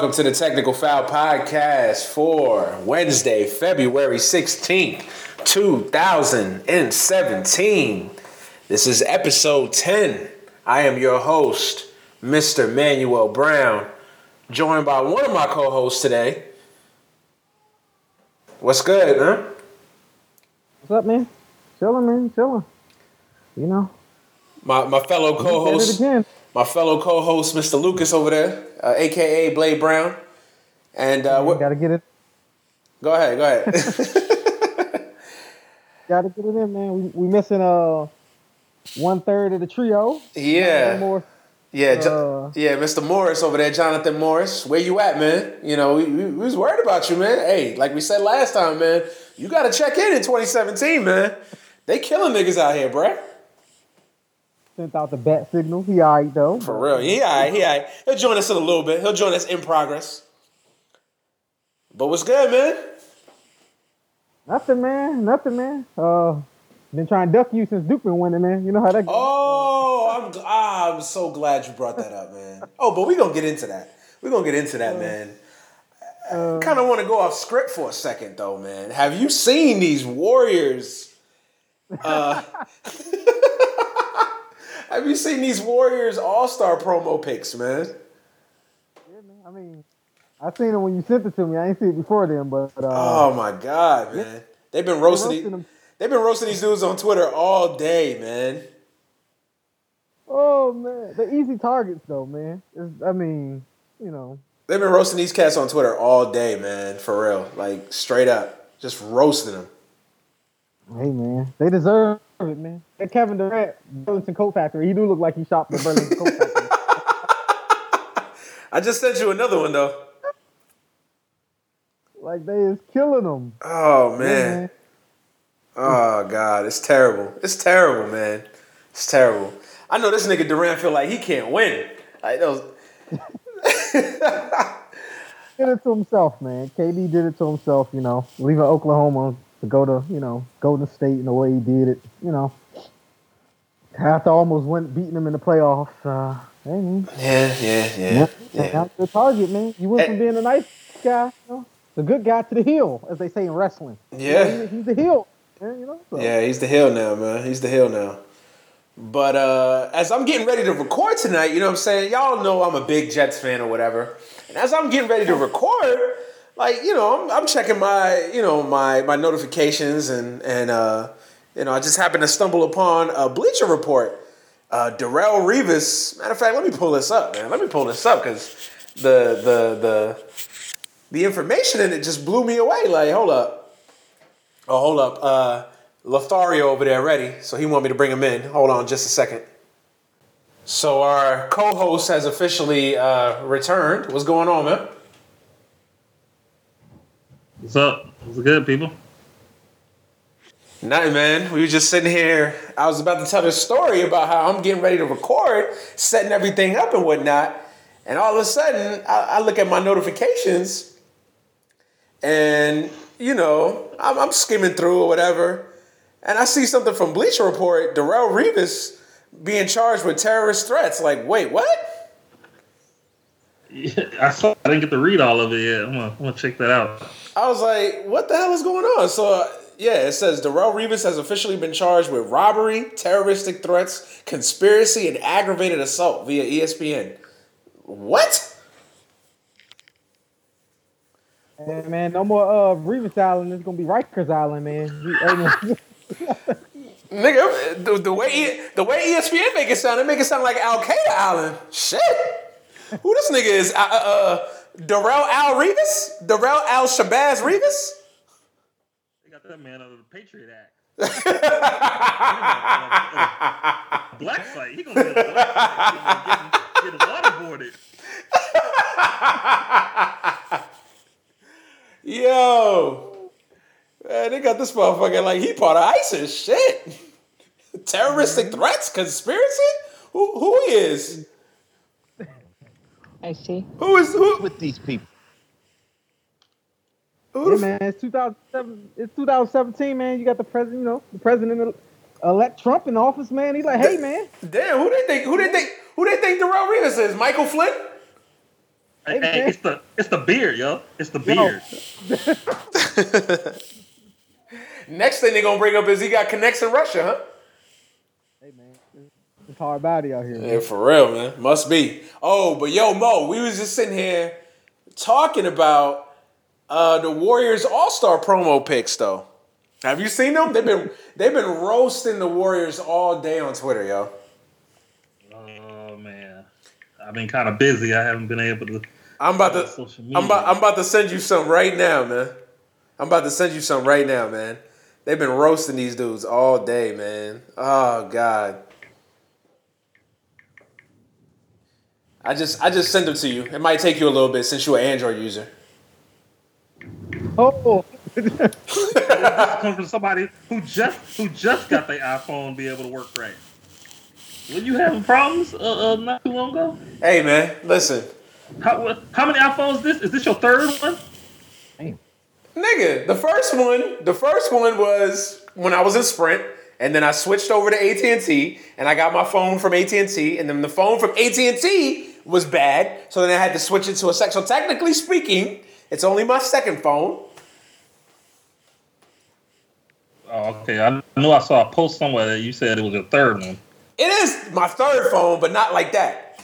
Welcome to the Technical Foul Podcast for Wednesday, February 16th, 2017. This is episode 10. I am your host, Mr. Manuel Brown, joined by one of my co hosts today. What's good, huh? What's up, man? Chilling, man. Chilling. You know. My, my fellow co host, my fellow co host, Mr. Lucas over there, uh, aka Blade Brown. And uh, what? Gotta get it. Go ahead, go ahead. Gotta get it in, man. We, we missing uh one third of the trio. Yeah. More, Yeah, Uh, yeah, Mr. Morris over there, Jonathan Morris. Where you at, man? You know, we, we, we was worried about you, man. Hey, like we said last time, man, you got to check in in 2017, man. They killing niggas out here, bruh. Sent out the bat signal. He alright though. For real. He all right, he all right. He'll join us in a little bit. He'll join us in progress. But what's good, man? Nothing, man. Nothing, man. Uh, been trying to duck you since Duke been winning, man. You know how that goes. Oh, I'm ah, I'm so glad you brought that up, man. Oh, but we're gonna get into that. We're gonna get into that, man. Uh, kind of want to go off script for a second, though, man. Have you seen these Warriors? Uh, have you seen these Warriors All Star promo pics, man? yeah, man. I mean, I seen them when you sent it to me. I ain't seen it before then, but uh, Oh my god, man! They've been roasting. them. they've been roasting these dudes on Twitter all day, man. oh man, the easy targets though, man. It's, I mean, you know, They've been roasting these cats on Twitter all day, man. For real, like straight up, just roasting them. hey man, they deserve it, man. That Kevin Durant, Burlington Coat Factory, he do look like he shopped at Burlington Coat Factory. I just sent you another one though. Like they is killing them. Oh man. Oh god, it's terrible. It's terrible, man. It's terrible. I know this nigga Durant feel like he can't win. Like those. Did it to himself, man. KD did it to himself, you know, leaving Oklahoma to go to, you know, Golden State in the way he did it, you know. After almost went beating them in the playoffs. Uh, hey. Yeah, yeah, yeah, Yeah. That's the target, man. You went from being a nice guy, you know, the good guy to the heel, as they say in wrestling. Yeah. You know, he- he's the heel, man, you know. So. Yeah, he's the hill now, man. He's the hill now. But uh, as I'm getting ready to record tonight, you know what I'm saying? Y'all know I'm a big Jets fan or whatever. And as I'm getting ready to record, like, you know, I'm, I'm checking my, you know, my my notifications and and uh, you know, I just happened to stumble upon a Bleacher Report. Uh, Darrelle Revis. Matter of fact, let me pull this up, man. Let me pull this up because the the the the information in it just blew me away. Like, hold up. Oh, hold up. Uh, Lothario over there ready, so he want me to bring him in. Hold on just a second. So our co-host has officially uh, returned. What's going on, man? What's up? What's good, people? Nothing, man. We were just sitting here. I was about to tell the story about how I'm getting ready to record, setting everything up and whatnot. And all of a sudden, I, I look at my notifications, and you know, I'm, I'm skimming through or whatever, and I see something from Bleacher Report: Darrelle Revis being charged with terrorist threats. Like, wait, what? Yeah, I saw. I didn't get to read all of it yet. I'm gonna, I'm gonna check that out. I was like, what the hell is going on? So, uh, yeah, it says Darrelle Revis has officially been charged with robbery, terroristic threats, conspiracy, and aggravated assault via ESPN. What? And, man, no more uh, Revis Island. It's going to be Rikers Island, man. Hey. Nigga, the, the way the way ESPN make it sound, it make it sound like Al Qaeda Island. Shit. Who this nigga is? Uh, uh, uh, Darrelle Al Revis? Darrelle Al Shabazz Revis? They got that man under the Patriot Act. black site. He gonna get a black site. Getting, getting waterboarded. Yo, man, they got this motherfucker like he part of ISIS. Shit, terroristic mm-hmm. threats, conspiracy. Who who he is? I see. Who is who? with these people. who Yeah, man, it's 2007. It's 2017, man. You got the president, you know, the president elect Trump in office, man. He's like, hey, man, f- Damn, who they think? Who they think? Who they think Darrelle Revis is? Michael Flynn? Hey, Hey, hey, it's the it's the beard, yo. It's the Yo. beard. Next thing they're gonna bring up is he got connects in Russia, huh? Hey man, it's hard body out here. Man. Yeah, for real, man. Must be. Oh, but yo, Mo, we was just sitting here talking about uh, the Warriors All Star promo pics, though. Have you seen them? They've been they've been roasting the Warriors all day on Twitter, yo. Oh man, I've been kind of busy. I haven't been able to. I'm about to. I'm about, I'm about to send you some right now, man. I'm about to send you some right now, man. They've been roasting these dudes all day, man. Oh God. I just I just sent them to you. It might take you a little bit since you're an Android user. Oh, come from somebody who just who just got their iPhone be able to work right. Were you having problems uh, uh, not too long ago? Hey man, listen. How how many iPhones is this? Is this your third one? damn. Nigga, the first one, the first one was when I was in Sprint, and then I switched over to AT and T, and I got my phone from AT and T, and then the phone from AT and T was bad, so then I had to switch it to a sec. So technically speaking, it's only my second phone. Oh, okay. I knew I saw a post somewhere that you said it was your third one. It is my third phone, but not like that.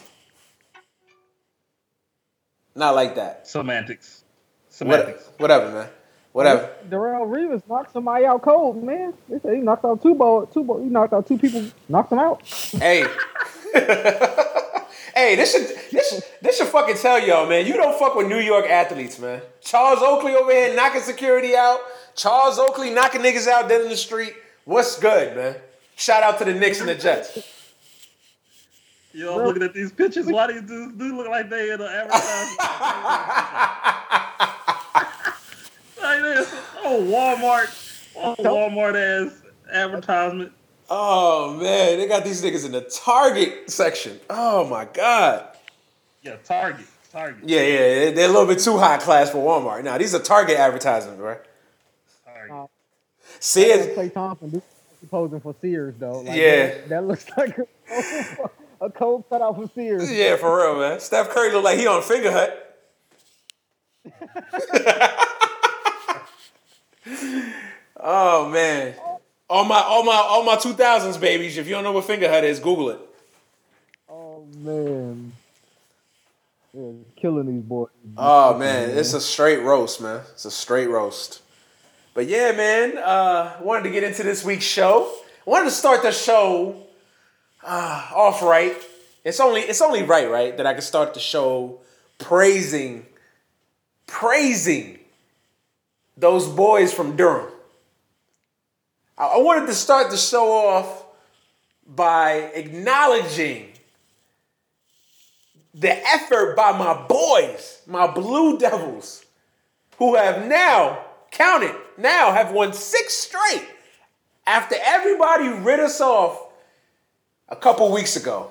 Not like that. Semantics. What, Semantics. whatever, man. Whatever. Darrelle Revis knocked somebody out cold, man. They say he knocked out two ball, two ball. He knocked out two people, knocked them out. Hey. hey, this should this this should fucking tell y'all, man. You don't fuck with New York athletes, man. Charles Oakley over here knocking security out. Charles Oakley knocking niggas out dead in the street. What's good, man? Shout out to the Knicks and the Jets. Yo, I'm looking at these pictures. Why do these dudes do look like they in an advertisement? like this. Oh, Walmart. Oh, Walmart ass advertisement. Oh man, they got these niggas in the Target section. Oh my god. Yeah, Target. Target. Yeah, yeah, they're a little bit too high class for Walmart. Now these are Target advertisements, right? Target. Oh. Sears, Klay Thompson do- posing for Sears though. Like, Yeah. that, that looks like a, a cold cutout for Sears. Yeah, for real, man. Steph Curry look like he on Fingerhut. oh man. Oh, All my all my all my two thousands babies. If you don't know what Fingerhut is, Google it. Oh man, yeah, killing these boys. Oh man, it's a straight roast, man. It's a straight roast. But yeah, man, uh, wanted to get into this week's show. Wanted to start the show uh, off right. It's only it's only right, right, that I can start the show praising, praising those boys from Durham. I, wanted to start the show off by acknowledging the effort by my boys, my Blue Devils, who have now counted, now have won six straight after everybody rid us off a couple weeks ago.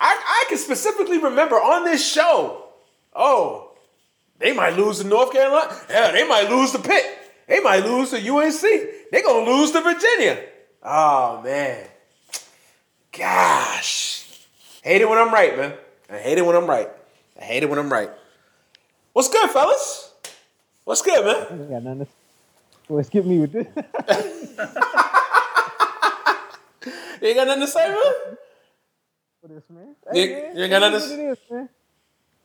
I, I can specifically remember on this show, oh, they might lose to North Carolina. Yeah, they might lose to Pitt. They might lose to UNC. They're going to lose to Virginia. Oh, man. Gosh. Hate it when I'm right, man. I hate it when I'm right. I hate it when I'm right. What's good, fellas? What's good, man? I ain't got nothing. To, well, skip me with this. You ain't got nothing to say, man? for this, man. You- man, you ain't got it nothing is to what it is, man.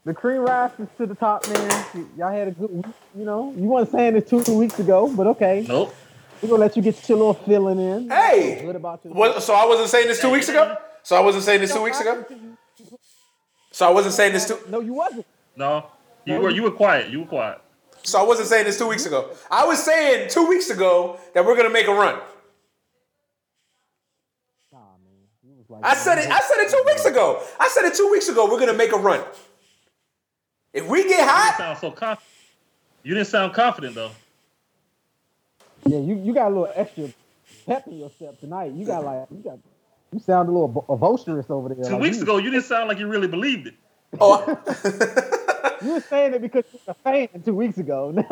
The cream rises to the top, man. Y- Y'all had a good week, you know. You weren't saying this two weeks ago, but okay. Nope. We're gonna let you get your little feeling in. Hey. Good about your What, so I wasn't saying this two weeks ago? So I wasn't saying this two weeks ago? So I wasn't saying this two No, you wasn't. No. You were you were quiet. You were quiet. so I wasn't saying this two weeks ago. I was saying two weeks ago that we're gonna make a run. Nah, man. You was like, I said it, I said it two weeks ago. I said it two weeks ago, we're gonna make a run. If we get You didn't hot, sound so confident. You didn't sound confident though. Yeah, you, you got a little extra pep in your step tonight. You got like you got you sound a little bo- bosterous over there. Two Like, weeks you, ago, you didn't sound like you really believed it. oh, you were saying it because you're a fan two weeks ago.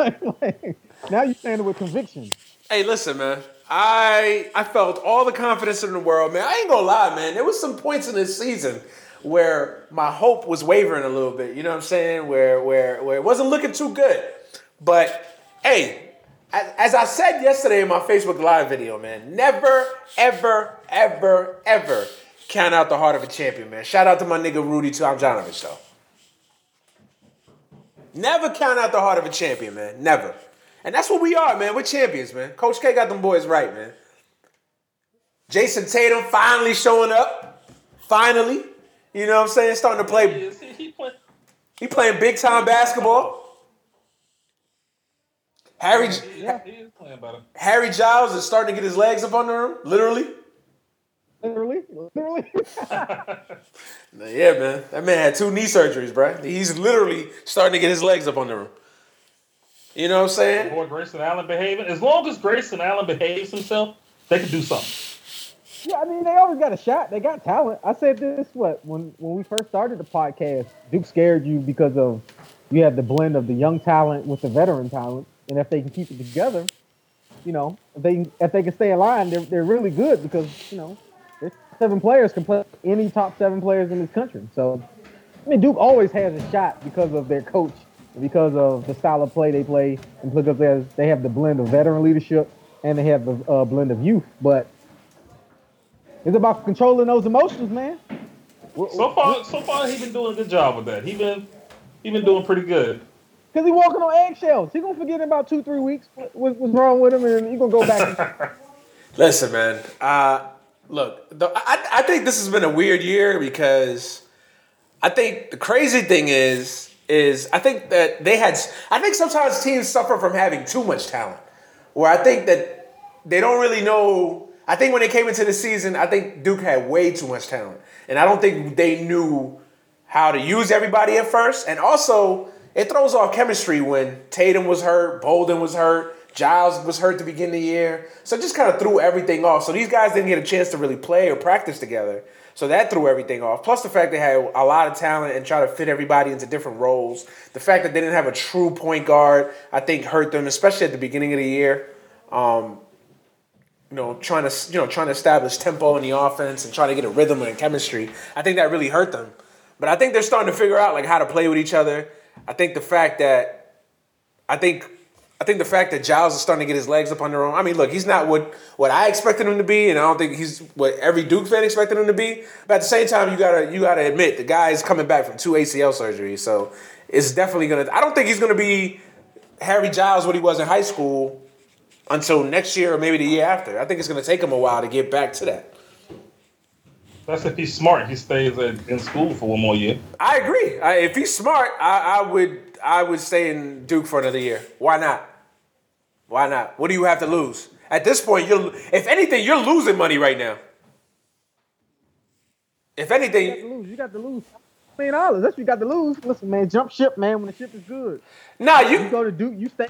now you're saying it with conviction. Hey, listen, man. I I felt all the confidence in the world, man. I ain't gonna lie, man. There was some points in this season where my hope was wavering a little bit. You know what I'm saying? Where where where it wasn't looking too good. But hey, as, as I said yesterday in my Facebook Live video, man, never, ever, ever, ever count out the heart of a champion, man. Shout out to my nigga Rudy too. I'm Tomjanovich, though. Never count out the heart of a champion, man. Never. And that's what we are, man. We're champions, man. Coach K got them boys right, man. Jayson Tatum finally showing up. Finally. You know what I'm saying? Starting to play. He, he, play, He playing big time basketball. Harry he, Yeah. he is playing better. Harry Giles is starting to get his legs up under him, literally. Literally, literally. Yeah, man. That man had two knee surgeries, bro. He's literally starting to get his legs up under him. You know what I'm saying? Boy, Grayson Allen behaving. As long as Grayson Allen behaves himself, they can do something. yeah, I mean, they always got a shot. They got talent. I said this what when when we first started the podcast. Duke scared you because of you had the blend of the young talent with the veteran talent, and if they can keep it together, you know, if they if they can stay aligned, they're they're really good because you know, seven players can play any top seven players in this country. So, I mean, Duke always has a shot because of their coach, because of the style of play they play, and because they have, they have the blend of veteran leadership and they have the uh, blend of youth. But it's about controlling those emotions, man. So far, so far, he's been doing a good job with that. He been, he been doing pretty good. Because he walking on eggshells. He gonna forget in about two, three weeks what- what's wrong with him, and he gonna go back. Listen, man. Uh, look, the, I, I think this has been a weird year because I think the crazy thing is, is I think that they had. I think sometimes teams suffer from having too much talent. Where I think that they don't really know. I think when they came into the season, I think Duke had way too much talent, and I don't think they knew how to use everybody at first. And also, it throws off chemistry when Tatum was hurt, Bolden was hurt, Giles was hurt to begin the year. So just kind of threw everything off. So these guys didn't get a chance to really play or practice together. So that threw everything off. Plus the fact they had a lot of talent and try to fit everybody into different roles. The fact that they didn't have a true point guard, I think, hurt them, especially at the beginning of the year. Um, you know, trying to you know trying to establish tempo in the offense and trying to get a rhythm and chemistry. I think that really hurt them. But I think they're starting to figure out like how to play with each other. I think the fact that I think I think the fact that Giles is starting to get his legs up under him. I mean, look, he's not what what I expected him to be, and I don't think he's what every Duke fan expected him to be. But at the same time, you gotta you gotta admit the guy is coming back from two ACL surgeries, so it's definitely gonna. I don't think he's gonna be Harry Giles what he was in high school until next year or maybe the year after. I think it's gonna take him a while to get back to that. That's if he's smart. He stays at, in school for one more year. I agree. I, if he's smart, I, I would I would stay in Duke for another year. Why not? Why not? What do you have to lose? At this point, you're if anything, you're losing money right now. If You got to anything, lose. You got to lose. Million dollars. That's what you got to lose. Listen, man, jump ship, man. When the ship is good, nah, you you go to Duke. You stay.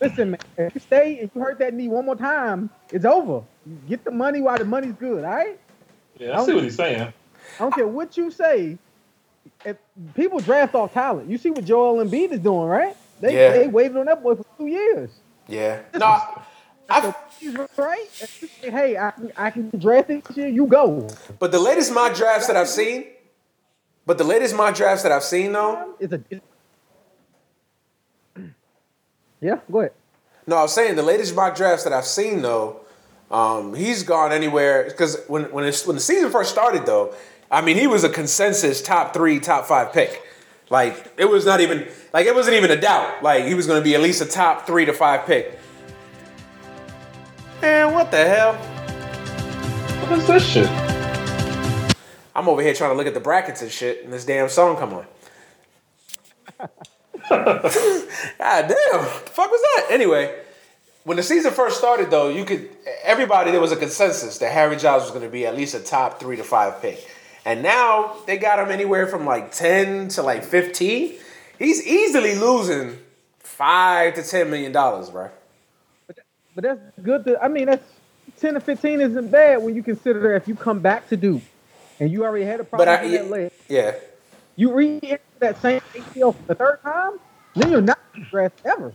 Listen, man. If you stay and you hurt that knee one more time, it's over. You get the money while the money's good. All right. Yeah, I see what he's saying. I don't care what you say. If people draft off talent, you see what Joel Embiid is doing, right? They Yeah. they waited on that boy for two years. yeah. No, I, So he's right. If you say, hey, I can, I can draft this year. You go. but the latest mock drafts that I've seen, but the latest mock drafts that I've seen though, It's a. It's, yeah, go ahead. No, I was saying the latest mock drafts that I've seen though, um, he's gone anywhere because when when it's, when the season first started though, I mean he was a consensus top three, top five pick. Like it was not even like it wasn't even a doubt. Like he was going to be at least a top three to five pick. Man, what the hell? What is this shit? I'm over here trying to look at the brackets and shit, and this damn song come on. God damn, the fuck was that? Anyway, when the season first started, though, you could everybody there was a consensus that Harry Giles was going to be at least a top three to five pick, and now they got him anywhere from like ten to like fifteen. He's easily losing five to ten million dollars, bro. But but that's good. To, I mean, that's ten to fifteen isn't bad when you consider if you come back to Duke and you already had a But problem I, with that leg, yeah, you re enter that same ACL for the third time, then you're not draft ever.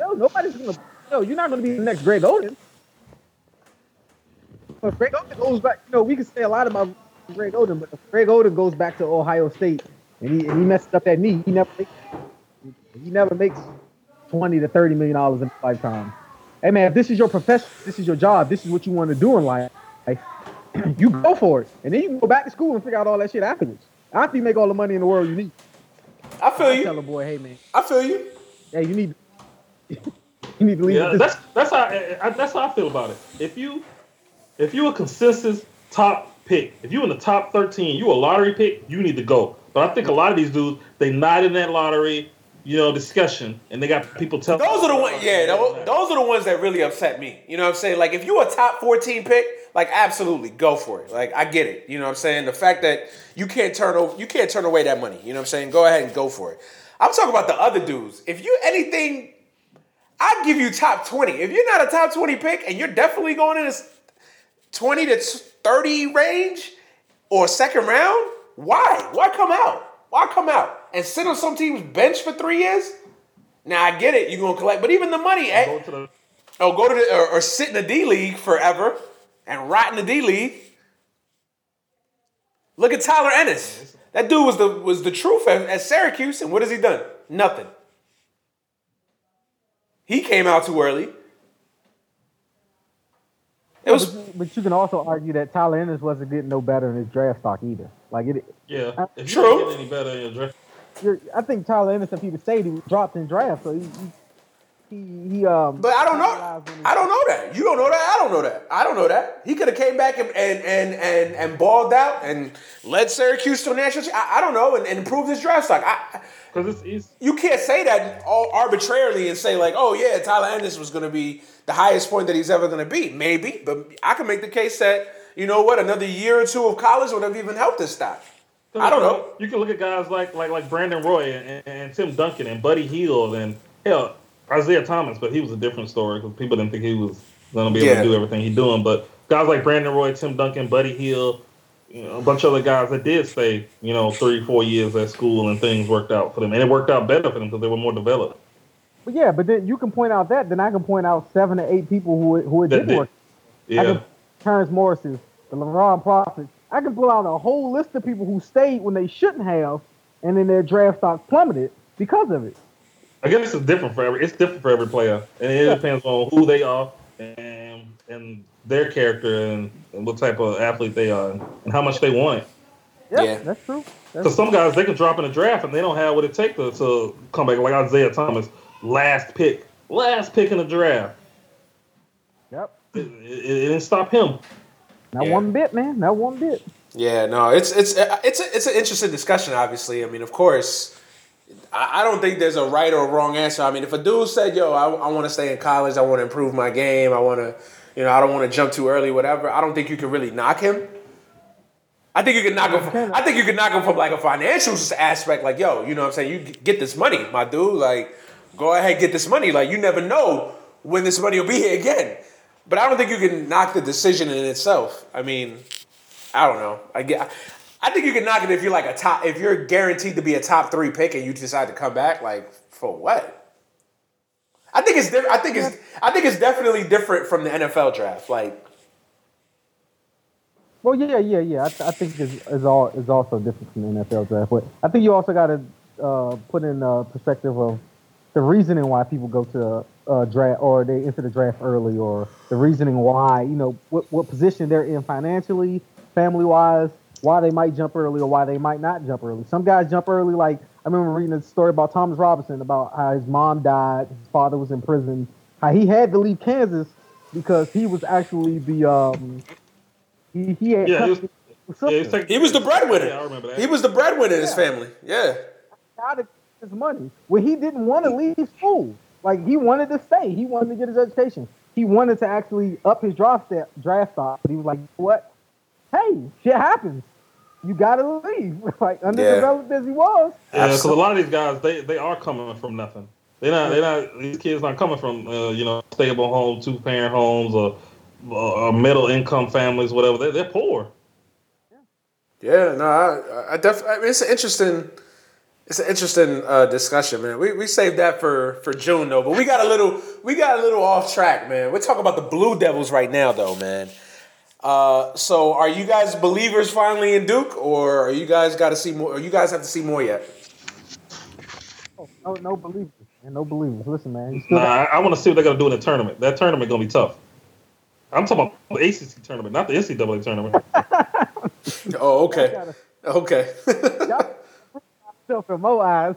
No, nobody's gonna. No, you're not gonna be the next Greg Oden. But Greg Oden goes back. You know, we can say a lot about Greg Oden, but if Greg Oden goes back to Ohio State and he, and he messes up that knee, he never makes, he never makes twenty to thirty million dollars in a lifetime. Hey man, if this is your profession, this is your job, this is what you want to do in life, like, you go for it, and then you can go back to school and figure out all that shit afterwards. After you make all the money in the world you need, I feel I tell you. a boy, hey man, I feel you. hey you need, you need to leave. Yeah, that's that's how I, I- that's how I feel about it. If you if you a consensus top pick, if you in the top thirteen, you a lottery pick, you need to go. But I think a lot of these dudes they not in that lottery, you know, discussion, and they got people telling. Those are the ones. Yeah, tho- those are the ones that really upset me. You know what I'm saying? Like if you a top 14 pick, like absolutely go for it. Like I get it. You know what I'm saying? The fact that you can't turn over, you can't turn away that money. You know what I'm saying? Go ahead and go for it. I'm talking about the other dudes. If you anything, I'd give you top 20. If you're not a top 20 pick and you're definitely going in this 20 to 30 range or second round, why? Why come out? Why come out and sit on some team's bench for three years? Now I get it, you're gonna collect, but even the money, eh? Go the, or go to the or, or sit in the D League forever and rot in the D League. Look at Tyler Ennis. That dude was the was the truth at, at Syracuse, and what has he done? Nothing. He came out too early. It was but, you, can also argue that Tyler Ennis wasn't getting no better in his draft stock either. Like it, yeah. If you True. get any better in your draft, I think Tyler Ennis, if he would stayed, he was dropped in draft. So he, he, he, he um. But I don't know. capitalized on his- I don't know that. You don't know that. I don't know that. I don't know that. He could have came back and and and and, and balled out and led Syracuse to a national. I, I don't know and, and improved his draft stock. I, because it's, it's you can't say that all arbitrarily and say like, oh yeah, Tyler Ennis was going to be the highest point that he's ever going to be. Maybe, but I can make the case that you know what, another year or two of college would have even helped his stock. I don't know. You can look at guys like like like Brandon Roy and, and Tim Duncan and Buddy Hield and hell Isaiah Thomas, but he was a different story because people didn't think he was going to be able Yeah. to do everything he's doing. But guys like Brandon Roy, Tim Duncan, Buddy Hield, you know, a bunch of other guys that did stay, you know, three four years at school and things worked out for them, and it worked out better for them because they were more developed. But yeah, but then you can point out that. Then I can point out seven to eight people who who it That didn't did. work. I Yeah, can Terrence Morris's, the LeBron Prophets. I can pull out a whole list of people who stayed when they shouldn't have, and then their draft stock plummeted because of it. I guess it's different for every. It's different for every player, and it Yeah. depends on who they are and and their character and, and what type of athlete they are and how much they want. Yeah, Yeah. that's true. Because some guys they can drop in the draft and they don't have what it takes to, to come back. Like Isaiah Thomas, last pick, last pick in the draft. Yep. It, it, it didn't stop him. Not Yeah. one bit, man. Not one bit. Yeah, no, it's it's it's a, it's an interesting discussion. Obviously, I mean, of course, I, don't think there's a right or wrong answer. I mean, if a dude said, "Yo, I, I want to stay in college. I want to improve my game. I want to, you know, I don't want to jump too early, whatever," I don't think you can really knock him. I think you can knock him. From, I think you can knock him from like a financial aspect, like, "Yo, you know, what I'm saying, you get this money, my dude. Like, go ahead, get this money. Like, you never know when this money will be here again." But I don't think you can knock the decision in itself. I mean. I don't know. I get. I think you can knock it if you're like a top. If you're guaranteed to be a top three pick and you decide to come back, like for what? I think it's. I think it's. I think it's definitely different from the NFL draft. Like, Well, yeah, yeah, yeah. I, th- I think is is all is also different from the NFL draft, but I think you also got to uh, put in uh, perspective of the reasoning why people go to uh, draft or they enter the draft early, or the reasoning why you know what what position they're in financially, family wise, why they might jump early or why they might not jump early. Some guys jump early, like I remember reading a story about Thomas Robinson about how his mom died, his father was in prison, how he had to leave Kansas because he was actually the um he, he had Yeah, he was- custody of his Yeah, sister. it's like- he was the breadwinner. Yeah, I remember that. He was the breadwinner in his Yeah. family. Yeah. how to get his money when he didn't want to leave school. Like he wanted to stay. He wanted to get his education. He wanted to actually up his draft step, draft stock, but he was like, "What? Hey, shit happens. You gotta leave." like underdeveloped as he was. Yeah, because a lot of these guys, they, they are coming from nothing. They're not. They're not. These kids not coming from uh, you know stable home, two parent homes, or, or middle income families, whatever. They're, they're poor. Yeah. No. I. I def- I mean, it's an interesting. It's an interesting uh, discussion, man. We, we saved that for, for June though, but we got a little we got a little off track, man. We're talking about the Blue Devils right now, though, man. Uh, so, are you guys believers finally in Duke, or are you guys got to see more? Or you guys have to see more yet? Oh, no, no believers and no believers. Listen, man. Still Nah, I, I want to see what they're gonna do in the tournament. That tournament gonna be tough. I'm talking about the ACC tournament, not the NCAA tournament. Oh, okay, gotta- okay. y'all yourself in more eyes.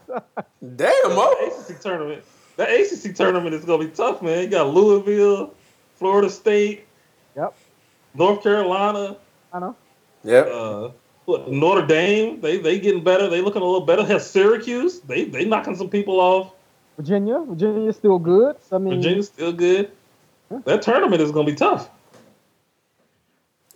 Damn, Mo. The ACC tournament. That ACC tournament is gonna be tough, man. You got Louisville, Florida State, yep, North Carolina, I know. Yeah. uh, what, Notre Dame. They they getting better. They looking a little better. Has Syracuse. They they knocking some people off. Virginia, Virginia's still good. I mean, Virginia's still good. That tournament is gonna be tough.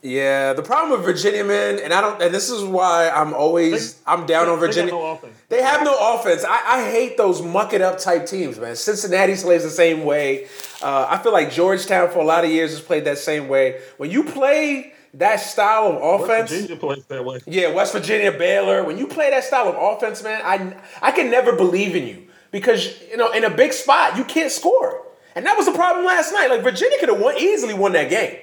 Yeah, the problem with Virginia, man, and I don't, and this is why I'm always, I'm down on They got Virginia. no offense. They have no offense. I, I hate those muck it up type teams, man. Cincinnati plays the same way. Uh, I feel like Georgetown for a lot of years has played that same way. When you play that style of offense, West Virginia plays that way. yeah, West Virginia, Baylor. When you play that style of offense, man, I I can never believe in you because you know in a big spot you can't score, and that was the problem last night. Like Virginia could have won easily won that game,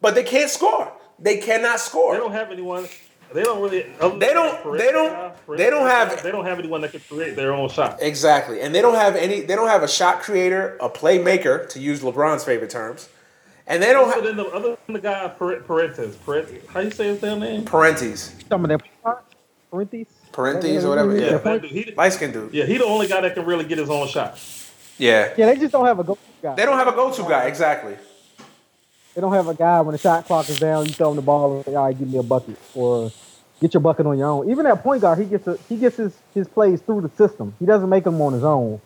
but they can't score. They cannot score. They don't have anyone. They don't really. They don't- they don't- guy, Perez they don't have- guy, They don't have anyone that can create their own shot. Exactly, and they don't have any. They don't have a shot creator, a playmaker, to use LeBron's favorite terms, and they don't Other have than the other than the guy Pare- Perrantes. Perrantes. How you say his damn name? Perrantes, some of them Perrantes, Perrantes or whatever. Yeah, Yeah, that dude, he, light skin dude. yeah, he the only guy that can really get his own shot. Yeah, Yeah, they just don't have a go-to guy. they don't have a go-to guy. Exactly. They don't have a guy when the shot clock is down. You throw him the ball and say, "All right, give me a bucket," or get your bucket on your own. Even that point guard, he gets a, he gets his, his plays through the system. He doesn't make them on his own.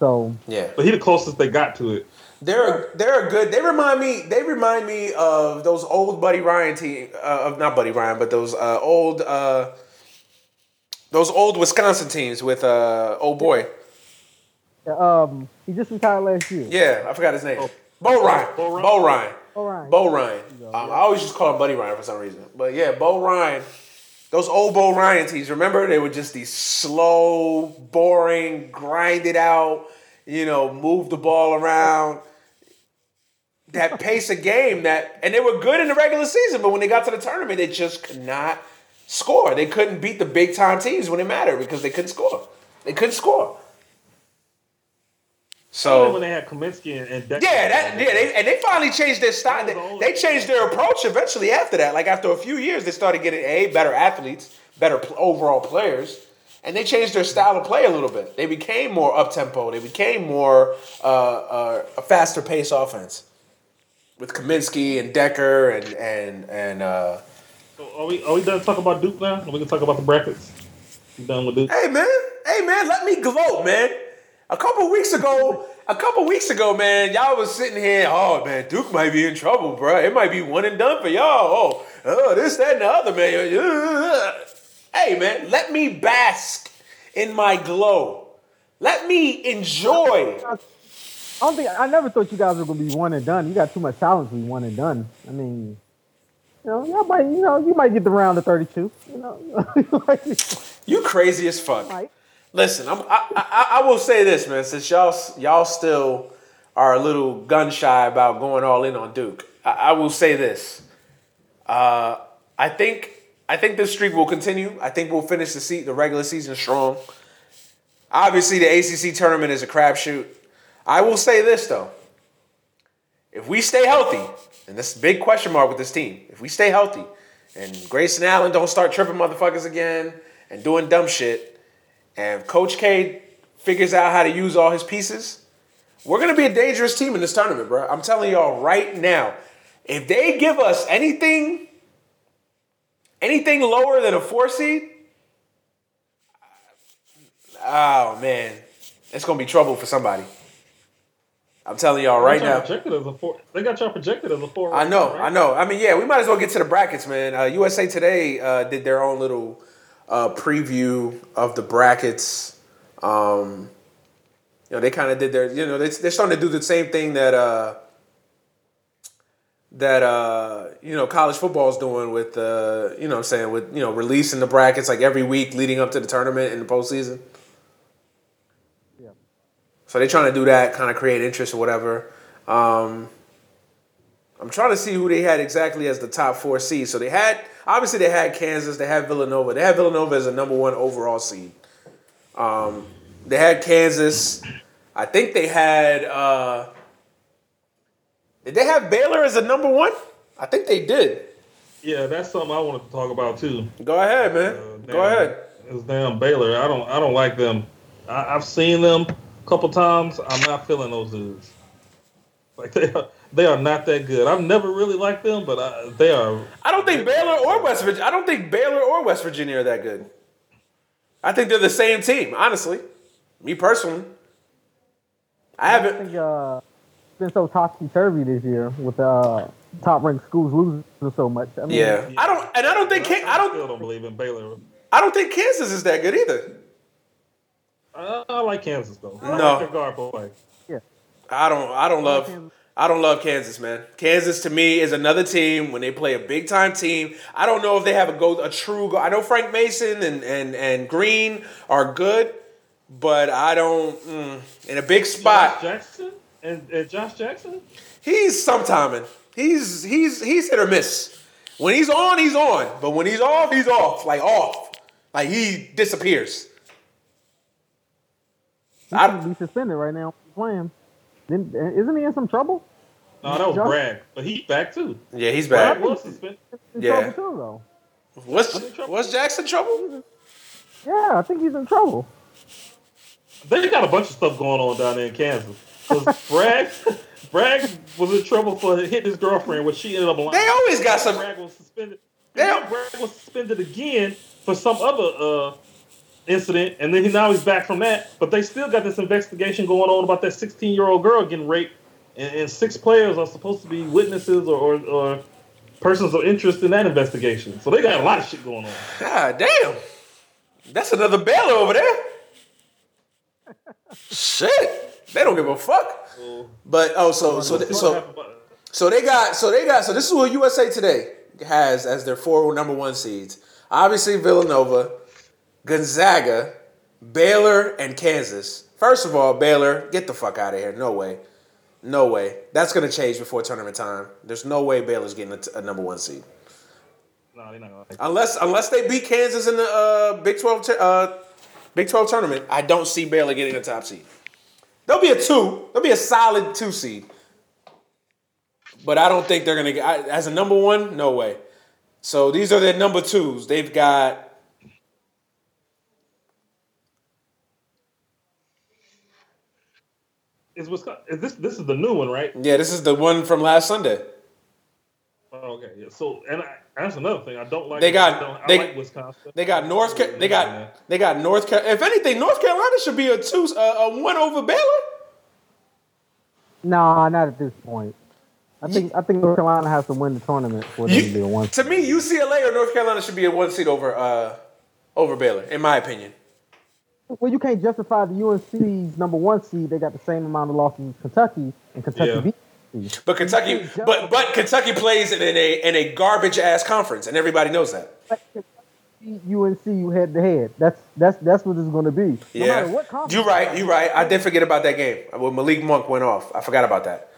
So Yeah, But he the closest they got to it. they're they're a good. They remind me. They remind me of those old Buddy Ryan team. Uh, of not Buddy Ryan, but those uh, old uh, those old Wisconsin teams with uh, old boy. um, he just retired last year. Yeah, I forgot his name. Bo Ryan. Bo Ryan. Bo Ryan. All right. Bo Ryan. Um, I always just call him Buddy Ryan for some reason. But yeah, Bo Ryan. Those old Bo Ryan teams, remember? They were just these slow, boring, grind it out, you know, move the ball around. That pace of game that, and they were good in the regular season, but when they got to the tournament, they just could not score. They couldn't beat the big time teams when it mattered because they couldn't score. They couldn't score. So when they had Kaminsky and, and Dekker. yeah, that yeah, they, and they finally changed their style. They, they changed their approach eventually after that. Like after a few years, they started getting a better athletes, better pl- overall players, and they changed their style of play a little bit. They became more up tempo. They became more uh, uh, a faster pace offense with Kaminsky and Dekker and and and. Uh, So are we are we done talking about Duke now? We can talk about the brackets. You done with Duke? Hey man, hey man, let me gloat, man. A couple weeks ago, a couple weeks ago, man, y'all was sitting here. Oh man, Duke might be in trouble, bro. It might be one and done for y'all. Oh, oh this, that, and the other, man. Hey man, let me bask in my glow. Let me enjoy. I don't think I never thought you guys were gonna be one and done. You got too much talent to be one and done. I mean, you know, y'all might, you know, you might get the round of thirty-two. You know, you You crazy as fuck. Listen, I'm, I, I I will say this, man. Since y'all y'all still are a little gun shy about going all in on Duke, I, I will say this. Uh, I think I think this streak will continue. I think we'll finish the se- the regular season strong. Obviously, the ACC tournament is a crapshoot. I will say this though: if we stay healthy, and this big question mark with this team, if we stay healthy, and Grayson Allen don't start tripping motherfuckers again and doing dumb shit, and Coach K figures out how to use all his pieces, we're gonna be a dangerous team in this tournament, bro. I'm telling y'all right now. If they give us anything, anything lower than a four seed, oh man, it's gonna be trouble for somebody. I'm telling y'all right now. Projected as a four. They got y'all projected as a four. I know, right? I know. I mean, yeah, we might as well get to the brackets, man. Uh, USA Today uh, did their own little uh, preview of the brackets. Um, you know, they kind of did their, you know, they, they're starting to do the same thing that uh, that uh, you know college football is doing with, uh, you know, I'm saying with you know releasing the brackets like every week leading up to the tournament and the postseason. Yeah. So they're trying to do that, kind of create interest or whatever. Um, I'm trying to see who they had exactly as the top four seed. So they had obviously they had Kansas, they had Villanova. They had Villanova as a number one overall seed. Um, they had Kansas. I think they had. Uh, did they have Baylor as a number one? I think they did. Yeah, that's something I wanted to talk about too. Go ahead, man. Uh, Go ahead. It's damn Baylor. I don't I don't like them. I, I've seen them a couple times. I'm not feeling those dudes. Like they are, they are not that good. I've never really liked them, but I, they are. I don't think Baylor or West Virginia. I don't think Baylor or West Virginia are that good. I think they're the same team, honestly. Me personally. I I haven't. think uh, it's been so topsy turvy this year with uh, top ranked schools losing so much. I mean, Yeah, I don't, and I don't think Kan- I don't, Still don't believe in Baylor. I don't think Kansas is that good either. I, I like Kansas though. I No. like their guard play. I don't, I don't love, Kansas. I don't love Kansas, man. Kansas to me is another team when they play a big time team. I don't know if they have a go, a true go. I know Frank Mason and and and Green are good, but I don't mm, in a big Josh spot. Jackson and, and Josh Jackson. He's sometiming. He's he's he's hit or miss. When he's on, he's on. But when he's off, he's off. Like off. Like he disappears. He I- should be suspended right now playing. Then isn't he in some trouble? No, that was Josh- Bragg, but he's back too. Yeah, he's Bragg back. was suspended. In Yeah. too, though. What's what's Jackson trouble? Yeah, I think he's in trouble. They got a bunch of stuff going on down there in Kansas. 'Cause Bragg, Bragg was in trouble for hitting his girlfriend, which she ended up lying. They always got some. Bragg was suspended. They And Bragg was suspended again for some other uh, incident, and then he, now he's back from that. But they still got this investigation going on about that 16 year old girl getting raped, and, and six players are supposed to be witnesses or, or, or persons of interest in that investigation. So they got a lot of shit going on. God damn. That's another Baylor over there. Shit. They don't give a fuck. So, But oh, so so so So they got so they got so this is what USA Today has as their four number one seeds. Obviously Villanova, Gonzaga, Baylor, and Kansas. First of all, Baylor, get the fuck out of here. No way. No way. That's gonna change before tournament time. There's no way Baylor's getting a, t- a number one seed. no, they're not gonna. Unless unless they beat Kansas in the uh, Big Twelve t- uh, Big Twelve tournament, I don't see Baylor getting a top seed. There'll be a two. There'll be a solid two seed. But I don't think they're gonna get I, as a number one. No way. So these are their number twos. They've got Is Wisconsin? Is this this is the new one, right? yeah. This is the one from last Sunday. Oh, okay, yeah. So, and I, that's another thing I don't like. They got- I, don't, I they- like Wisconsin. They got North. Ca- They got they got North. Ca- If anything, North Carolina should be a two uh, a one over Baylor. Nah, not at this point. I think I think North Carolina has to win the tournament for them to be a one. to me, UCLA or North Carolina should be a one seed over uh, over Baylor, in my opinion. Well, you can't justify the UNC's number one seed. They got the same amount of losses as Kentucky, and Kentucky Yeah. beat. But Kentucky, but but Kentucky plays in a in a garbage ass conference, and everybody knows that. But Kentucky beat UNC you head to head. That's that's that's what it's going to be. No Yeah, conference you're right. You're right. I did forget about that game when Malik Monk went off. I forgot about that.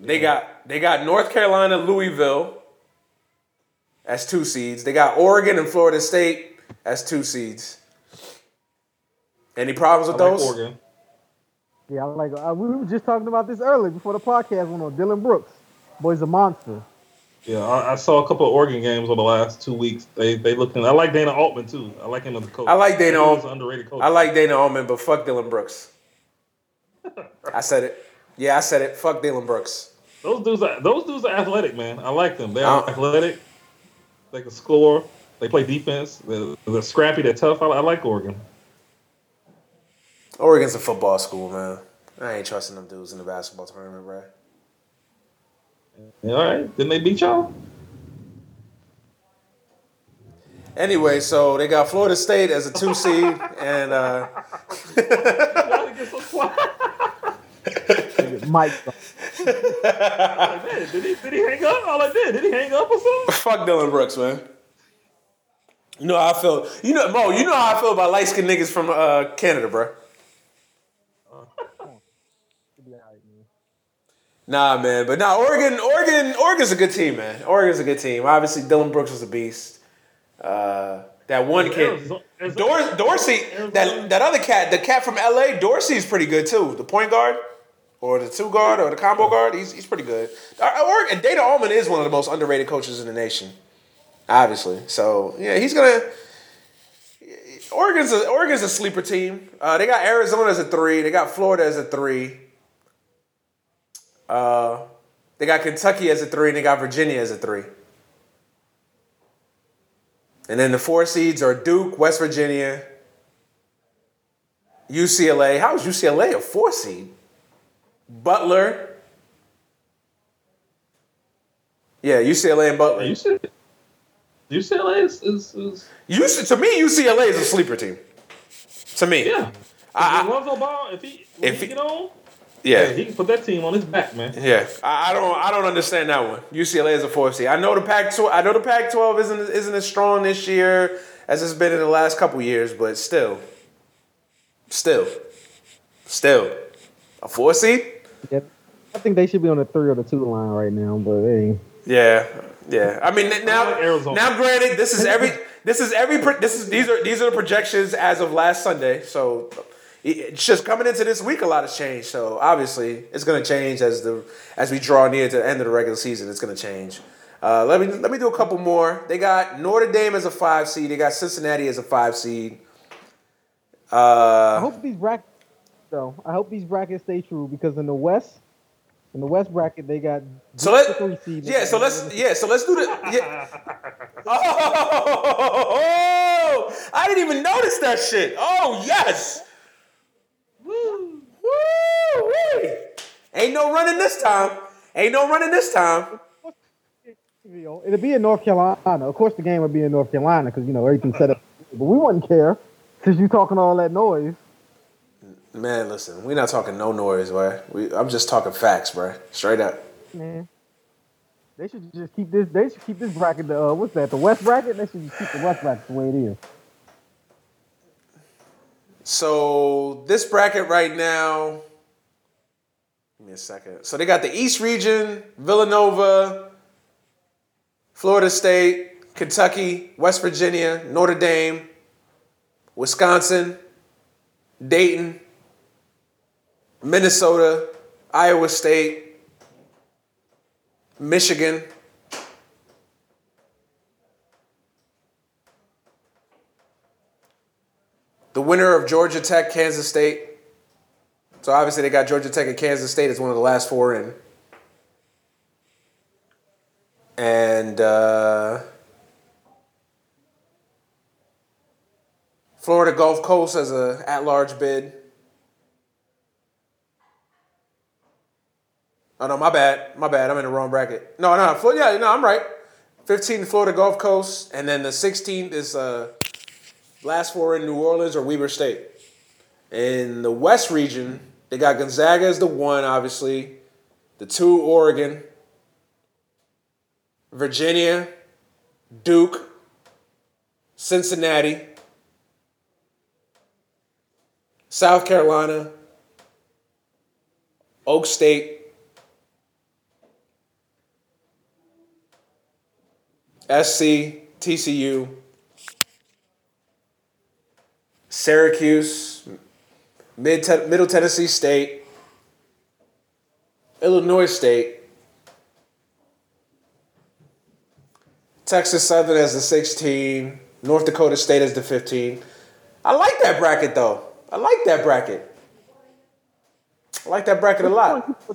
They got they got North Carolina, Louisville as two seeds. They got Oregon and Florida State as two seeds. Any problems I with like those? Oregon. Yeah, I like. Uh, we were just talking about this earlier before the podcast went on. Dillon Brooks, boy's a monster. Yeah, I, I saw a couple of Oregon games over the last two weeks. They they looking. I like Dana Altman too. I like him as a coach. I like Dana He's Altman. underrated coach. I like Dana Altman, but fuck Dillon Brooks. I said it. Yeah, I said it. Fuck Dillon Brooks. those dudes. Are, those dudes are athletic, man. I like them. They are Uh, athletic. They can score. They play defense. They're, they're scrappy. They're tough. I, I like Oregon. Oregon's a football school, man. I ain't trusting them dudes in the basketball tournament, bro. All right. Didn't they beat y'all? Anyway, so they got Florida State as a two seed, and uh, Why they get so quiet? Mike, Like, man, did he did he hang up? All I did. Did he hang up or something? fuck Dillon Brooks, man. You know how I feel. You know, Mo. You know how I feel about light skinned niggas from uh, Canada, bro. Nah, man, but nah, Oregon, Oregon, Oregon's a good team, man. Oregon's a good team. Obviously, Dillon Brooks was a beast. Uh, that one kid, Dor- Dorsey, that that other cat, the cat from LA, Dorsey's pretty good too. The point guard, or the two guard, or the combo guard, he's he's pretty good. Uh, Oregon, and Dana Altman is one of the most underrated coaches in the nation, obviously. So yeah, he's gonna. Oregon's a Oregon's a sleeper team. Uh, they got Arizona as a three. They got Florida as a three. Uh, they got Kentucky as a three, and they got Virginia as a three. And then the four seeds are Duke, West Virginia, UCLA. How is UCLA a four seed? Butler. Yeah, UCLA and Butler. You said UCLA is, is, is UC, to me, UCLA is a sleeper team. To me, yeah. I- if Ball, if he If he he- get on, yeah. he can put that team on his back, man. Yeah, I, I don't, I don't understand that one. UCLA is a four seed. I know the Pac twelve. I know the Pac-12 isn't isn't as strong this year as it's been in the last couple years, but still, still, still, a four seed. Yeah, I think they should be on the three or the two line right now, but hey, Yeah, yeah. I mean now, Arizona. now, granted, this is every, this is every, this is these are these are the projections as of last Sunday. So it- it's just coming into this week, a lot has changed. So obviously, it's going to change as the as we draw near to the end of the regular season. It's going to change. Uh, let me let me do a couple more. They got Notre Dame as a five seed. They got Cincinnati as a five seed. I Uh, hope these brackets though. I hope these brackets stay true because in the West, in the West bracket they got so let three seed. yeah. So let's yeah. So let's do the yeah. Oh, I didn't even notice that shit. Oh yes. Woo. Woo! Ain't no running this time. Ain't no running this time. It'll be in North Carolina. Of course, the game would be in North Carolina because you know everything's set up. But we wouldn't care since you talking all that noise. Man, listen, we're not talking no noise, boy. We, I'm just talking facts, bro. Straight up. Man, they should just keep this. They should keep this bracket. The uh, what's that? The West bracket. They should just keep the West bracket the way it is. So this bracket right now. Give me a second. So they got the East region, Villanova, Florida State, Kentucky, West Virginia, Notre Dame, Wisconsin, Dayton, Minnesota, Iowa State, Michigan. The winner of Georgia Tech, Kansas State. So obviously they got Georgia Tech and Kansas State as one of the last four in. And uh, Florida Gulf Coast as a at-large bid. Oh no, my bad, my bad. I'm in the wrong bracket. No, no, Flo- yeah, no, I'm right. 15 Florida Gulf Coast, and then the 16th is uh, last four in New Orleans or Weber State. In the West region, they got Gonzaga as the one, obviously. The two, Oregon. Virginia, Duke, Cincinnati, South Carolina, Oak State, SC, TCU, Syracuse, Mid Middle Tennessee State, Illinois State, Texas Southern as the 16, North Dakota State as the 15. I like that bracket though. I like that bracket. I like that bracket a lot.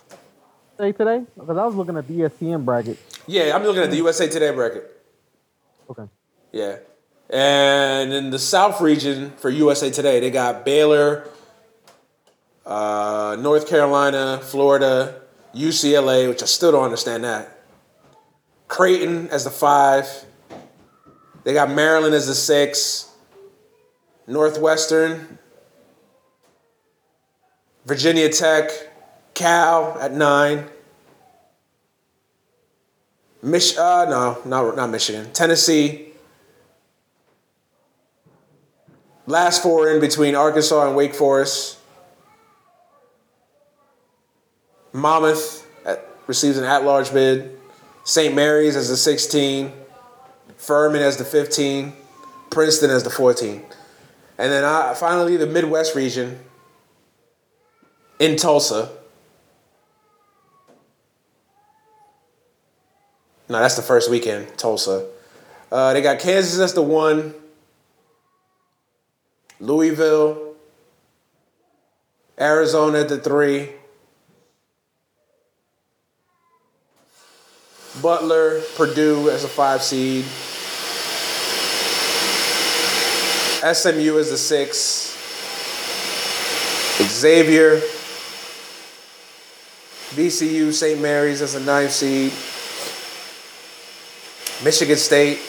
Say today because I was looking at the ESPN bracket. Yeah, I'm looking at the USA Today bracket. Okay. Yeah. And in the South region for USA Today, they got Baylor, uh, North Carolina, Florida, UCLA, which I still don't understand that. Creighton as the five. They got Maryland as the six. Northwestern, Virginia Tech, Cal at nine. Mich- uh, no, not, not Michigan. Tennessee. Last four in between Arkansas and Wake Forest. Monmouth at, receives an at-large bid. St. Mary's as the 16. Furman as the 15. Princeton as the 14. And then I, finally the Midwest region in Tulsa. No, that's the first weekend, Tulsa. Uh, they got Kansas as the one. Louisville, Arizona at the three, Butler, Purdue as a five seed, SMU as the six, Xavier, VCU, St. Mary's as a ninth seed, Michigan State,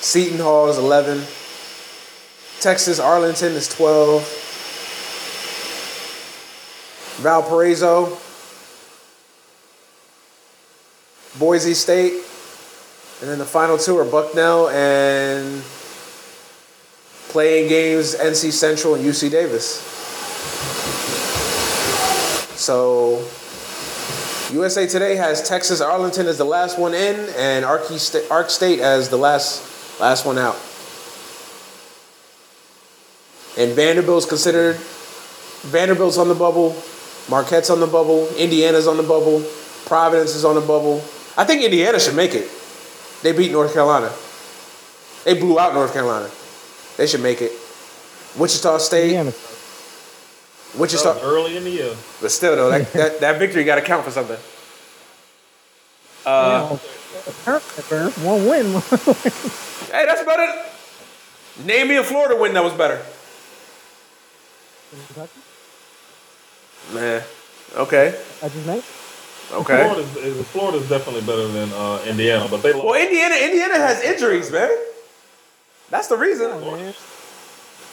Seton Hall is 11. Texas Arlington is 12. Valparaiso, Boise State, and then the final two are Bucknell and playing games NC Central and UC Davis. So USA Today has Texas Arlington as the last one in and Ark State as the last last one out. And Vanderbilt's considered Vanderbilt's on the bubble, Marquette's on the bubble, Indiana's on the bubble, Providence is on the bubble. I think Indiana should make it. They beat North Carolina. They blew out North Carolina. They should make it. Wichita State. Indiana. Wichita. That was early in the year. But still, though, that, that, that victory got to count for something. Uh, One win. hey, that's better. Name me a Florida win that was better. Man. Okay. I just named. Okay. Florida's, is- Florida's definitely better than uh, Indiana, but they lost. Well, Indiana, Indiana has injuries, man. That's the reason. Oh, man.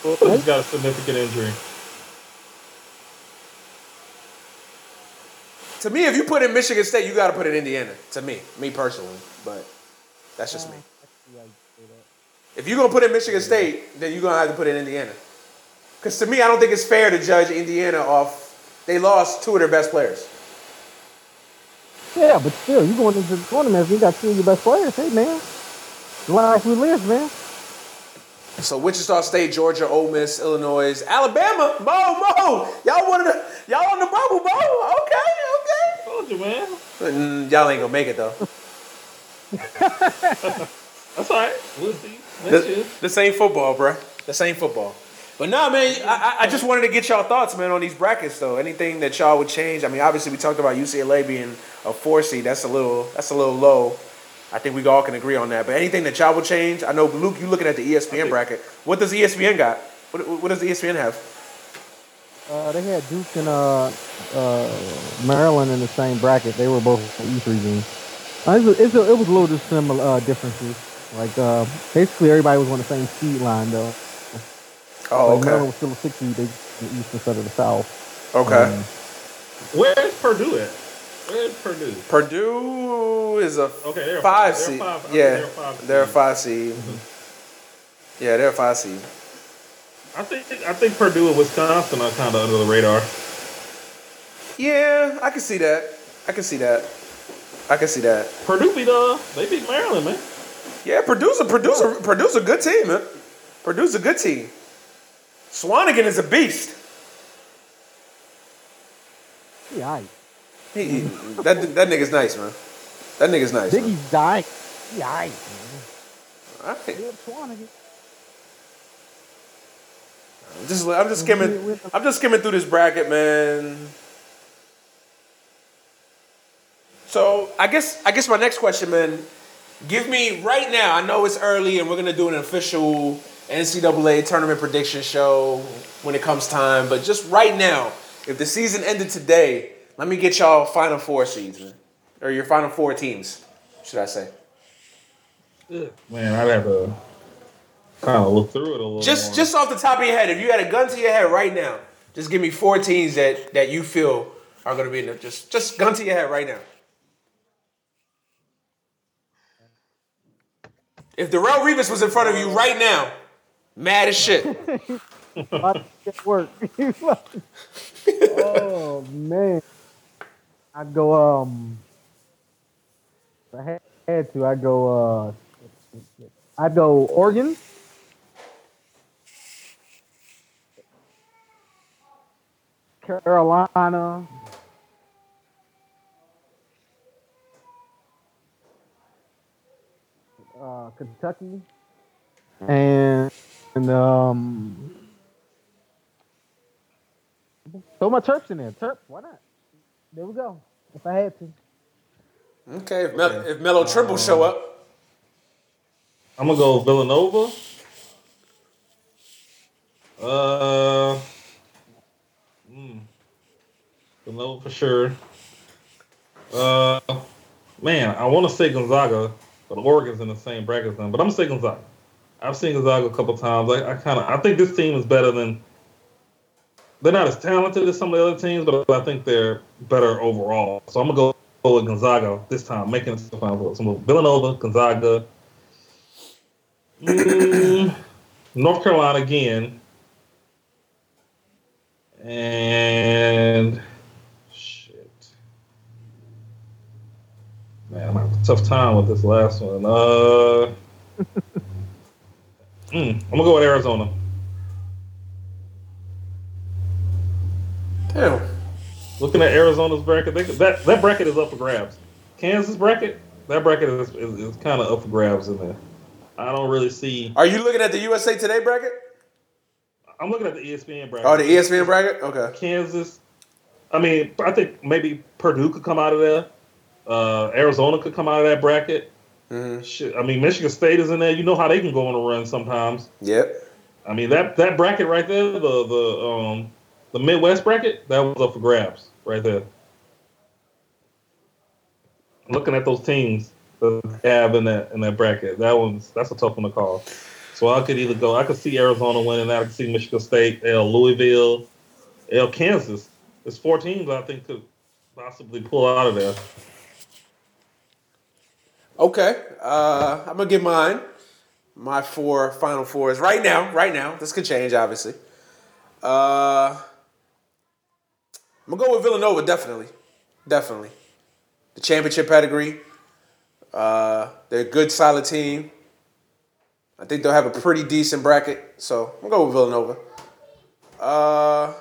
Florida's got a significant injury. To me, if you put in Michigan State, you got to put in Indiana. To me, me personally, but that's just me. If you're gonna put in Michigan State, then you're gonna have to put in Indiana. Because to me, I don't think it's fair to judge Indiana off. They lost two of their best players. Yeah, but still, you going into the tournament if you got two of your best players. Hey, man. Life we live, man. So Wichita State, Georgia, Ole Miss, Illinois, Alabama, Mo, Mo, y'all wanted to, y'all on the bubble, Mo. Okay, okay. Told you, man. Mm, y'all ain't gonna make it though. That's all right. We'll see. Next year. This, this ain't football, bro. This ain't football. But nah, man, I, I- just wanted to get y'all thoughts, man, on these brackets though. Anything that y'all would change? I mean, obviously we talked about UCLA being a four seed. That's a little, that's a little low. I think we all can agree on that. But anything that y'all would change? I know Luke, you looking at the ESPN bracket. What does ESPN got? What, what does ESPN have? Uh, they had Duke and uh, uh, Maryland in the same bracket. They were both E3 games. Uh, it, was, it was a little dissimilar uh, differences. Like uh, basically everybody was on the same seed line though. Oh, Like Maryland was still a six seed. They the east instead of the south. Okay. Um, Where's Purdue at? Where's Purdue? Purdue is a Okay, they're a five they're seed. five- I think yeah, they're a five they're a seed. five seed. Yeah, they're a five seed. I think I think Purdue and Wisconsin are kind of under the radar. Yeah, I can see that. I can see that. I can see that. Purdue beat uh they beat Maryland, man. Yeah, Purdue's a Purdue's a, Purdue's a good team, man. Purdue's a good team. Swanigan is a beast. yeah, aight. He, he- that that nigga's nice, man. That nigga's nice. man. Biggie's dying. Yeah, aight, man. All right. Caleb Swanigan. Just I'm just skimming. I'm just skimming through this bracket, man. So I guess I guess my next question, man. Give me right now. I know it's early, and we're gonna do an official NCAA tournament prediction show when it comes time. But just right now, if the season ended today, let me get y'all Final Four seeds, man, or your Final Four teams, should I say? Man, I'd have to kind of look through it a little. Just more. just off the top of your head, if you had a gun to your head right now, just give me four teams that that you feel are going to be in the just just gun to your head right now. If Darrelle Revis was in front of you right now, mad as shit. Work. oh man. I'd go. Um, I had, to, I'd go. Uh, I'd go Oregon. Carolina. Uh, Kentucky. And, and um, throw my Terps in there. Terps, why not? There we go. If I had to. Okay, if, Mel- if Melo Trimble show up, I'm gonna go Villanova. Uh, mm, Villanova for sure. Uh, man, I want to say Gonzaga, but Oregon's in the same bracket as them. But I'm gonna say Gonzaga. I've seen Gonzaga a couple times. I, I kind of, I think this team is better than. They're not as talented as some of the other teams, but I think they're better overall. So I'm gonna go, with Gonzaga this time, making it to the final four. So Villanova, Gonzaga, Mm, North Carolina again. And shit. Man, I'm having a tough time with this last one. Uh mm, I'm gonna go with Arizona. damn. Looking at Arizona's bracket, they, that that bracket is up for grabs. Kansas bracket, that bracket is, is, is kind of up for grabs in there. I don't really see. Are you looking at the USA Today bracket? I'm looking at the ESPN bracket. Oh, the ESPN bracket. Okay. Kansas. I mean, I think maybe Purdue could come out of there. Uh, Arizona could come out of that bracket. Hmm Shit, I mean, Michigan State is in there. You know how they can go on a run sometimes. Yep. I mean, that that bracket right there, the the um the Midwest bracket, that was up for grabs right there. Looking at those teams that they have in that in that bracket, that one's that's a tough one to call. So I could either go, I could see Arizona winning that. I could see Michigan State, L Louisville, L Kansas. There's four teams I think could possibly pull out of there. Okay. Uh, I'm gonna give mine. My four final fours right now. Right now, this could change, obviously. Uh, I'm gonna go with Villanova. Definitely, definitely. The championship pedigree. Uh, they're a good, solid team. I think they'll have a pretty decent bracket, so I'm gonna go with Villanova. Uh,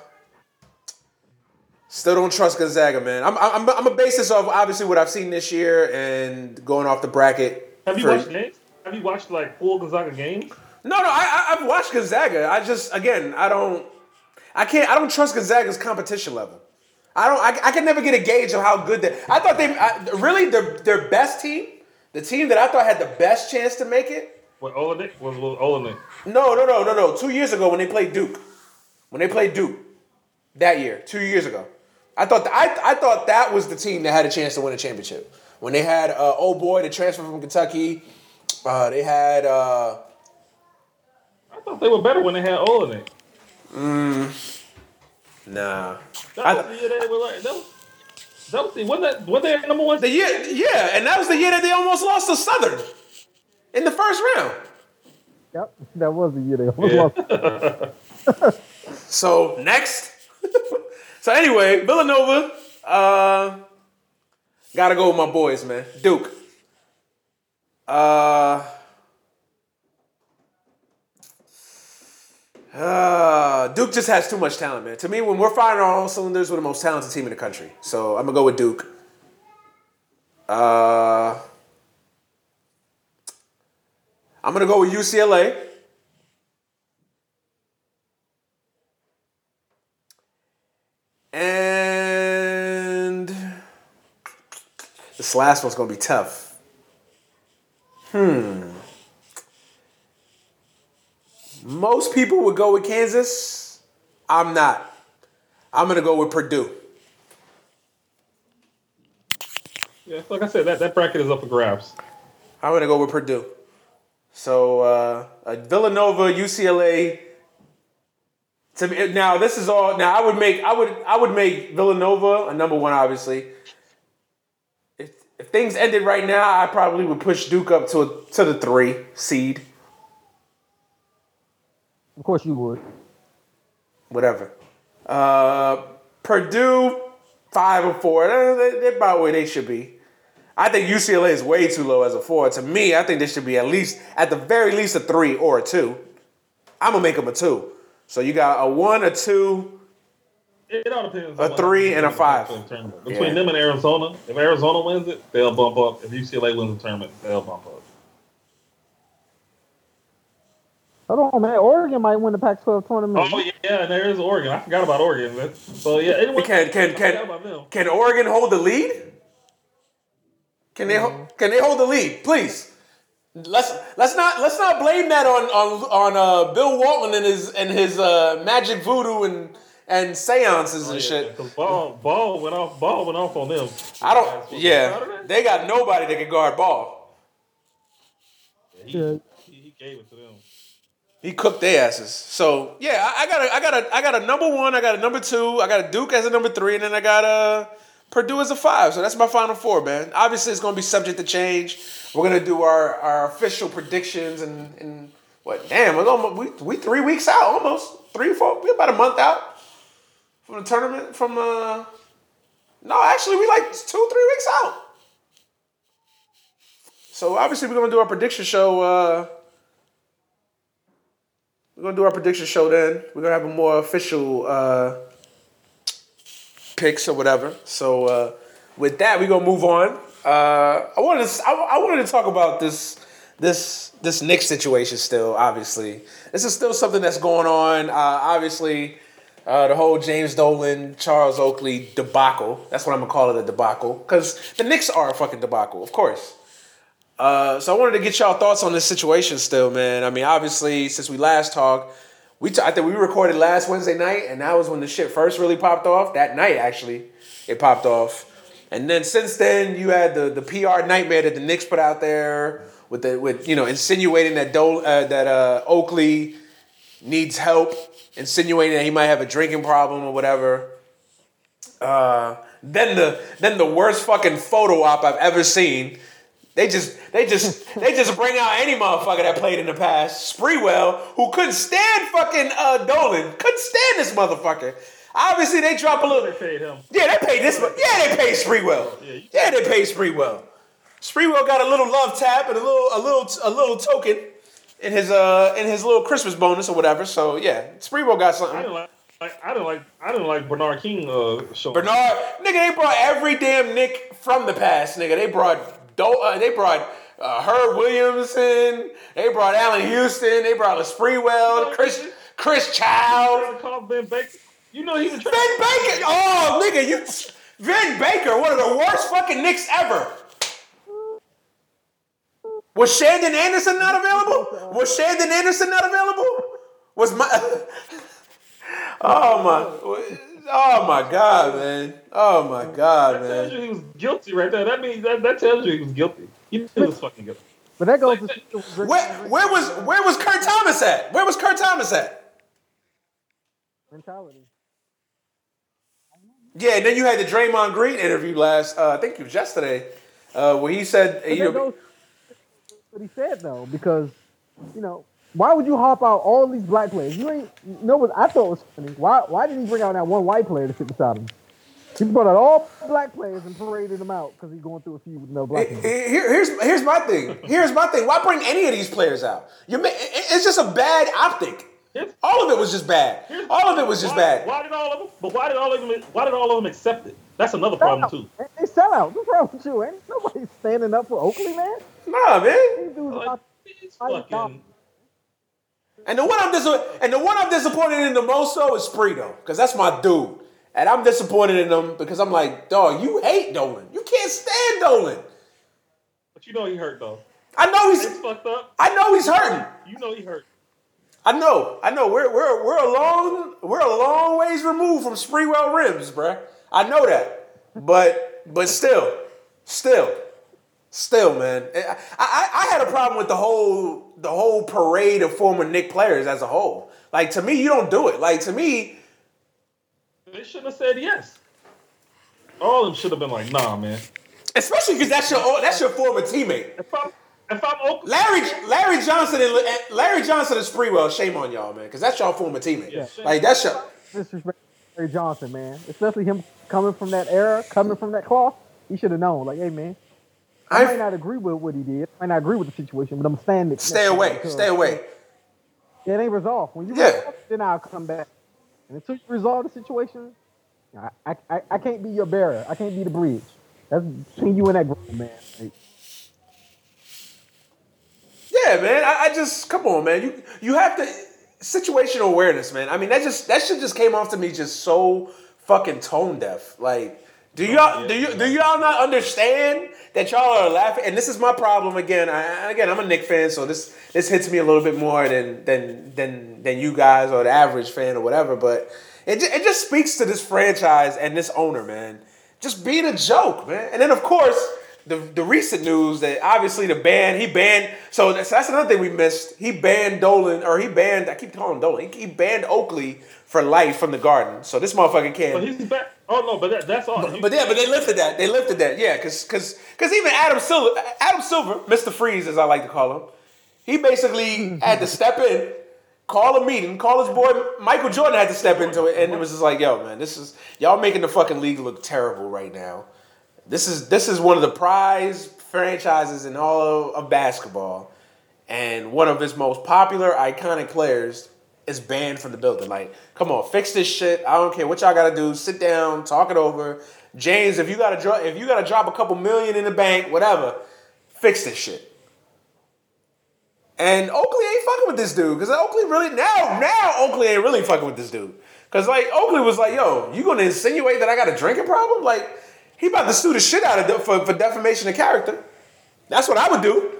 still don't trust Gonzaga, man. I'm I'm I'm gonna base this off obviously what I've seen this year and going off the bracket. Have you for- watched games? Have you watched like full Gonzaga games? No, no, I, I I've watched Gonzaga. I just again I don't I can't I don't trust Gonzaga's competition level. I don't I, I can never get a gauge of how good they. I thought they I, really their their best team, the team that I thought had the best chance to make it. What Olynyk was was Olynyk. No, no, no, no, no. Two years ago when they played Duke, when they played Duke, that year, two years ago, I thought th- I I thought that was the team that had a chance to win a championship. When they had uh, old boy, the transfer from Kentucky, uh, they had uh, I thought they were better when they had Olynyk. nah. That I- was the year they were like that was, that was the wasn't that wasn't they number one? The year, yeah, and that was the year that they almost lost to Southern in the first round. Yep, that was the year they almost Yeah. lost. So next, so anyway, Villanova, uh, gotta go with my boys, man. Duke. Uh, uh, Duke just has too much talent, man. To me, when we're firing on all cylinders, we're the most talented team in the country. So I'm gonna go with Duke. Uh, I'm gonna go with UCLA. This last one's gonna be tough. Hmm. Most people would go with Kansas. I'm not. I'm gonna go with Purdue. yeah, like I said, that, that bracket is up for grabs. I'm gonna go with Purdue. So uh, uh, Villanova, UCLA. To me, now this is all. Now I would make I would I would make Villanova a number one. Obviously, if things ended right now, I probably would push Duke up to a, to the three seed. Of course you would. Whatever. Uh, Purdue. five and four. They're, they're about where they should be. I think UCLA is way too low as a four. To me, I think they should be at least, at the very least, a three or a two. I'm gonna make them a two. So you got a one, a two. It all depends. A on three and a five. in the tournament. Yeah. Between them and Arizona, if Arizona wins it, they'll bump up. If UCLA wins the tournament, they'll bump up. Hold on, man. Oregon might win the Pac-12 tournament. Oh yeah, and there is Oregon. I forgot about Oregon. man. So yeah, anyway, Can can can can Oregon hold the lead? Can they can they hold the lead, please? Let's let's not let's not blame that on on on uh, Bill Walton and his and his uh, magic voodoo and and seances and oh, shit. Oh, 'cause Ball, ball went off. Ball went off on them. I don't. Yeah, they got nobody that can guard ball. He, Yeah. he, he gave it to them. He cooked their asses. So yeah, I, I got a I got a I got a number one. I got a number two. I got a Duke as a number three, and then I got a Purdue as a five. So that's my final four, man. Obviously, it's gonna be subject to change. We're gonna do our, our official predictions and and what? Damn, we're almost, we we three weeks out, almost three four. We're about a month out from the tournament. From uh, no, actually, we like two three weeks out. So obviously, we're gonna do our prediction show. Uh, we're gonna do our prediction show then. We're gonna have a more official uh, picks or whatever. So uh, with that, we're gonna move on. Uh, I wanted to I, I wanted to talk about this this this Knicks situation still. Obviously, this is still something that's going on. Uh, obviously, uh, the whole James Dolan, Charles Oakley debacle. That's what I'm gonna call it a debacle because the Knicks are a fucking debacle, of course. Uh, so I wanted to get y'all thoughts on this situation still, man. I mean, obviously, since we last talked, we t- I think we recorded last Wednesday night, and that was when the shit first really popped off. That night, actually, it popped off. And then since then, you had the the PR nightmare that the Knicks put out there with the with you know insinuating that Dol- uh, that uh, Oakley needs help, insinuating that he might have a drinking problem or whatever. Uh, then the then the worst fucking photo op I've ever seen. They just they just they just bring out any motherfucker that played in the past. Sprewell, who couldn't stand fucking uh, Dolan, couldn't stand this motherfucker. Obviously, they drop a little. They paid him. Yeah, they paid this. Yeah, they paid Sprewell. Yeah, they paid Sprewell. Sprewell got a little love tap and a little a little a little token in his uh in his little Christmas bonus or whatever. So yeah, Sprewell got something. I didn't like. like I didn't like. I didn't like Bernard King uh, show. Bernard, nigga, they brought every damn Nick from the past, nigga. They brought Do, uh, they brought uh, Herb Williamson. They brought Allan Houston. They brought Sprewell, Chris Chris Child, Vin Baker. You know he was. Vin Baker. Oh, nigga, you Vin Baker, one of the worst fucking Knicks ever. Was Shandon Anderson not available? Was Shandon Anderson not available? Was my Oh my Oh my god, man. Oh my god, man. That tells man. you he was guilty right there. That means that, that tells you he was guilty. He knew he was fucking guilty. But that goes to speak to Where where was where was Kurt Thomas at? Where was Kurt Thomas at? mentality. Yeah, and then you had the Draymond Green interview last uh, I think it was yesterday. Uh, where he said But you know, goes to what he said though, because you know why would you hop out all these black players? You ain't you know what I thought was funny. Why why did he bring out that one white player to sit beside him? He brought out all black players and paraded them out because he's going through a few with no black. Here- players. here- here's here's my thing. Here's my thing. Why bring any of these players out? You ma- it- it's just a bad optic. All of it was just bad. All of it was just why, bad. Why did all of them? But why did all of them? Why did all of them accept it? That's another problem too. They- They sell out. What's wrong with you? Ain't nobody standing up for Oakley, man. Nah, man. These Like, out it's I don't fucking. And the one I'm dis- and the one I'm disappointed in the most though is Spree because that's my dude. And I'm disappointed in him because I'm like, dog, you hate Dolan. You can't stand Dolan. But you know he hurt though. I know It's he's fucked up. I know he's hurting. You know he hurt. I know, I know. We're we're we're a long we're a long ways removed from Sprewell rims, bruh. I know that, but but still, still, still, man. Eh, I, I I had a problem with the whole the whole parade of former Nick players as a whole. Like to me, you don't do it. Like to me, They shouldn't have said yes. All of them should have been like, nah, man. especially because that's your that's your former teammate. If I'm if I'm Oakland, Larry Larry Johnson and Larry Johnson and Sprewell. Shame on y'all, man, because that's your former teammate. Yeah. Like that's your disrespect. Larry Johnson, man. Especially him coming from that era, coming from that cloth. He should have known. Like, hey, man, I, might not agree with what he did. I might not agree with the situation, but I'm standing. stay away, stay away. Yeah, it ain't resolved. When you Yeah. resolve, then I'll come back. And until you resolve the situation, I, I, I can't be your bearer. I can't be the bridge. That's between you and that group, man. Like, Yeah, man. I, I just come on, man. You you have to situational awareness, man. I mean, that just that shit just came off to me just so fucking tone deaf. Like, do y'all do you do y'all not understand that y'all are laughing? And this is my problem again. I, again, I'm a Nick fan, so this this hits me a little bit more than than than than you guys or the average fan or whatever. But it it just speaks to this franchise and this owner, man. Just being a joke, man. And then of course the the recent news that obviously the ban he banned. So that's, that's another thing we missed. He banned Dolan or he banned. I keep calling him Dolan. He, he banned Oakley for life from the Garden. So this motherfucker can't. he's back. Oh no, but that, that's all. But, but yeah, but they lifted that. They lifted that. Yeah, because because because even Adam Silver, Adam Silver, Mr. Freeze, as I like to call him, he basically had to step in, call a meeting, call his boy Michael Jordan had to step into it, and it was just like, yo, man, this is y'all making the fucking league look terrible right now. This is this is one of the prize franchises in all of, of basketball, and one of its most popular, iconic players is banned from the building. Like, come on, fix this shit. I don't care what y'all gotta do. Sit down, talk it over. James, if you gotta drop, if you gotta drop a couple million in the bank, whatever, fix this shit. And Oakley ain't fucking with this dude because Oakley really now now Oakley ain't really fucking with this dude because like Oakley was like, yo, you gonna insinuate that I got a drinking problem? Like he about to sue the shit out of for for defamation of character. That's what I would do.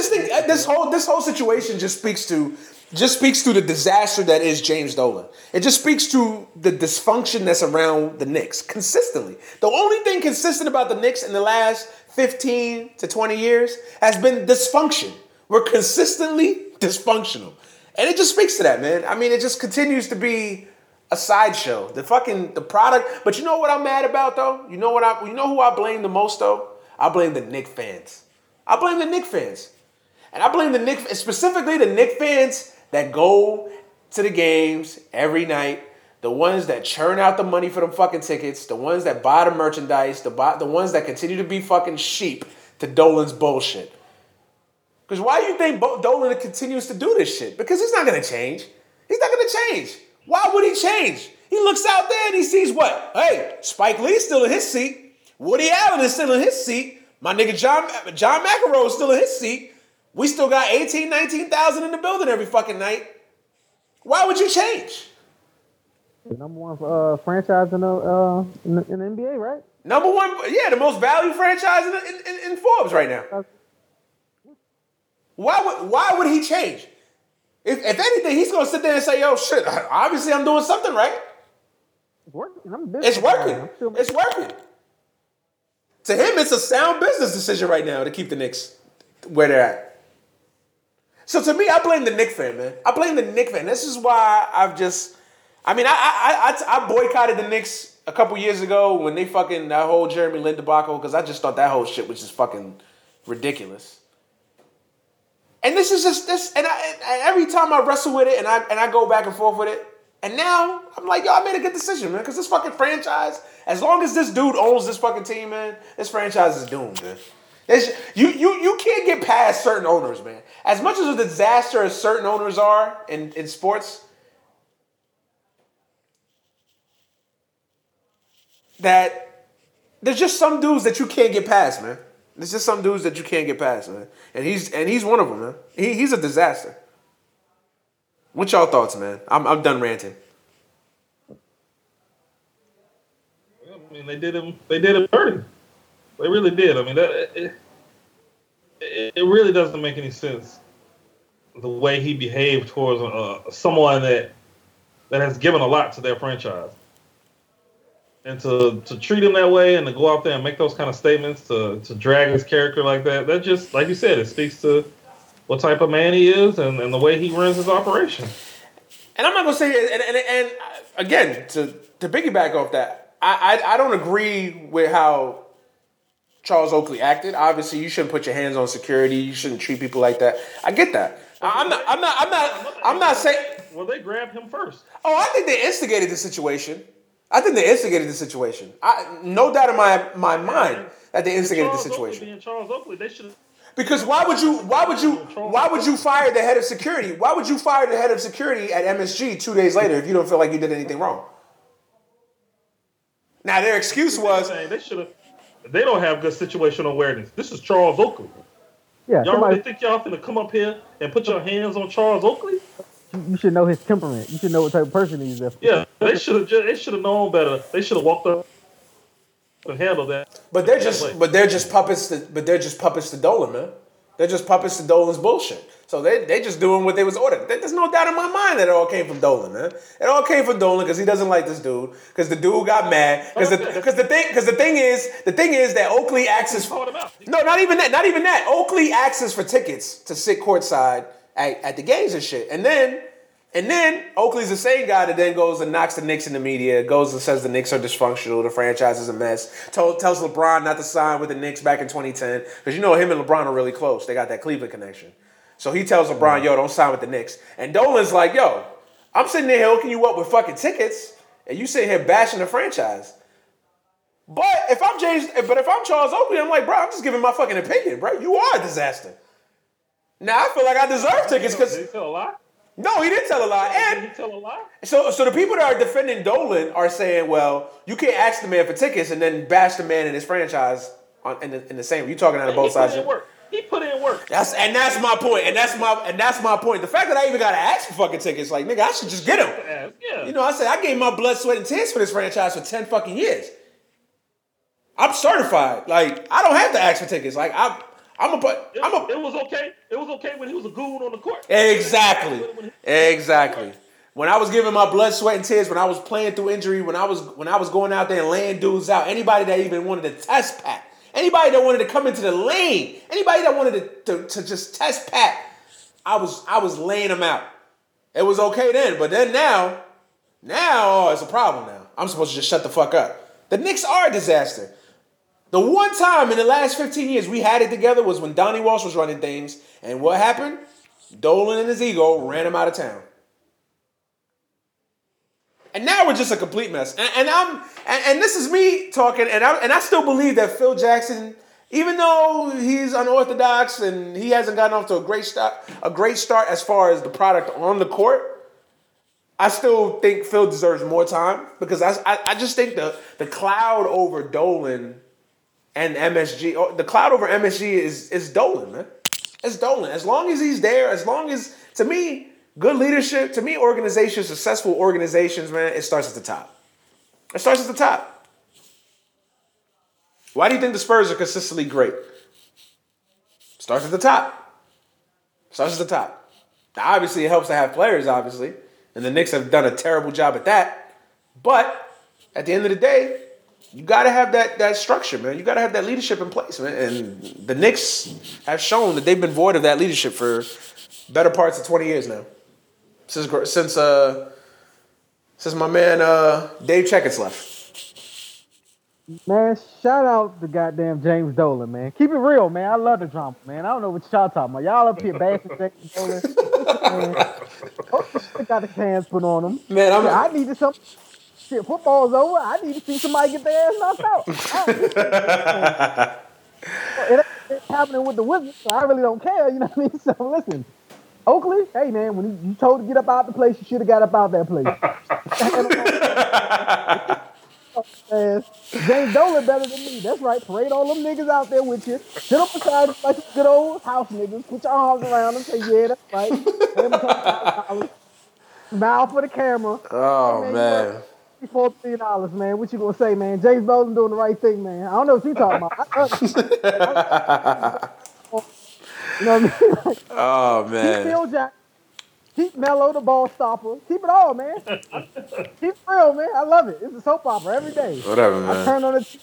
Just think uh, this whole this whole situation just speaks to just speaks to the disaster that is James Dolan. It just speaks to the dysfunction that's around the Knicks consistently. The only thing consistent about the Knicks in the last 15 to 20 years has been dysfunction. We're consistently dysfunctional. And it just speaks to that, man. I mean, it just continues to be a sideshow. The fucking the product. But you know what I'm mad about though? You know what I you know who I blame the most though? I blame the Knick fans. I blame the Knick fans. And I blame the Knick specifically the Knick fans that go to the games every night. The ones that churn out the money for them fucking tickets, the ones that buy the merchandise, the buy, the ones that continue to be fucking sheep to Dolan's bullshit. Because why do you think Bo- Dolan continues to do this shit? Because he's not gonna change. He's not gonna change. Why would he change? He looks out there and he sees what? Hey, Spike Lee's still in his seat. Woody Allen is still in his seat. My nigga John John McEnroe is still in his seat. We still got 18, 19,000 in the building every fucking night. Why would you change? the number one uh, franchise in the, uh, in the in the NBA, right? Number one, yeah, the most valued franchise in, in, in, Forbes right now. Why would why would he change? If, if anything, he's gonna sit there and say, "Yo, shit, obviously I'm doing something right. It's working. I'm It's working. Still- It's working." To him, it's a sound business decision right now to keep the Knicks where they're at. So to me, I blame the Knick fan, man. I blame the Knick fan. This is why I've just, I mean, I I I, I boycotted the Knicks a couple years ago when they fucking that whole Jeremy Lin debacle because I just thought that whole shit was just fucking ridiculous. And this is just this, and, I, and every time I wrestle with it, and I and I go back and forth with it, and now I'm like, yo, I made a good decision, man, because this fucking franchise, as long as this dude owns this fucking team, man, this franchise is doomed, man. It's, you you you can't get past certain owners, man. As much as a disaster as certain owners are in, in sports, that there's just some dudes that you can't get past, man. There's just some dudes that you can't get past, man. And he's and he's one of them, man. He, he's a disaster. What y'all thoughts, man? I'm I'm done ranting. I mean, they did him. They did him dirty. They really did. I mean, that it, it, really doesn't make any sense the way he behaved towards uh, someone that that has given a lot to their franchise, and to to treat him that way and to go out there and make those kind of statements to to drag his character like that. That just like you said, it speaks to what type of man he is and, and the way he runs his operation. And I'm not gonna say and and, and again to to piggyback off that, I, I I don't agree with how Charles Oakley acted. Obviously, you shouldn't put your hands on security. You shouldn't treat people like that. I get that. I'm not. I'm not. I'm not. I'm not saying. well, they grabbed him first. Oh, I think they instigated the situation. I think they instigated the situation. I no doubt in my my mind that they instigated the Oakley situation. being Charles Oakley, they should. Because why would you why would you why would you fire the head of security? Why would you fire the head of security at MSG two days later if you don't feel like you did anything wrong? Now their excuse was they should have. They don't have good situational awareness. This is Charles Oakley. Yeah, Y'all somebody, really think y'all finna come up here and put your hands on Charles Oakley? you should know his temperament. You should know what type of person he is. Yeah, they should have. They should have known better. They should have walked up and handled that. But they're just but they're just puppets to but they're just puppets to Dolan, man. They're just puppets to Dolan's bullshit. So they they just doing what they was ordered. There's no doubt in my mind that it all came from Dolan, man. It all came from Dolan because he doesn't like this dude. Because the dude got mad. Because the because the thing because the thing is the thing is that Oakley him out. No, not even that. Not even that. Oakley access for tickets to sit courtside at, at the games and shit. And then, and then Oakley's the same guy that then goes and knocks the Knicks in the media, goes and says the Knicks are dysfunctional, the franchise is a mess. Told, tells LeBron not to sign with the Knicks back in 2010 because you know him and LeBron are really close. They got that Cleveland connection. So he tells LeBron, "Yo, don't sign with the Knicks." And Dolan's like, "Yo, I'm sitting there hooking you up with fucking tickets, and you sitting here bashing the franchise." But if I'm James, but if I'm Charles Oakley, I'm like, bro, I'm just giving my fucking opinion, bro. You are a disaster. Now I feel like I deserve tickets because he tell a lie? no, he didn't tell a lie. Did he tell a lie? so, so the people that are defending Dolan are saying, well, you can't ask the man for tickets and then bash the man and his franchise on, in, the, in the same. You talking out of both he put sides. in work. He put in work. That's and that's my point. And that's my and that's my point. The fact that I even gotta ask for fucking tickets, like nigga, I should just get them. Yeah. You know, I said I gave my blood, sweat, and tears for this franchise for ten fucking years. I'm certified. Like I don't have to ask for tickets. Like I'm, I'm a, but I'm a. it was okay. It was okay when he was a goon on the court. Exactly. Exactly. When I was giving my blood, sweat, and tears, when I was playing through injury, when I was when I was going out there and laying dudes out, anybody that even wanted to test Pat, anybody that wanted to come into the lane, anybody that wanted to, to, to just test Pat, I was I was laying them out. It was okay then, but then now, now oh, it's a problem now. I'm supposed to just shut the fuck up. The Knicks are a disaster. The one time in the last 15 years we had it together was when Donnie Walsh was running things, and what happened? Dolan and his ego ran him out of town. And now we're just a complete mess. And, and I'm and, and this is me talking, and I and I still believe that Phil Jackson, even though he's unorthodox and he hasn't gotten off to a great start, a great start as far as the product on the court, I still think Phil deserves more time because I, I, I just think the the cloud over Dolan and MSG, oh, the cloud over MSG is is Dolan, man. It's Dolan. As long as he's there, as long as to me, good leadership, to me, organizations, successful organizations, man, it starts at the top. It starts at the top. Why do you think the Spurs are consistently great? Starts at the top. Starts at the top. Now, obviously, it helps to have players, obviously, and the Knicks have done a terrible job at that. But at the end of the day, you got to have that that structure, man. You got to have that leadership in place, man. And the Knicks have shown that they've been void of that leadership for better parts of twenty years now. Since since uh since my man uh Dave Checketts left. Man, shout out to goddamn James Dolan, man. Keep it real, man. I love the drama, man. I don't know what y'all talking about. Y'all up here bashing James Dolan. man. Oh, shit got the cans put on him. Man, I'm- I needed some shit. Football's over. I need to see somebody get their ass knocked out. It ain't happening with the Wizards, so I really don't care. You know what I mean? So listen, Oakley, hey man, when you, you told to get up out the place, you should have got up out that place. ass. James Dolan better than me. That's right. Parade all them niggas out there with you. Sit up beside you like good old house niggas. Put your arms around them. Say, yeah, that's right. Let 'em talk about it. Smile for the camera. Oh Man, man. Four billion dollars, man. What you gonna say, man? James Dolan doing the right thing, man. I don't know what you talking about. You know what I mean? Like, Oh keep man. Phil Jackson. Keep Melo the ball stopper. Keep it all, man. Keep real, man. I love it. It's a soap opera every day. Whatever, man. I turn on the TV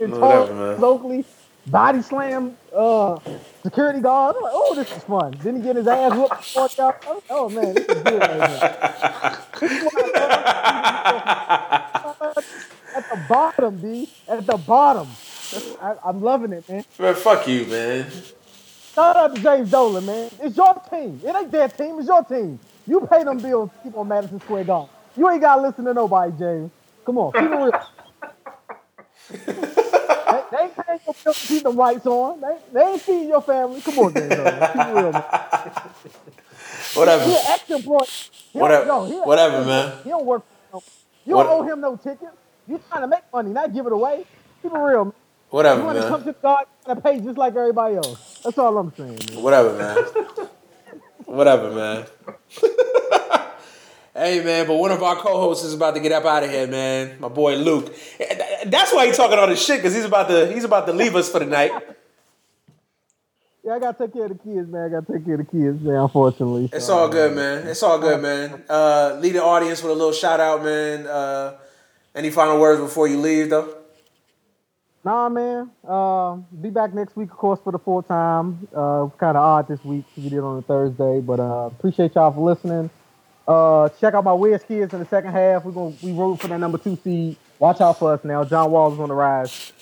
and Whatever, talk man. locally, body slam uh, security guard. I'm like, oh, this is fun. Then he get his ass whooped. out. Oh, Oh man, this is good right here. This is what I love. At the bottom, B. At the bottom. I, I'm loving it, man. Man, fuck you, man. Shout out to James Dolan, man. It's your team. It ain't their team. It's your team. You pay them bills to keep on Madison Square Garden. You ain't gotta listen to nobody, James. Come on, keep it real. they, ain't paying your bills to keep the lights on. They, they ain't feeding your family. Come on, it real, man. Whatever. He an ex-employee. Whatever- no, he whatever, man. He don't work. No, you What- don't owe him no tickets. You trying to make money, not give it away. Keep it real. Man. Whatever, You want to come man. to God and pay just like everybody else. That's all I'm saying. Man. Whatever, man. Whatever, man. hey, man, but one of our co-hosts is about to get up out of here, man. My boy Luke. That's why he's talking all this shit because he's about to he's about to leave us for the night. Yeah, I gotta take care of the kids, man. I gotta take care of the kids, man. Unfortunately, It's So, all good, man. It's all good, man. Uh, lead the audience with a little shout out, man. Uh, any final words before you leave, though? Nah, man. Uh, be back next week, of course, for the full time. Uh, kind of odd this week we did it on a Thursday, but uh, appreciate y'all for listening. Uh, check out my Wiz kids in the second half. We're gonna we root for that number two seed. Watch out for us now. John Wall is on the rise.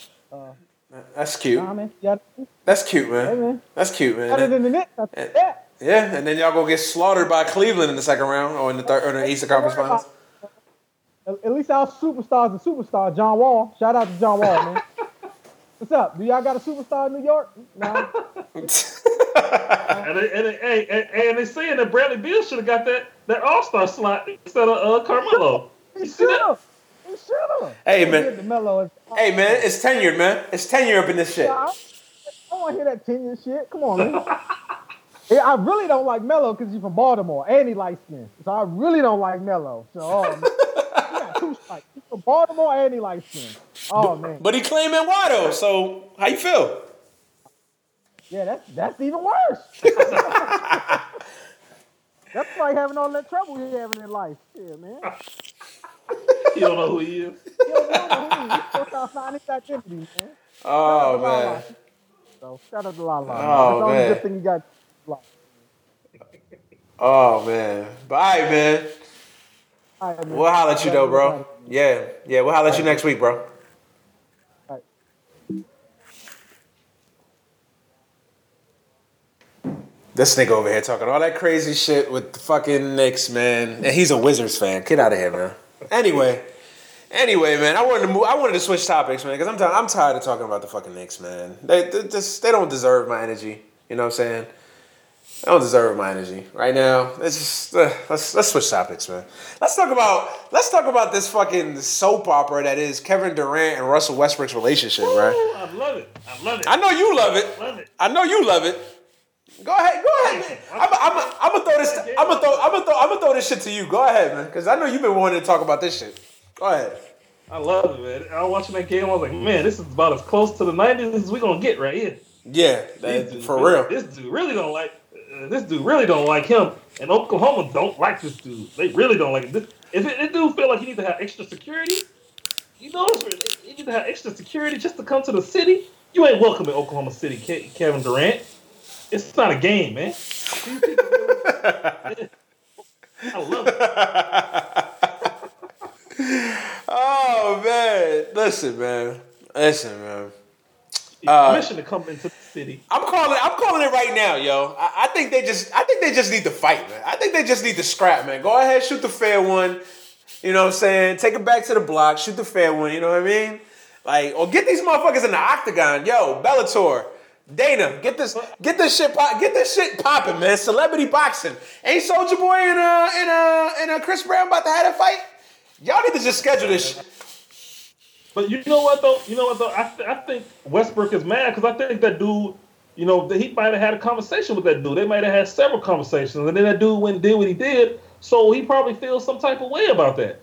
That's cute. Man. Yeah, That's cute, hey, man. man. That's cute, man. than the Knicks. Think. Yeah, and then y'all go get slaughtered by Cleveland in the second round or in the third or in the Eastern Conference Finals. At at least our superstars and superstar John Wall. Shout out to John Wall, man. What's up? Do y'all got a superstar in New York? No. And they, and, they, hey, and, and they saying that Bradley Beal should have got that, that All Star slot instead of uh, Carmelo. He You see should've. He should've. Hey, man. did the Melo. hey, man, it's tenured, man. It's tenure up in this shit. I don't want to hear that tenure shit. Come on, man. Yeah, I really don't like Melo because he's from Baltimore and he light skin. So I really don't like Melo. So oh, man. he got two strikes. He's from Baltimore and he light skin. Oh man. But he claiming why though? So how you feel? Yeah, that's that's even worse. that's why he having all that trouble he having in life. Yeah, man. You don't know who he is. He don't know who he is. He's supposed to find his identity, man. Oh Shout out to Lala. man. So shout out to Lala. Oh, That's the only man. good thing he got. Oh man. Bye, man. All right, man. We'll holler at you though, bro. Yeah, yeah. We'll holler at you next week, bro. All right. This nigga over here talking all that crazy shit with the fucking Knicks, man. And he's a Wizards fan. Get out of here, man. Anyway, anyway, man. I wanted to move. I wanted to switch topics, man, because I'm tired. I'm tired of talking about the fucking Knicks, man. They, they just they don't deserve my energy. You know what I'm saying? They don't deserve my energy right now. It's just uh, let's let's switch topics, man. Let's talk about let's talk about this fucking soap opera that is Kevin Durant and Russell Westbrook's relationship, right? I love it. I love it. I know you love it. love it. I know you love it. Go ahead, go ahead. man. I'm, I'm, I'm gonna throw this. I'm gonna throw. I'm gonna throw. I'm gonna throw this shit to you. Go ahead, man, because I know you've been wanting to talk about this shit. Go ahead. I love it, man. I was watching that game. I was like, man, this is about as close to the '90s as we're gonna get right here. Yeah, that- dudes for real. This dude really don't like. This dude really don't like him, and Oklahoma don't like this dude. They really don't like it. This, if it, this dude feel like he needs to have extra security, you know, he need to have extra security just to come to the city. You ain't welcome in Oklahoma City, Kevin Durant. It's not a game, man. These people really- I love it. Oh man, listen, man, listen, man. Uh, permission to come into the city. I'm calling. I'm calling it right now, yo. I, I think they just. I think they just need to fight, man. I think they just need to scrap, man. Go ahead, shoot the fair one. You know what I'm saying? Take it back to the block. Shoot the fair one. You know what I mean? Like, or get these motherfuckers in the octagon, yo. Bellator, Dana, get this, get this shit, pop, get this shit popping, man. Celebrity boxing. Ain't Soulja Boy and uh and uh and uh Chris Brown about to have a fight? Y'all need to just schedule this. But you know what though? You know what though? I, th- I think Westbrook is mad because I think that dude, you know, that he might have had a conversation with that dude. They might have had several conversations, and then that dude went and did what he did. So he probably feels some type of way about that.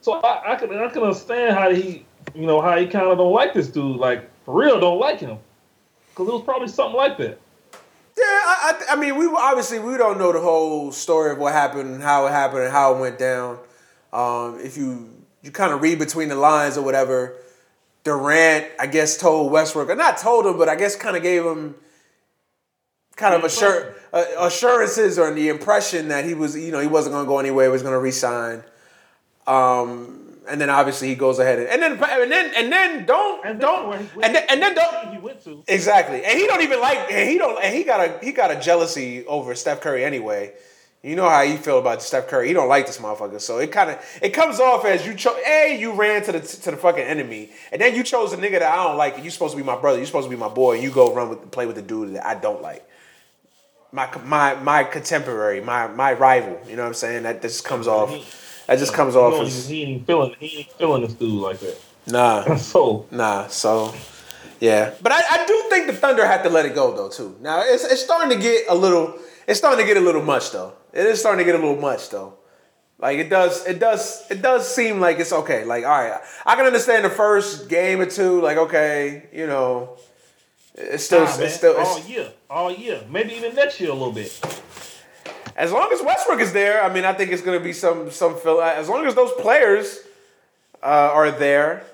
So I, I can I can understand how he, you know, how he kind of don't like this dude. Like for real, don't like him because it was probably something like that. Yeah, I, I, I mean, we obviously we don't know the whole story of what happened, and how it happened, and how it went down. Um, if you you kind of read between the lines or whatever, Durant, I guess, told Westbrook, or not told him, but I guess kind of gave him kind of assur- uh, assurances or the impression that he was, you know, he wasn't going to go anywhere, he was going to resign. Um, and then obviously he goes ahead and, and then and then and then don't And don't and then, and then don't he went to. Exactly, and he don't even like, and he don't, and he got a he got a jealousy over Steph Curry anyway. You know how you feel about Steph Curry. He don't like this motherfucker. So it kind of it comes off as you chose. A you ran to the to the fucking enemy, and then you chose a nigga that I don't like. And you supposed to be my brother. You supposed to be my boy. And you go run with play with the dude that I don't like. My my my contemporary, my my rival. You know what I'm saying? That just comes off. That just comes off as he ain't feeling he ain't feeling this dude like that. nah. So Nah, so yeah, but I, I do think the Thunder had to let it go though too. Now it's it's starting to get a little it's starting to get a little much though. It is starting to get a little much though. Like it does it does it does seem like it's okay. Like all right, I can understand the first game or two. Like okay, you know, it's still Nah, it's still all year, all year, maybe even next year a little bit. as long as Westbrook is there. I mean, I think it's gonna be some some fill. As long as those players uh, are there.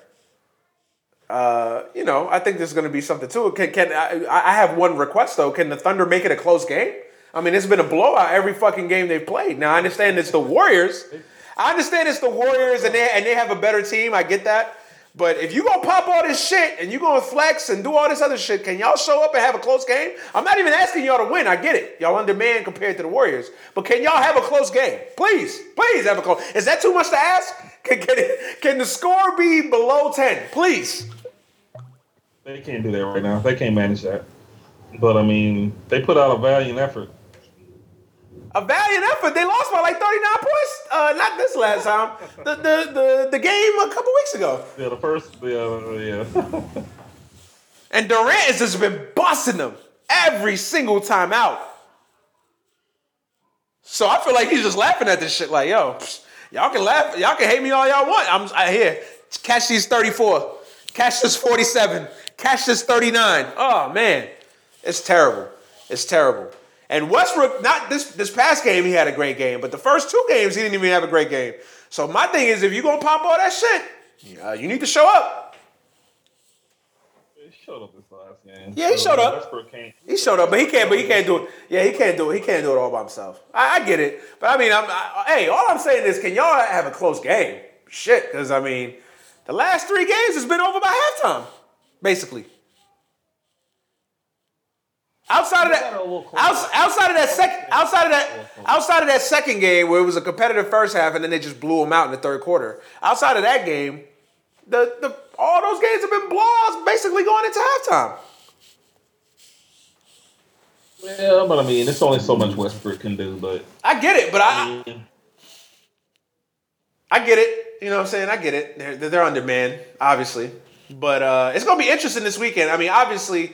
Uh, you know, I think there's going to be something to it. Can, can I, I have one request though? Can the Thunder make it a close game? I mean, it's been a blowout every fucking game they've played. Now I understand it's the Warriors. I understand it's the Warriors and they and they have a better team. I get that. But if you gonna pop all this shit and you gonna flex and do all this other shit, can y'all show up and have a close game? I'm not even asking y'all to win. I get it. Y'all undermanned compared to the Warriors. But can y'all have a close game? Please, please have a close. Is that too much to ask? Can, can, it, can the score be below 10? Please. They can't do that right now. They can't manage that. But I mean, they put out a valiant effort. A valiant effort. They lost by like 39 points. Uh, not this last time. The, the, the, the game a couple weeks ago. Yeah, the first, yeah, yeah. And Durant has just been busting them every single time out. So I feel like he's just laughing at this shit. Like, yo, psh, y'all can laugh, y'all can hate me all y'all want. I'm I, here. Catch these 34. Catch this 47. Catch this 39. Oh man, it's terrible. It's terrible. And Westbrook, not this this past game, he had a great game, but the first two games he didn't even have a great game. So my thing is, if you're gonna pop all that shit, uh, you need to show up. He showed up this last game. Yeah, he showed up. Westbrook can't. He showed up, but he can't. But he can't do it. Yeah, he can't do it. He can't do it all by himself. I, I get it, but I mean, I'm. I, hey, all I'm saying is, can y'all have a close game? Shit, because I mean, the last three games has been over by halftime, basically. Outside of that, outs- outside of that second, outside of that, outside of that second game where it was a competitive first half and then they just blew them out in the third quarter. Outside of that game, the the all those games have been blowouts, basically going into halftime. Yeah, but I mean, it's only so much Westbrook can do. But I get it, but I, I I get it. You know what I'm saying? I get it. They're, they're on demand, obviously. But uh, it's going to be interesting this weekend. I mean, obviously,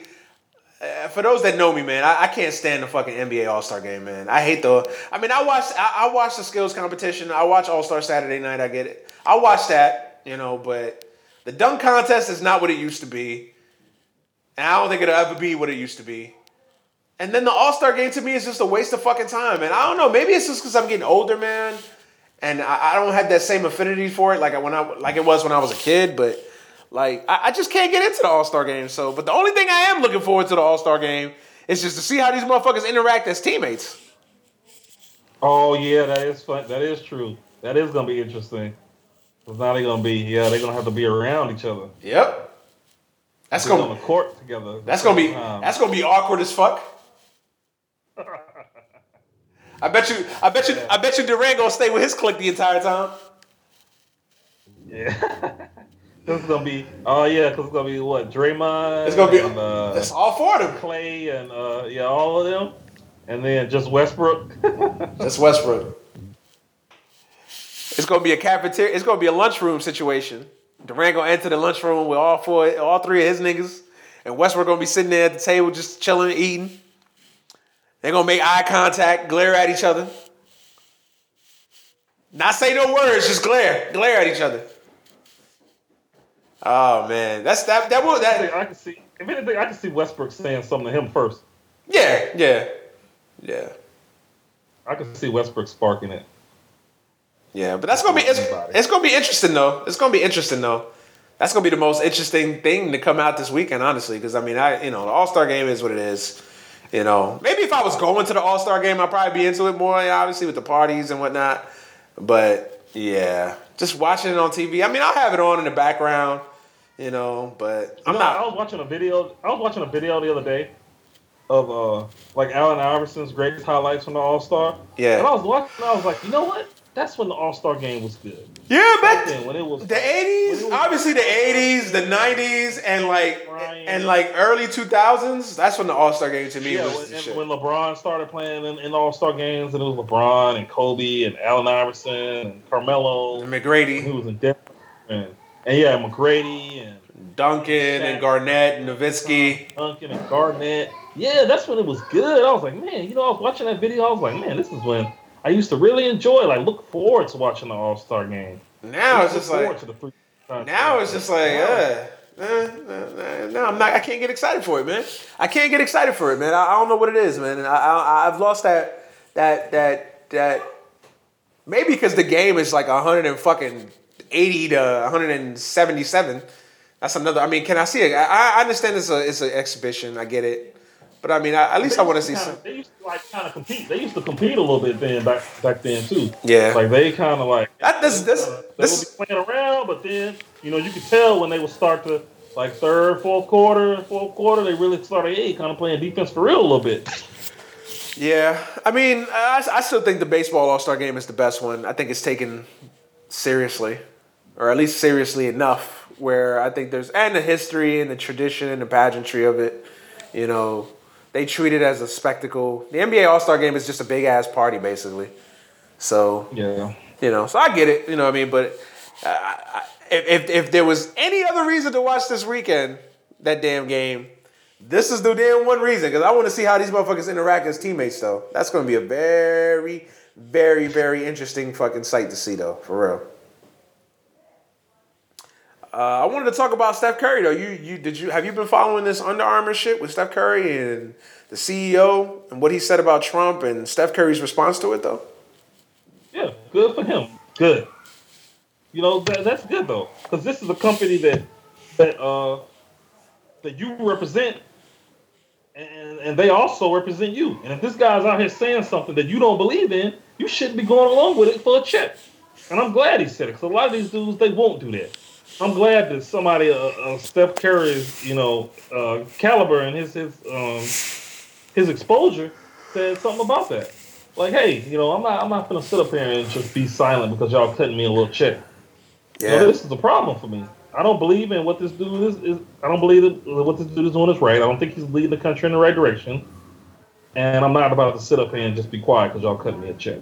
uh, for those that know me, man, I, I can't stand the fucking NBA All Star game, man. I hate the. I mean, I watch I, I watch the skills competition. I watch All Star Saturday night. I get it. I watch that, you know. But the dunk contest is not what it used to be, and I don't think it'll ever be what it used to be. And then the All Star game to me is just a waste of fucking time, man. I don't know. Maybe it's just because I'm getting older, man and I, I don't have that same affinity for it like when I like it was when I was a kid. But like I, I just can't get into the All Star game. So, but the only thing I am looking forward to the All Star game is just to see how these motherfuckers interact as teammates. oh yeah, that is fun. That is true. That is gonna be interesting. Cause now they're gonna be yeah, they're gonna have to be around each other. Yep. That's gonna the court together. that's gonna be Um, that's gonna be awkward as fuck. I bet you I bet you I bet you Durant gonna stay with his clique the entire time. yeah. This is gonna be oh yeah, cause it's gonna be what Draymond. It's gonna be and, uh, it's all four of them. Klay and uh, yeah, all of them, and then just Westbrook. That's Westbrook. It's gonna be a cafeteria. It's gonna be a lunchroom situation. Durant gonna enter the lunchroom with all four, all three of his niggas, and Westbrook gonna be sitting there at the table just chilling, eating. They're gonna make eye contact, glare at each other. Not say no words, just glare, glare at each other. Oh man, that's that. That will that. I can see. If anything, I can see Westbrook saying something to him first. Yeah, yeah, yeah. I can see Westbrook sparking it. Yeah, but that's gonna be it's, it's gonna be interesting though. It's gonna be interesting though. That's gonna be the most interesting thing to come out this weekend, honestly. Because I mean, I you know the All Star game is what it is. You know, maybe if I was going to the All Star game, I'd probably be into it more. Obviously with the parties and whatnot. But yeah, just watching it on TV. I mean, I'll have it on in the background. You know, but I'm know, I was watching a video. I was watching a video the other day of uh like Allen Iverson's greatest highlights from the All Star. Yeah. And I was watching, I was like, you know what? That's when the All Star game was good. Yeah, Back then, when it was the eighties, obviously the eighties, the nineties, and like and like early two thousands. That's when the All Star game to me Yeah, was when, when LeBron started playing in, in the All Star games, and it was LeBron and Kobe and Allen Iverson and Carmelo, And who McGrady, was in Denver, and, and yeah, McGrady and Duncan, and Garnett, and Nowitzki. Duncan and Garnett. Yeah, that's when it was good. I was like, man, you know, I was watching that video. I was like, man, this is when I used to really enjoy, like, look forward to watching the All Star game. Now it's just like to the three- now it's just like uh, uh, uh, no, I'm not. I can't get excited for it, man. I can't get excited for it, man. I, I don't know what it is, man. And I, I I've lost that that that that maybe because the game is like a 100 and fucking 80 to 177. That's another. I mean, can I see it? I, I understand it's a it's an exhibition. I get it, but I mean, I, at least I want to see kinda, some. They used to like kind of compete. They used to compete a little bit then back back then too. Yeah. Like they kind of like That, this this uh, they this would be playing around, but then you know you could tell when they would start to like third, fourth quarter, fourth quarter, they really started hey kind of playing defense for real a little bit. Yeah, I mean, I, I still think the baseball All Star Game is the best one. I think it's taken seriously, or at least seriously enough, where I think there's and the history and the tradition and the pageantry of it. You know, they treat it as a spectacle. The NBA All Star Game is just a big ass party, basically. So Yeah. you know, so I get it. You know what I mean? But uh, I, if if there was any other reason to watch this weekend, that damn game. This is the damn one reason because I want to see how these motherfuckers interact as teammates. Though that's going to be a very, very, very interesting fucking sight to see. Though, for real. Uh, I wanted to talk about Steph Curry though. You you did you have you been following this Under Armour shit with Steph Curry and the CEO and what he said about Trump and Steph Curry's response to it though? Yeah, good for him. Good. You know that, that's good though, because this is a company that that uh that you represent, and and they also represent you. And if this guy's out here saying something that you don't believe in, you shouldn't be going along with it for a check. And I'm glad he said it, because a lot of these dudes they won't do that. I'm glad that somebody, uh, uh, Steph Curry's, you know, uh, caliber and his his um his exposure said something about that. Like, hey, you know, I'm not I'm not gonna sit up here and just be silent because y'all cutting me a little check. You know, this is a problem for me. I don't believe in what this dude is. is I don't believe that what this dude is doing is right. I don't think he's leading the country in the right direction. And I'm not about to sit up here and just be quiet because y'all cutting me a check.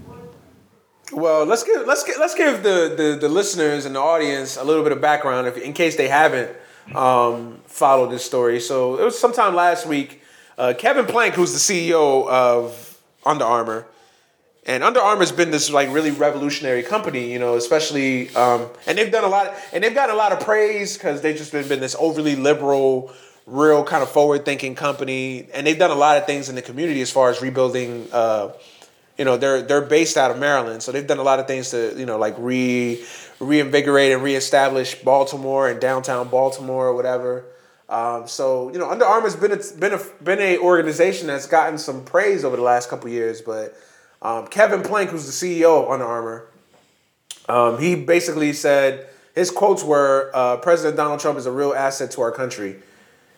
Well, let's give let's give, let's give the, the the listeners and the audience a little bit of background, if in case they haven't um, followed this story. So it was sometime last week. Uh, Kevin Plank, who's the CEO of Under Armour, and Under Armour's been this like really revolutionary company, you know, especially um, and they've done a lot and they've gotten a lot of praise because they've just been, been this overly liberal, real kind of forward thinking company, and they've done a lot of things in the community as far as rebuilding. Uh, you know they're they're based out of Maryland, so they've done a lot of things to you know like re reinvigorate and reestablish Baltimore and downtown Baltimore or whatever. Um, so you know Under Armour's been a, been a been a organization that's gotten some praise over the last couple years, but um, Kevin Plank, who's the CEO of Under Armour, um, he basically said his quotes were uh, President Donald Trump is a real asset to our country.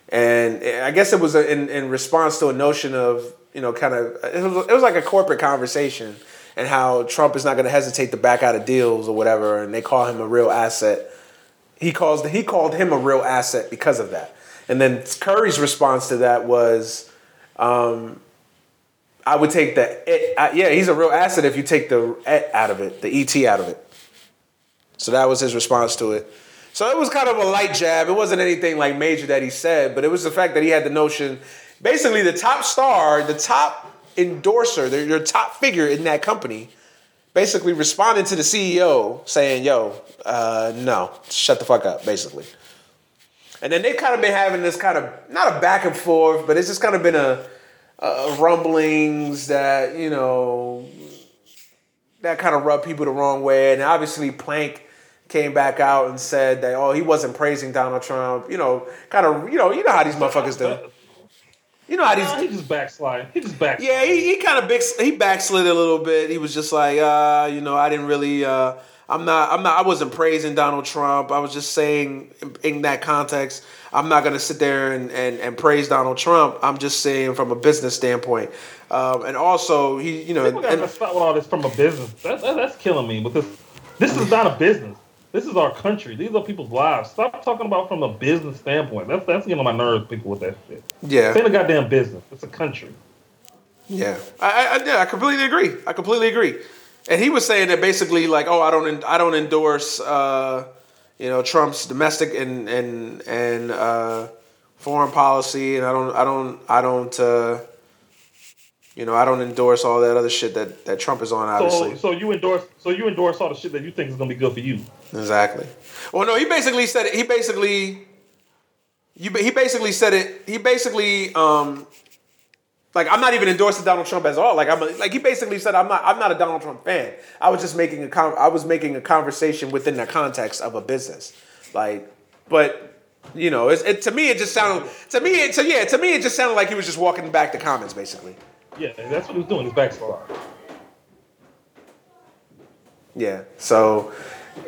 And I guess it was in, in response to a notion of, you know, kind of, it was, it was like a corporate conversation and how Trump is not going to hesitate to back out of deals or whatever. And they call him a real asset. He calls he called him a real asset because of that. And then Curry's response to that was, um, I would take the it, uh, yeah, he's a real asset if you take the et out of it, the et out of it. So that was his response to it. So it was kind of a light jab. It wasn't anything like major that he said, but it was the fact that he had the notion. Basically, the top star, the top endorser, the, your top figure in that company, basically responded to the CEO saying, "Yo, uh, no, shut the fuck up," basically. And then they've kind of been having this kind of not a back and forth, but it's just kind of been a, a rumblings that you know that kind of rubbed people the wrong way. And obviously, Plank came back out and said that oh he wasn't praising Donald Trump. You know, kind of you know you know how these motherfuckers do. You know how these he just backsliding. He just backsliding. Yeah, he, he kind of big he backslid a little bit. He was just like, uh, you know, I didn't really uh I'm not I'm not I wasn't praising Donald Trump. I was just saying in, in that context, I'm not gonna sit there and, and, and praise Donald Trump. I'm just saying from a business standpoint. Um, and also he you know People gotta and, stop with all this from a business. That, that, that's killing me because this is not a business. This is our country. These are people's lives. Stop talking about from a business standpoint. That's that's getting on my nerves. People with that shit. yeah. It's ain't a goddamn business. It's a country. Yeah, I, I, yeah, I completely agree. I completely agree. And he was saying that basically, like, oh, I don't, I don't endorse, uh, you know, Trump's domestic and and and uh, foreign policy, and I don't, I don't, I don't, uh, you know, I don't endorse all that other shit that that Trump is on. Obviously, So so you endorse so you endorse all the shit that you think is gonna be good for you. Exactly. Well, no, he basically said it. He basically, you, he basically said it. He basically, um, like, I'm not even endorsing Donald Trump as all. Like, I'm like he basically said, I'm not. I'm not a Donald Trump fan. I was just making a con- I was making a conversation within the context of a business. Like, but. You know, it's, it to me it just sounded to me it, to yeah to me it just sounded like he was just walking back the comments basically. Yeah, that's what he was doing. He's backslide. Yeah. So,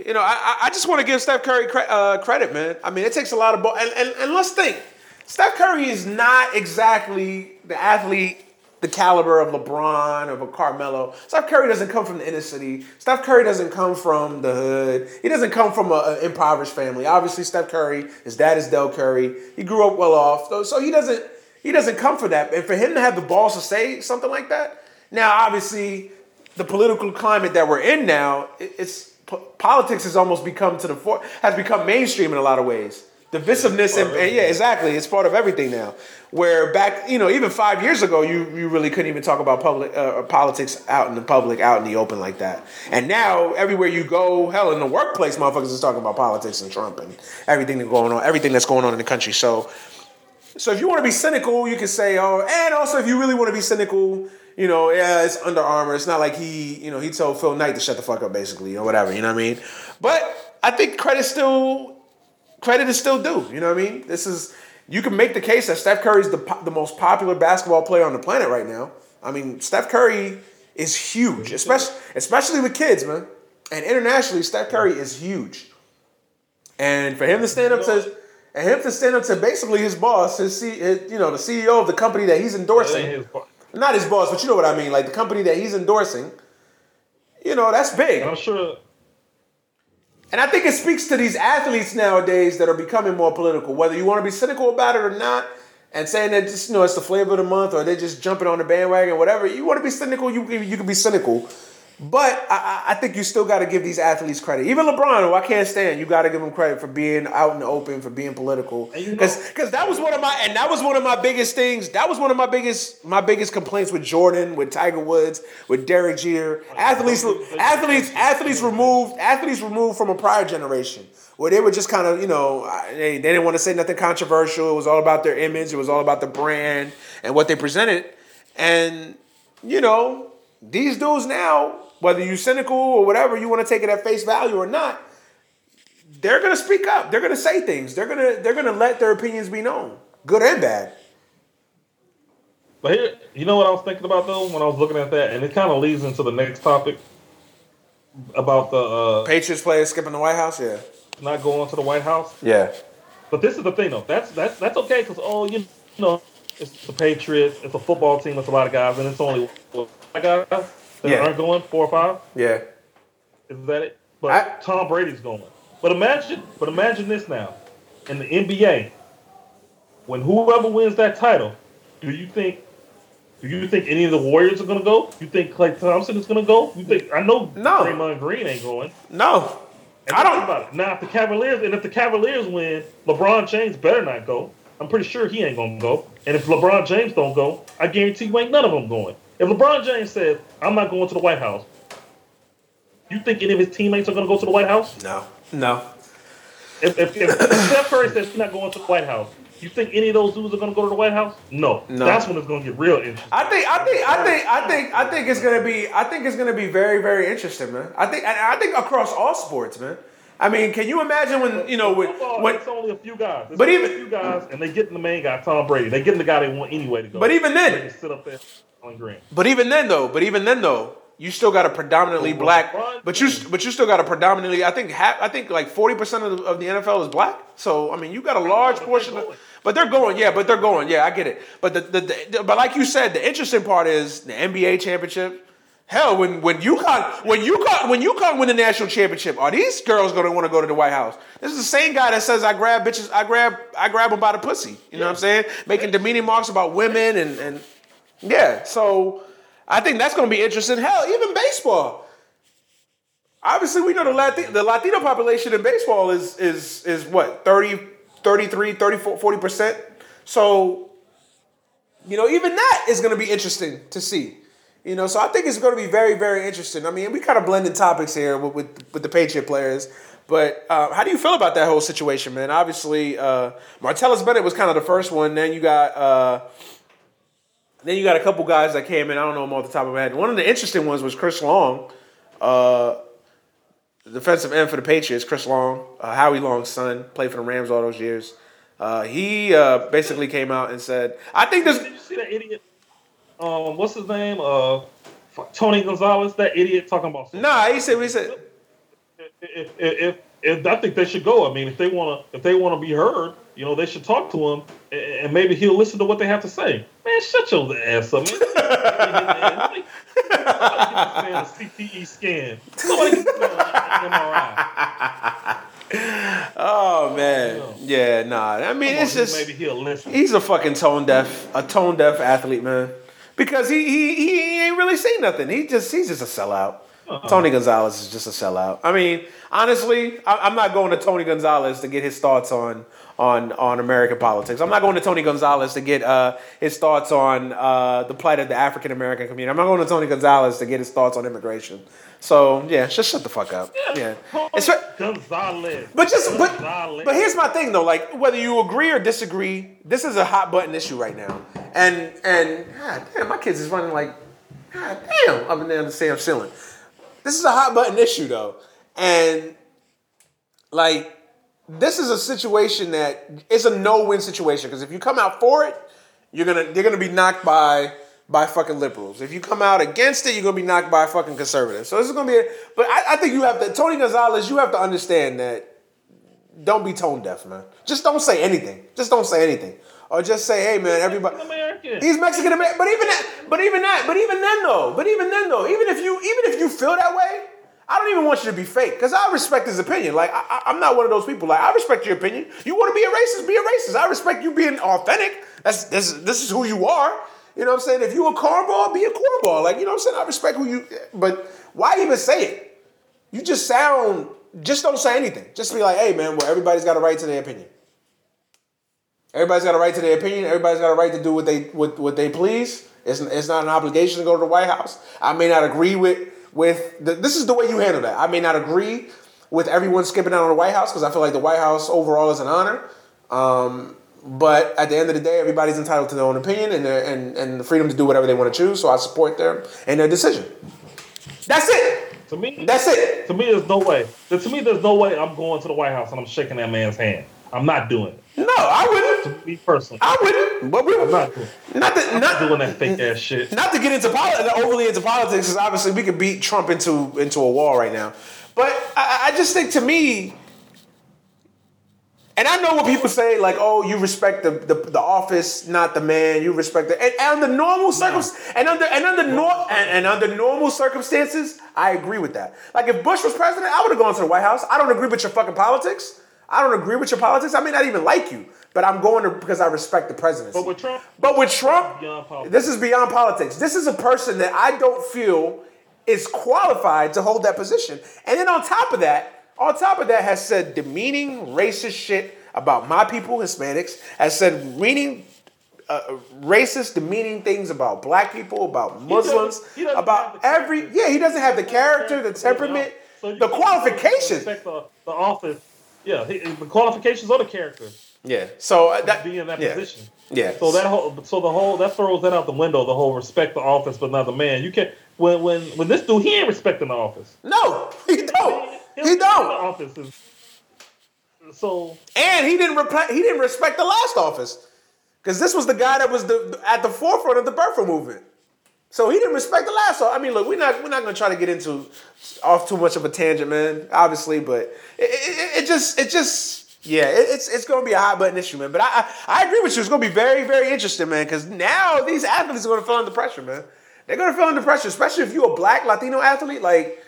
you know, I, I- just want to give Steph Curry cre- uh, credit, man. I mean, it takes a lot of ball. And, and, and let's think Steph Curry is not exactly the athlete, the caliber of LeBron or of a Carmelo. Steph Curry doesn't come from the inner city. Steph Curry doesn't come from the hood. He doesn't come from an impoverished family. Obviously, Steph Curry, his dad is Del Curry. He grew up well off. So, so he doesn't he doesn't come for that. And for him to have the balls to say something like that, now obviously the political climate that we're in now, it's po- politics has almost become to the fore, has become mainstream in a lot of ways. Divisiveness and, and yeah, exactly, it's part of everything now. Where back, you know, even five years ago, you you really couldn't even talk about public uh, politics out in the public, out in the open like that. And now everywhere you go, hell, in the workplace, motherfuckers is talking about politics and Trump and everything that's going on, everything that's going on in the country. So. So if you want to be cynical, you can say, oh, and also if you really want to be cynical, you know, yeah, it's Under Armour. It's not like he, you know, he told Phil Knight to shut the fuck up, basically, or whatever. You know what I mean? But I think credit still, credit is still due. You know what I mean? This is you can make the case that Steph Curry's the the most popular basketball player on the planet right now. I mean, Steph Curry is huge, especially especially with kids, man. And internationally, Steph Curry is huge. And for him to stand up to and him to stand up to basically his boss, his, C, his you know the CEO of the company that he's endorsing. Not his boss, but you know what I mean, like the company that he's endorsing. You know that's big, And I'm sure and I think it speaks to these athletes nowadays that are becoming more political. Whether you want to be cynical about it or not, and saying that just you know it's the flavor of the month, or they're just jumping on the bandwagon, whatever. You want to be cynical, you you can be cynical. But I, I think you still got to give these athletes credit. Even LeBron, who I can't stand, you got to give him credit for being out in the open, for being political. And you know- Because that was one of my and that was one of my biggest things. That was one of my biggest my biggest complaints with Jordan, with Tiger Woods, with Derek Jeter. Athletes, athletes, athletes removed, athletes removed from a prior generation where they were just kind of you know they, they didn't want to say nothing controversial. It was all about their image. It was all about the brand and what they presented. And you know these dudes now, whether you're cynical or whatever, you want to take it at face value or not they're gonna speak up. They're gonna say things. They're gonna they're gonna let their opinions be known, good and bad. But here, you know what I was thinking about though when I was looking at that, and it kind of leads into the next topic about the uh, Patriots players skipping the White House, yeah, not going to the White House. yeah, But this is the thing though. That's that's that's okay because oh you know it's the Patriots. It's a football team. It's a lot of guys, and it's only five guys that Yeah. aren't going. Four or five. yeah. Is that it? But I- Tom Brady's going. But imagine, but imagine this now, in the NBA, when whoever wins that title, do you think, do you think any of the Warriors are going to go? You think Klay Thompson is going to go? You think I know No. Draymond Green ain't going. No, And I don't. about it. Now, if the Cavaliers and if the Cavaliers win, LeBron James better not go. I'm pretty sure he ain't gonna go. And if LeBron James don't go, I guarantee you ain't none of them going. If LeBron James says I'm not going to the White House, you think any of his teammates are gonna go to the White House? No, no. If, if, if Steph Curry says he's not going to the White House, you think any of those dudes are gonna go to the White House? No. No. That's when it's gonna get real interesting. I think, I think, I think, I think, I think it's gonna be. I think it's gonna be very, very interesting, man. I think, and I think across all sports, man. I mean, can you imagine when you know when, Football, when it's only a few guys. It's But only even- a few guys, and they get the main guy, Tom Brady. They get the guy they want anyway to go. But even then- they can sit up there on green. But even then, though, but even then, though, you still got a predominantly black. But you, but you still got a predominantly. I think half. I think like forty percent of the, of the NFL is black. So I mean, you got a large portion. Of, but they're going, yeah. But they're going, yeah. I get it. But the, the, the but like you said, the interesting part is the NBA championship. Hell, when when UConn when UConn when UConn win the national championship, are these girls going to want to go to the White House? This is the same guy that says I grab bitches, I grab I grab them by the pussy. You know what I'm saying? Making demeaning marks about women and and yeah. So I think that's going to be interesting. Hell, even baseball. Obviously, we know the Latino, the Latino population in baseball is is is what 30, 33, 34, 40 percent. So you know, even that is going to be interesting to see. You know, so I think it's going to be very, very interesting. I mean, we kind of blended topics here with with, with the Patriot players, but uh, how do you feel about that whole situation, man? Obviously, uh, Martellus Bennett was kind of the first one. Then you got uh, then you got a couple guys that came in. I don't know them off the top of my head. One of the interesting ones was Chris Long, uh, defensive end for the Patriots. Chris Long, uh, Howie Long's son, played for the Rams all those years. Uh, he uh, basically came out and said, "I think this." Did you see that idiot? Um, what's his name? Uh, Tony Gonzalez. That idiot talking about. Nah, he said. He said. If, if, if, if I think they should go. I mean, if they want to, if they want to be heard, you know, they should talk to him, and, maybe he'll listen to what they have to say. Man, shut your ass up, man. Somebody get this man a CTE scan. Somebody get this man an MRI. Oh man, yeah, nah. I mean, Come on, it's just maybe he'll listen. he's a fucking tone deaf, a tone deaf athlete, man. Because he he he ain't really seen nothing. He just he's just a sellout. Uh-uh. Tony Gonzalez is just a sellout. I mean, honestly, I, I'm not going to Tony Gonzalez to get his thoughts on on on American politics. I'm not going to Tony Gonzalez to get uh, his thoughts on uh, the plight of the African American community. I'm not going to Tony Gonzalez to get his thoughts on immigration. So yeah, just shut the fuck up. Yeah, it's. Gonzalez. But just but but here's my thing though, like whether you agree or disagree, this is a hot button issue right now. And and god damn, my kids is running like god damn up and down the Sam ceiling. This is a hot button issue though. And like this is a situation that it's a no-win situation because if you come out for it, you're gonna you're gonna be knocked by by fucking liberals. If you come out against it, you're gonna be knocked by fucking conservatives. So this is gonna be. A, but I, I think you have to Tony Gonzalez. You have to understand that. Don't be tone deaf, man. Just don't say anything. Just don't say anything, or just say, "Hey, man, everybody." American. He's Mexican American, but even that, but even that, but even then though, but even then though, even if you, even if you feel that way, I don't even want you to be fake because I respect his opinion. Like I, am not one of those people. Like I respect your opinion. You want to be a racist, be a racist. I respect you being authentic. That's this, this is who you are. You know what I'm saying? If you a cornball, be a cornball. Like you know what I'm saying? I respect who you. But why even say it? You just sound. Just don't say anything. Just be like, hey man, well everybody's got a right to their opinion. Everybody's got a right to their opinion. Everybody's got a right to do what they what, what they please. It's, it's not an obligation to go to the White House. I may not agree with with the, this is the way you handle that. I may not agree with everyone skipping out on the White House because I feel like the White House overall is an honor. Um, but at the end of the day, everybody's entitled to their own opinion and their, and and the freedom to do whatever they want to choose. So I support them and their decision. That's it. to me, That's it. to me, there's no way. To me, there's no way I'm going to the White House and I'm shaking that man's hand. I'm not doing it. No, I wouldn't. Me personally, I wouldn't. But we, I'm not doing. not that I'm not not doing that fake ass shit. not to get into politics, overly into politics, because obviously we could beat Trump into into a wall right now. But I, I just think to me, and I know what people say, like, oh, you respect the, the, the office, not the man. You respect the and, and under normal circumstances, and under and under nor- and, and under normal circumstances, I agree with that. Like if Bush was president, I would have gone to the White House. I don't agree with your fucking politics. I don't agree with your politics. I may not even like you, but I'm going to because I respect the presidency. But with Trump, But with Trump, this is beyond politics. This is a person that I don't feel is qualified to hold that position. And then on top of that, on top of that, has said demeaning, racist shit about my people, Hispanics. Has said meaning, uh, racist, demeaning things about black people, about Muslims, doesn't- he doesn't about every. Yeah, he doesn't have the character, the temperament, So the qualifications. Respect the, the office. Yeah, he, the qualifications of the character Yeah. So uh, to that be in that yeah. position. Yeah. So that whole, so the whole that throws that out the window. The whole respect the office, but not the man. You can't when when when this dude he ain't respecting the office. no, he don't. Don't He don't. the office. is- So And he didn't repre- he didn't respect the last office. Because this was the guy that was the at the forefront of the birther movement. So he didn't respect the last office. I mean, look, we're not we're not gonna try to get into off too much of a tangent, man, obviously, but it, it, it just it just yeah, it, it's it's gonna be a hot button issue, man. But I, I I agree with you. It's gonna be very very interesting, man, because now these athletes are gonna feel under pressure, man. They're gonna feel under pressure, especially if you're a black Latino athlete. Like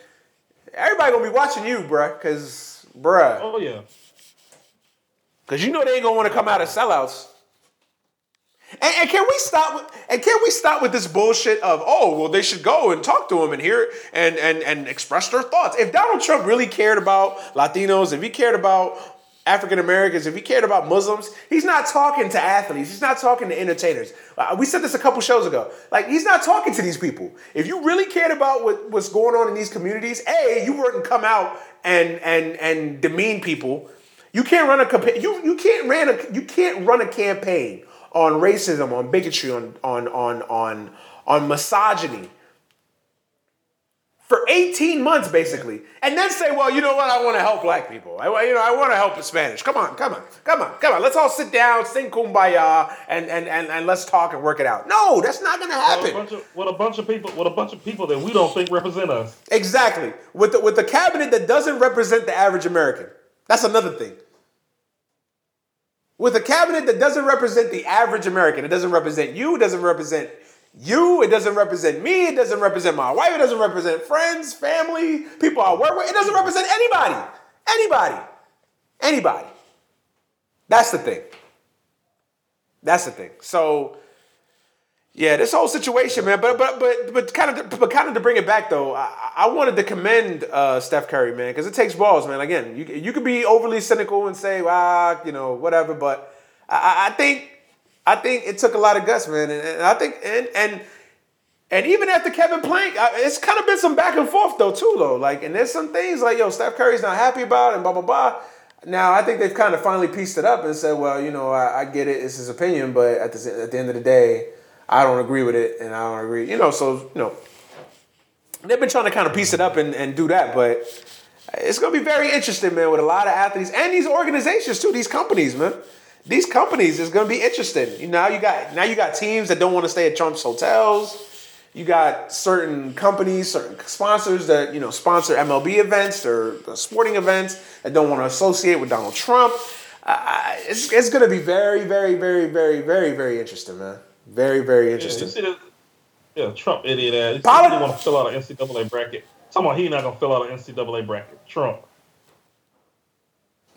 everybody gonna be watching you, bruh, because bruh. oh yeah. Cause you know they ain't gonna want to come out as sellouts. And, and can we stop? With, and can we stop with this bullshit of oh well they should go and talk to him and hear and and and express their thoughts. If Donald Trump really cared about Latinos, if he cared about African Americans, if he cared about Muslims, he's not talking to athletes. He's not talking to entertainers. Uh, we said this a couple shows ago. Like he's not talking to these people. If you really cared about what, what's going on in these communities, a you wouldn't come out and and and demean people. You can't run a you you can't ran a you can't run a campaign on racism, on bigotry, on on on on on misogyny for 18 months basically, and then say, well, you know what? I want to help black people. I you know I want to help the Spanish. Come on, come on, come on, come on. Let's all sit down, sing kumbaya, and and and, and let's talk and work it out. No, that's not gonna a happen. of what a bunch of people what a bunch of people that we don't think represent us. Exactly. With the, with the cabinet that doesn't represent the average American. That's another thing. With a cabinet that doesn't represent the average American, it doesn't represent you, it doesn't represent you, it doesn't represent me, it doesn't represent my wife, it doesn't represent friends, family, people I work with, it doesn't represent anybody. Anybody. Anybody. That's the thing. That's the thing. So yeah, this whole situation, man. But but but but kind of but kind of to bring it back though, I, I wanted to commend uh, Steph Curry, man, because it takes balls, man. Again, you you could be overly cynical and say, ah, you know, whatever, but I, I think I think it took a lot of guts, man, and, and I think and and and even after Kevin Plank, it's kind of been some back and forth though too, though. Like, and there's some things like, yo, Steph Curry's not happy about, it and blah blah blah. Now I think they've kind of finally pieced it up and said, well, you know, I, I get it, it's his opinion, but at the at the end of the day, I don't agree with it, and I don't agree, you know. So you know, they've been trying to kind of piece it up and, and do that, but it's gonna be very interesting, man, with a lot of athletes and these organizations too, these companies, man. These companies is gonna be interesting. You know, now you got now you got teams that don't want to stay at Trump's hotels. You got certain companies, certain sponsors that you know sponsor MLB events or sporting events that don't want to associate with Donald Trump. Uh, it's it's gonna be very, very, very, very, very, very interesting, man. Very, very Yeah, you interesting. see that? Yeah, Trump idiot ass. He Poli- want to fill out an NCAA bracket. About he not gonna fill out an NCAA bracket. Trump.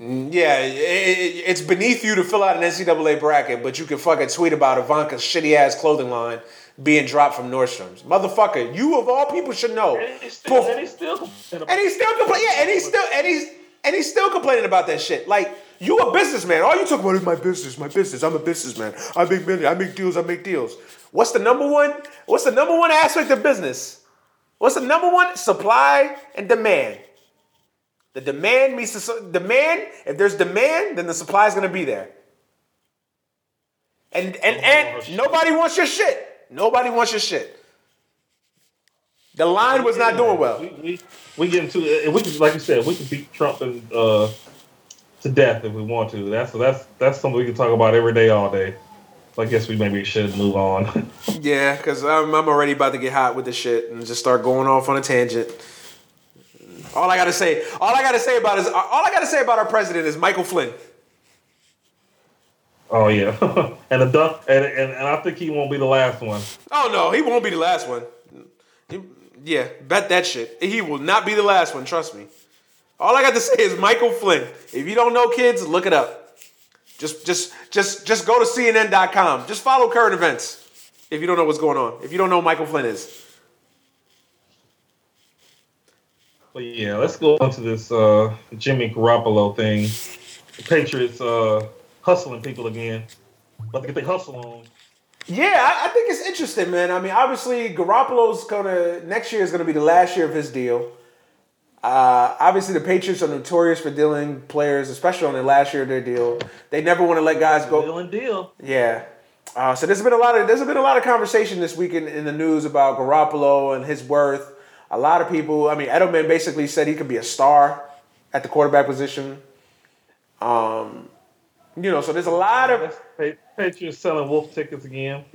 Mm, yeah, it, it, it's beneath you to fill out an NCAA bracket, but you can fucking tweet about Ivanka's shitty ass clothing line being dropped from Nordstrom's. Motherfucker, you of all people should know. And he's still, Bef- and he's still, complaining And he's still complaining. Yeah, and he's still and he's and he's still complaining about that shit. Like you a businessman. All you talk about is my business, my business. I'm a businessman. I make money. I make deals. I make deals. What's the number one? What's the number one aspect of business? What's the number one? Supply and demand. The demand meets the su- demand. If there's demand, then the supply is gonna be there. And and and nobody wants your shit. Nobody wants your shit. The line was not doing well. We, get into it. We can, like you said, we can beat Trump and uh, to death if we want to. That's that's that's something we can talk about every day, all day. So I guess we maybe should move on. Yeah, because I'm, I'm already about to get hot with this shit and just start going off on a tangent. All I gotta say, all I gotta say about is all I gotta say about our president is Michael Flynn. oh yeah, and duck, and, and and I think he won't be the last one. Oh no, he won't be the last one. He- yeah, bet that shit. He will not be the last one. Trust me. All I got to say is Michael Flynn. If you don't know, kids, look it up. Just, just, just, just go to CNN.com. Just follow current events. If you don't know what's going on, if you don't know Michael Flynn is. But yeah, let's go into this uh, Jimmy Garoppolo thing. The Patriots uh, hustling people again. About to get their hustle on. Yeah, I, I think it's interesting, man. I mean, obviously, Garoppolo's gonna next year is gonna be the last year of his deal. Uh, obviously, the Patriots are notorious for dealing players, especially on the last year of their deal. They never want to let guys go. Deal and deal. Yeah. Uh, so there's been a lot of there's been a lot of conversation this week in, in the news about Garoppolo and his worth. A lot of people, I mean, Edelman basically said he could be a star at the quarterback position. Um, you know, so there's a lot of Pa- Patriots selling wolf tickets again.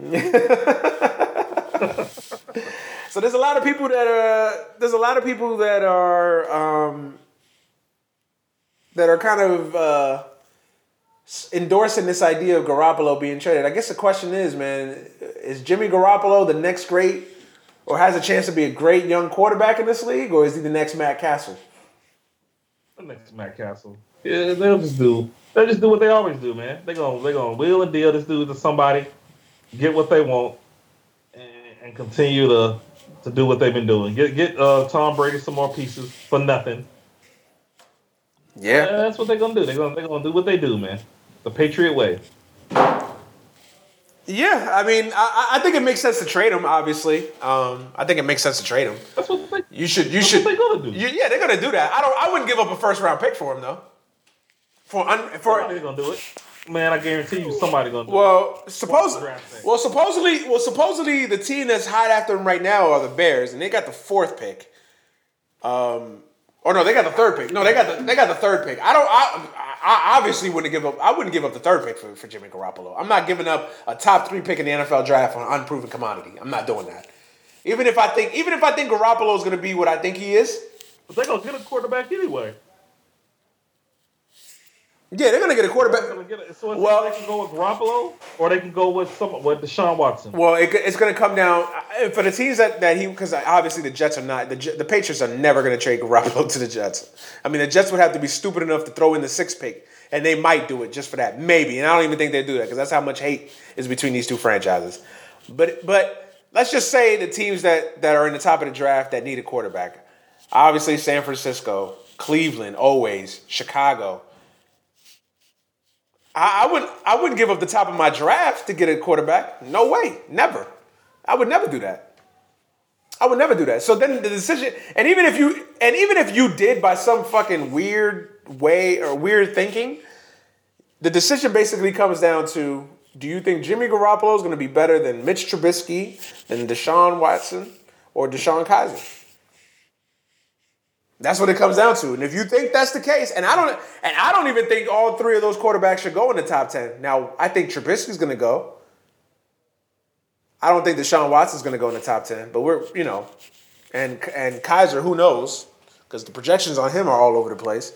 so there's a lot of people that are there's a lot of people that are um, that are kind of uh, endorsing this idea of Garoppolo being traded. I guess the question is, man, is Jimmy Garoppolo the next great or has a chance to be a great young quarterback in this league, or is he the next Matt Cassel? The next Matt Cassel. Yeah, they'll just do. They'll just do what they always do, man. They gonna they gonna wheel and deal this dude to somebody, get what they want, and, and continue to to do what they've been doing. Get get uh, Tom Brady some more pieces for nothing. Yeah. Yeah, that's what they're gonna do. They're gonna they're gonna do what they do, man. The Patriot way. Yeah, I mean, I, I think it makes sense to trade him. Obviously, um, I think it makes sense to trade him. That's what they. You should. You should. what they gonna do. You, yeah, they're gonna do that. I don't. I wouldn't give up a first round pick for him though. For un, for Somebody's gonna do it. Man, I guarantee you, somebody gonna do it. well, suppose Draft well supposedly well supposedly the team that's hot after him right now are the Bears, and they got the fourth pick. Um, or no, they got the third pick. No, they got the they got the third pick. I don't. I, I obviously wouldn't give up. I wouldn't give up the third pick for, for Jimmy Garoppolo. I'm not giving up a top three pick in the NFL draft on an unproven commodity. I'm not doing that. Even if I think even if I think Garoppolo is going to be what I think he is, But they're gonna get a quarterback anyway. Yeah, they're going to get a quarterback. get. So it's Well- they can go with Garoppolo, or they can go with some with Deshaun Watson. Well, it, it's going to come down uh, for the teams that, that he because obviously the Jets are not the the Patriots are never going to trade Garoppolo to the Jets. I mean, the Jets would have to be stupid enough to throw in the sixth pick, and they might do it just for that, maybe. And I don't even think they do that because that's how much hate is between these two franchises. But but let's just say the teams that that are in the top of the draft that need a quarterback, obviously San Francisco, Cleveland, always Chicago. I, I wouldn't. I wouldn't give up the top of my draft to get a quarterback. No way. Never. I would never do that. I would never do that. So then the decision, and even if you, and even if you did by some fucking weird way or weird thinking, the decision basically comes down to: Do you think Jimmy Garoppolo is going to be better than Mitch Trubisky, than Deshaun Watson, or DeShone Kizer? That's what it comes down to. And if you think that's the case, and I don't, and I don't even think all three of those quarterbacks should go in the top ten. Now, I think Trubisky's going to go. I don't think Deshaun Watson's going to go in the top ten, but we're, you know, and and Kizer, who knows? Because the projections on him are all over the place.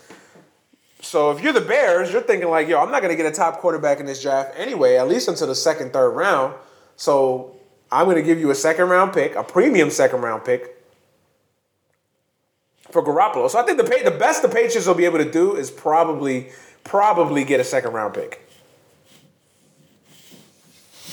So if you're the Bears, you're thinking like, yo, I'm not going to get a top quarterback in this draft anyway, at least until the second, third round. So I'm going to give you a second round pick, a premium second round pick for Garoppolo. So I think the pay, the best the Patriots will be able to do is probably probably get a second round pick.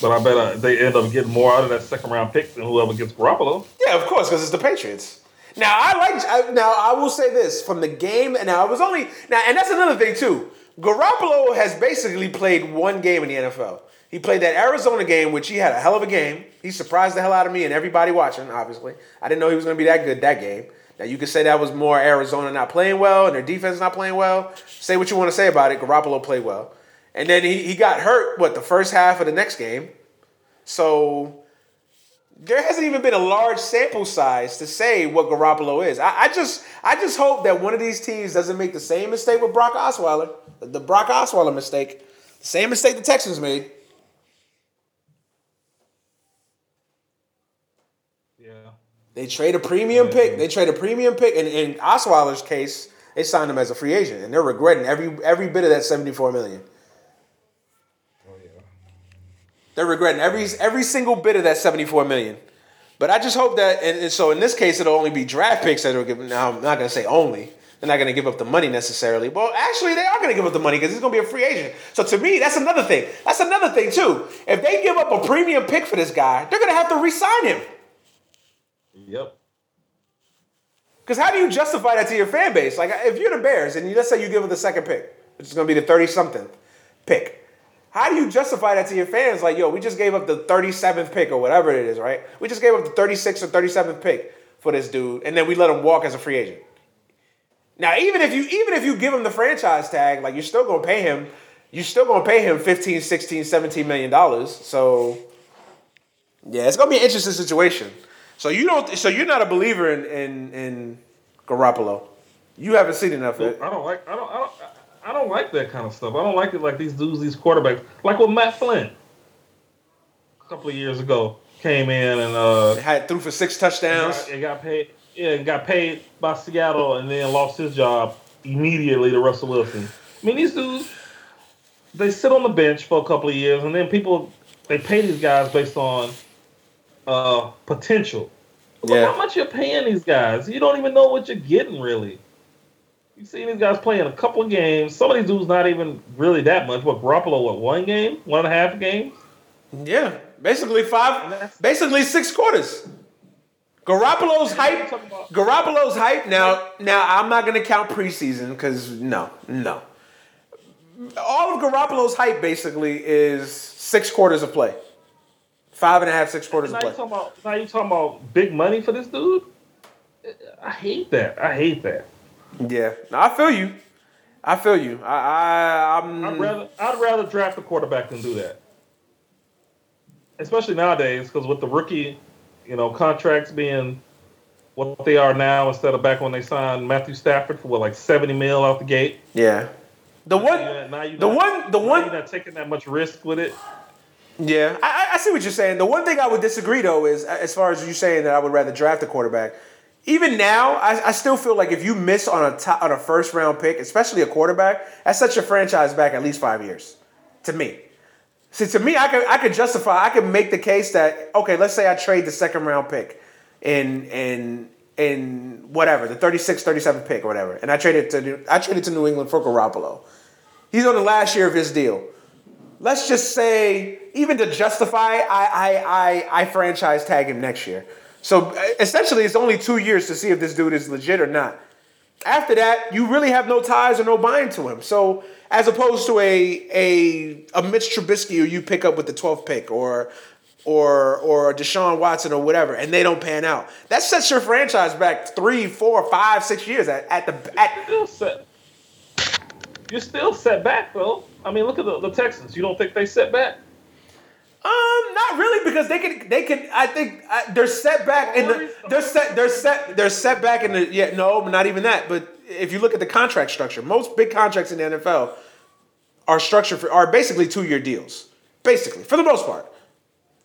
But I bet uh, they end up getting more out of that second round pick than whoever gets Garoppolo. Yeah, of course, because it's the Patriots. Now I like. I, now I will say this from the game. And now it was only now, and that's another thing too. Garoppolo has basically played one game in the NFL. He played that Arizona game, which he had a hell of a game. He surprised the hell out of me and everybody watching. Obviously, I didn't know he was going to be that good that game. Now you could say that was more Arizona not playing well and their defense not playing well. Say what you want to say about it. Garoppolo played well, and then he, he got hurt. What the first half of the next game? So there hasn't even been a large sample size to say what Garoppolo is. I, I just I just hope that one of these teams doesn't make the same mistake with Brock Osweiler, the Brock Osweiler mistake, the same mistake the Texans made. Yeah. They trade a premium pick. Mm-hmm. They trade a premium pick, and in Osweiler's case, they signed him as a free agent, and they're regretting every every bit of that seventy four million. Oh yeah. They're regretting every every single bit of that seventy four million. But I just hope that, and, and so in this case, it'll only be draft picks that are given. Now I'm not going to say only. They're not going to give up the money necessarily. Well, actually, they are going to give up the money because he's going to be a free agent. So to me, that's another thing. That's another thing too. If they give up a premium pick for this guy, they're going to have to re-sign him. Yep. Because how do you justify that to your fan base? Like, if you're the Bears and you, let's say you give them the second pick, which is going to be the 30 something pick, how do you justify that to your fans? Like, yo, we just gave up the 37th pick or whatever it is, right? We just gave up the 36th or 37th pick for this dude, and then we let him walk as a free agent. Now, even if you even if you give him the franchise tag, like you're still gonna pay him, you're still gonna pay him 15, 16, 17 million dollars. So yeah, it's gonna be an interesting situation. So you don't so you're not a believer in in, in Garoppolo. You haven't seen enough of it. I don't like. I don't. I don't. I don't like that kind of stuff. I don't like it like these dudes, these quarterbacks, like with Matt Flynn. A couple of years ago, came in and uh, Had threw for six touchdowns. got, and got paid. Yeah, and got paid by Seattle, and then lost his job immediately to Russell Wilson. I mean, these dudes, they sit on the bench for a couple of years, and then people they pay these guys based on uh, potential. Look Yeah. how much you're paying these guys. You don't even know what you're getting really. You see these guys playing a couple of games. Some of these dudes not even really that much. What Garoppolo? What one game? One and a half games? Yeah, basically five, basically six quarters. Garoppolo's hype. Garoppolo's hype. Now, now I'm not gonna count preseason because no, no. All of Garoppolo's hype basically is six quarters of play, five and a half, six quarters Now of you talking about now you talking about big money for this dude? I hate that. I hate that. Yeah, no, I feel you. I feel you. I, I I'm. I'd rather I'd rather draft a quarterback than do that. Especially nowadays, because with the rookie, you know, contracts being what they are now instead of back when they signed Matthew Stafford for what like seventy mil out the gate. yeah. The one. Yeah, now you the one- the one- you're not taking that much risk with it. Yeah, I, I- see what you're saying. The one thing I would disagree though is uh, as far as you saying that I would rather draft a quarterback. Even now, I, I still feel like if you miss on a top, on a first round pick, especially a quarterback, that sets your franchise back at least five years. To me, see, to me, I could I could justify, I could make the case that okay, let's say I trade the second round pick in in in whatever the 36, 37 pick or whatever, and I traded to I traded it to New England for Garoppolo. He's on the last year of his deal let's just say, even to justify, I, I, I, I franchise tag him next year. So uh, essentially, it's only two years to see if this dude is legit or not. After that, you really have no ties or no buying to him. So as opposed to a a a Mitch Trubisky who you pick up with the 12th pick or or or Deshaun Watson or whatever, and they don't pan out, that sets your franchise back three, four, five, six years at, at the at You Still set. You're still set back though. I mean, look at the, the Texans. You don't think they set back? Um, not really because they can. They can. I think uh, they're set back in the. They're set. They're set. They're set back in the. Yeah, no, not even that. But if you look at the contract structure, most big contracts in the NFL are structured for are basically two year deals. Basically, for the most part,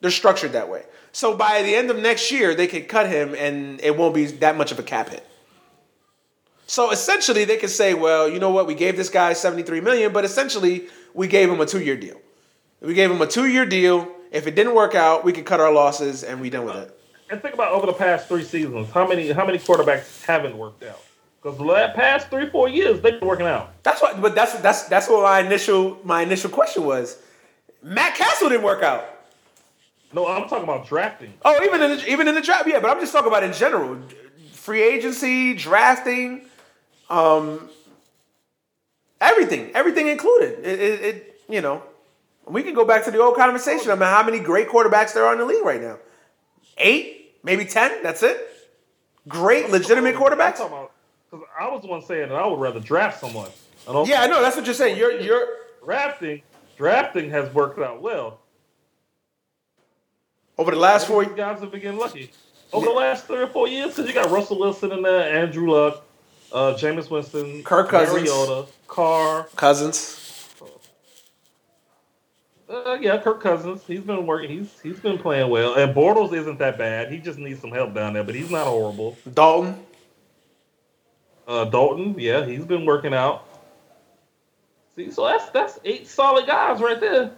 they're structured that way. So by the end of next year, they could cut him, and it won't be that much of a cap hit. So essentially, they could say, well, you know what? We gave this guy seventy three million, but essentially, we gave him a two year deal. We gave him a two year deal. If it didn't work out, we could cut our losses and we done with it. And think about over the past three seasons, how many how many quarterbacks haven't worked out? Because the past three four years they've been working out. That's what. But that's that's that's what my initial my initial question was. Matt Cassel didn't work out. No, I'm talking about drafting. Oh, even in the, even in the draft, yeah. But I'm just talking about in general, free agency, drafting, um, everything, everything included. It, it, it you know, we can go back to the old conversation about how many great quarterbacks there are in the league right now. Eight, maybe ten. That's it. Great, legitimate quarterbacks. 'cause I was the one saying that I would rather draft someone. Also Yeah, I know. That's what you're saying. You're you're drafting. Drafting has worked out well. over the last four. These guys have been getting lucky over the last three or four years. Because you got Russell Wilson in there, Andrew Luck, uh, Jameis Winston, Kirk Cousins. Mariota, Carr. Cousins. Uh, yeah, Kirk Cousins. He's been working. He's he's been playing well. And Bortles isn't that bad. He just needs some help down there, but he's not horrible. Dalton. Uh, Dalton, yeah, he's been working out. See, so that's that's eight solid guys right there.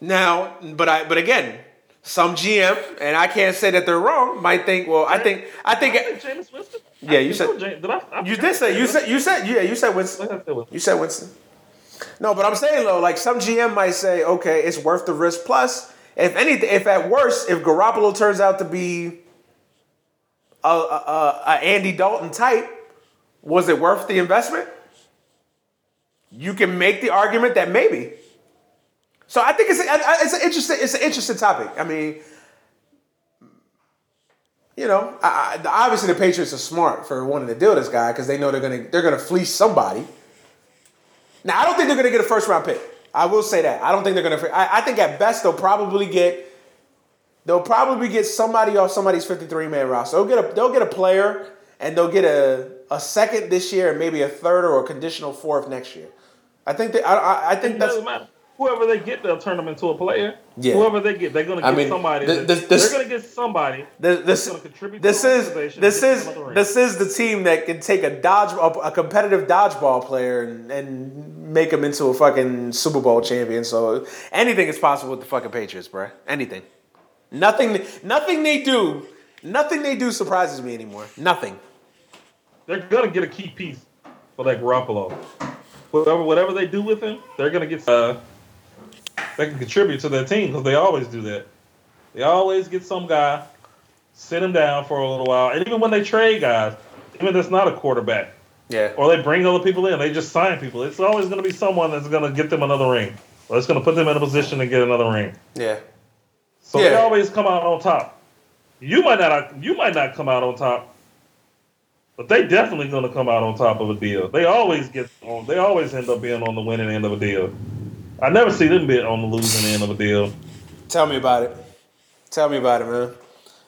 Now, but I but again, some GM and I can't say that they're wrong. Might think, well, I think I think I think Jameis Winston. Yeah, you said- James, did I, I you did say you said you said yeah you said Winston. think I said Winston. You said Winston. No, but I'm saying though, like some GM might say, okay, it's worth the risk. Plus, if anything, if at worst, if Garoppolo turns out to be a, a, a, a Andy Dalton type, was it worth the investment? You can make the argument that maybe. So I think it's a, it's an interesting it's an interesting topic. I mean, you know, I, I, obviously the Patriots are smart for wanting to deal this guy because they know they're gonna they're gonna fleece somebody. Now I don't think they're gonna get a first round pick. I will say that I don't think they're gonna. I, I think at best they'll probably get they'll probably get somebody off somebody's fifty three man roster. They'll get a they'll get a player and they'll get a a second this year, and maybe a third or a conditional fourth next year. I think that I, I, I think It that's. Whoever they get, they'll turn them into a player. Yeah. Whoever they get, they're gonna I get mean, somebody. this- this- they're gonna get somebody. this this, gonna contribute this to the is organization this is this is the team that can take a dodge a, a competitive dodgeball player and, and make him into a fucking Super Bowl champion. So anything is possible with the fucking Patriots, bro. Anything. Nothing. Nothing they do. Nothing they do surprises me anymore. Nothing. They're gonna get a key piece for that Garoppolo. Whatever, whatever they do with him, they're gonna get. Uh, they can contribute to their team because they always do that. They always get some guy, sit him down for a little while, and even when they trade guys, even if it's not a quarterback, Yeah. or they bring other people in, they just sign people. It's always gonna be someone that's gonna get them another ring, or it's gonna put them in a position to get another ring. Yeah. So they always come out on top. You might not you might not come out on top, but they definitely gonna come out on top of a deal. They always get on they always end up being on the winning end of a deal. I never see them be on the losing end of a deal. Tell me about it. Tell me about it, man.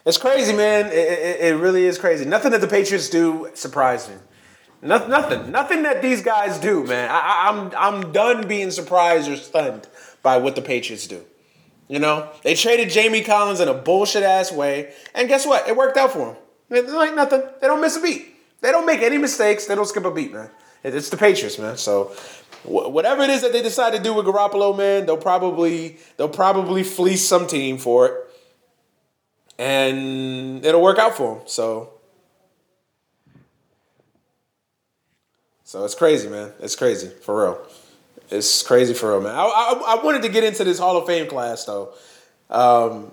It's crazy, man. It, it, it really is crazy. Nothing that the Patriots do surprised me. Nothing, nothing, nothing that these guys do, man. I, I, I'm, I'm done being surprised or stunned by what the Patriots do. You know, they traded Jamie Collins in a bullshit ass way, and guess what? It worked out for them. It's like nothing. They don't miss a beat. They don't make any mistakes. They don't skip a beat, man. It- It's the Patriots, man. So whatever it is that they decide to do with Garoppolo, man, they'll probably they'll probably fleece some team for it, and it'll work out for them. So. So it's crazy, man. It's crazy for real. It's crazy for real, man. I, I, I wanted to get into this Hall of Fame class though. Um,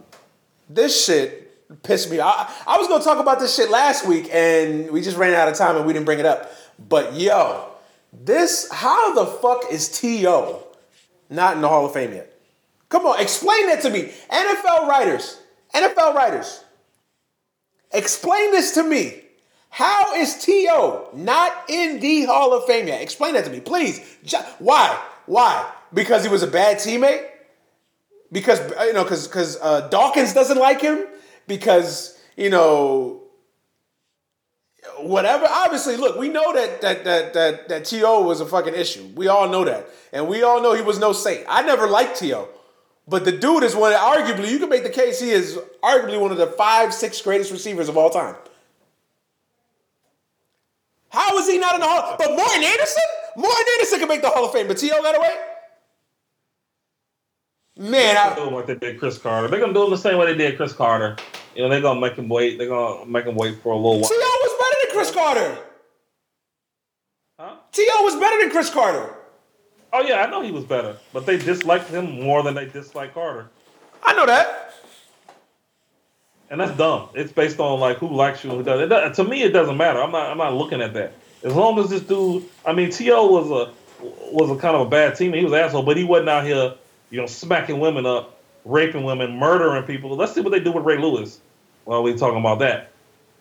this shit pissed me. I, I was gonna talk about this shit last week, and we just ran out of time and we didn't bring it up. But yo, this how the fuck is T.O. not in the Hall of Fame yet? Come on, explain that to me. NFL writers, NFL writers, explain this to me. How is T.O. not in the Hall of Fame yet? Explain that to me, please. Why? Why? Because he was a bad teammate? Because uh, you know, because because uh, Dawkins doesn't like him? Because you know, whatever. Obviously, look, we know that that that that that T.O. was a fucking issue. We all know that, and we all know he was no saint. I never liked T.O. But the dude is one. Arguably, you can make the case he is arguably one of the five, six greatest receivers of all time. How is he not in the Hall? But Morten Andersen? Morten Andersen can make the Hall of Fame, but T.O. got away? Man, They're I, doing what they did Cris Carter. They're gonna do it the same way they did Cris Carter. You know, they're gonna make him wait. They're gonna make him wait for a little while. T.O. than Cris Carter. Huh? T.O. was better than Cris Carter. Oh yeah, I know he was better, but they disliked him more than they disliked Carter. I know that. And that's dumb. It's based on like who likes you and who doesn't. It does to me, it doesn't matter. I'm not. I'm not looking at that. As long as this dude, I mean, T.O. was a was a kind of a bad teammate. He was an asshole, but he wasn't out here, you know, smacking women up, raping women, murdering people. Let's see what they do with Ray Lewis. While we talking about that,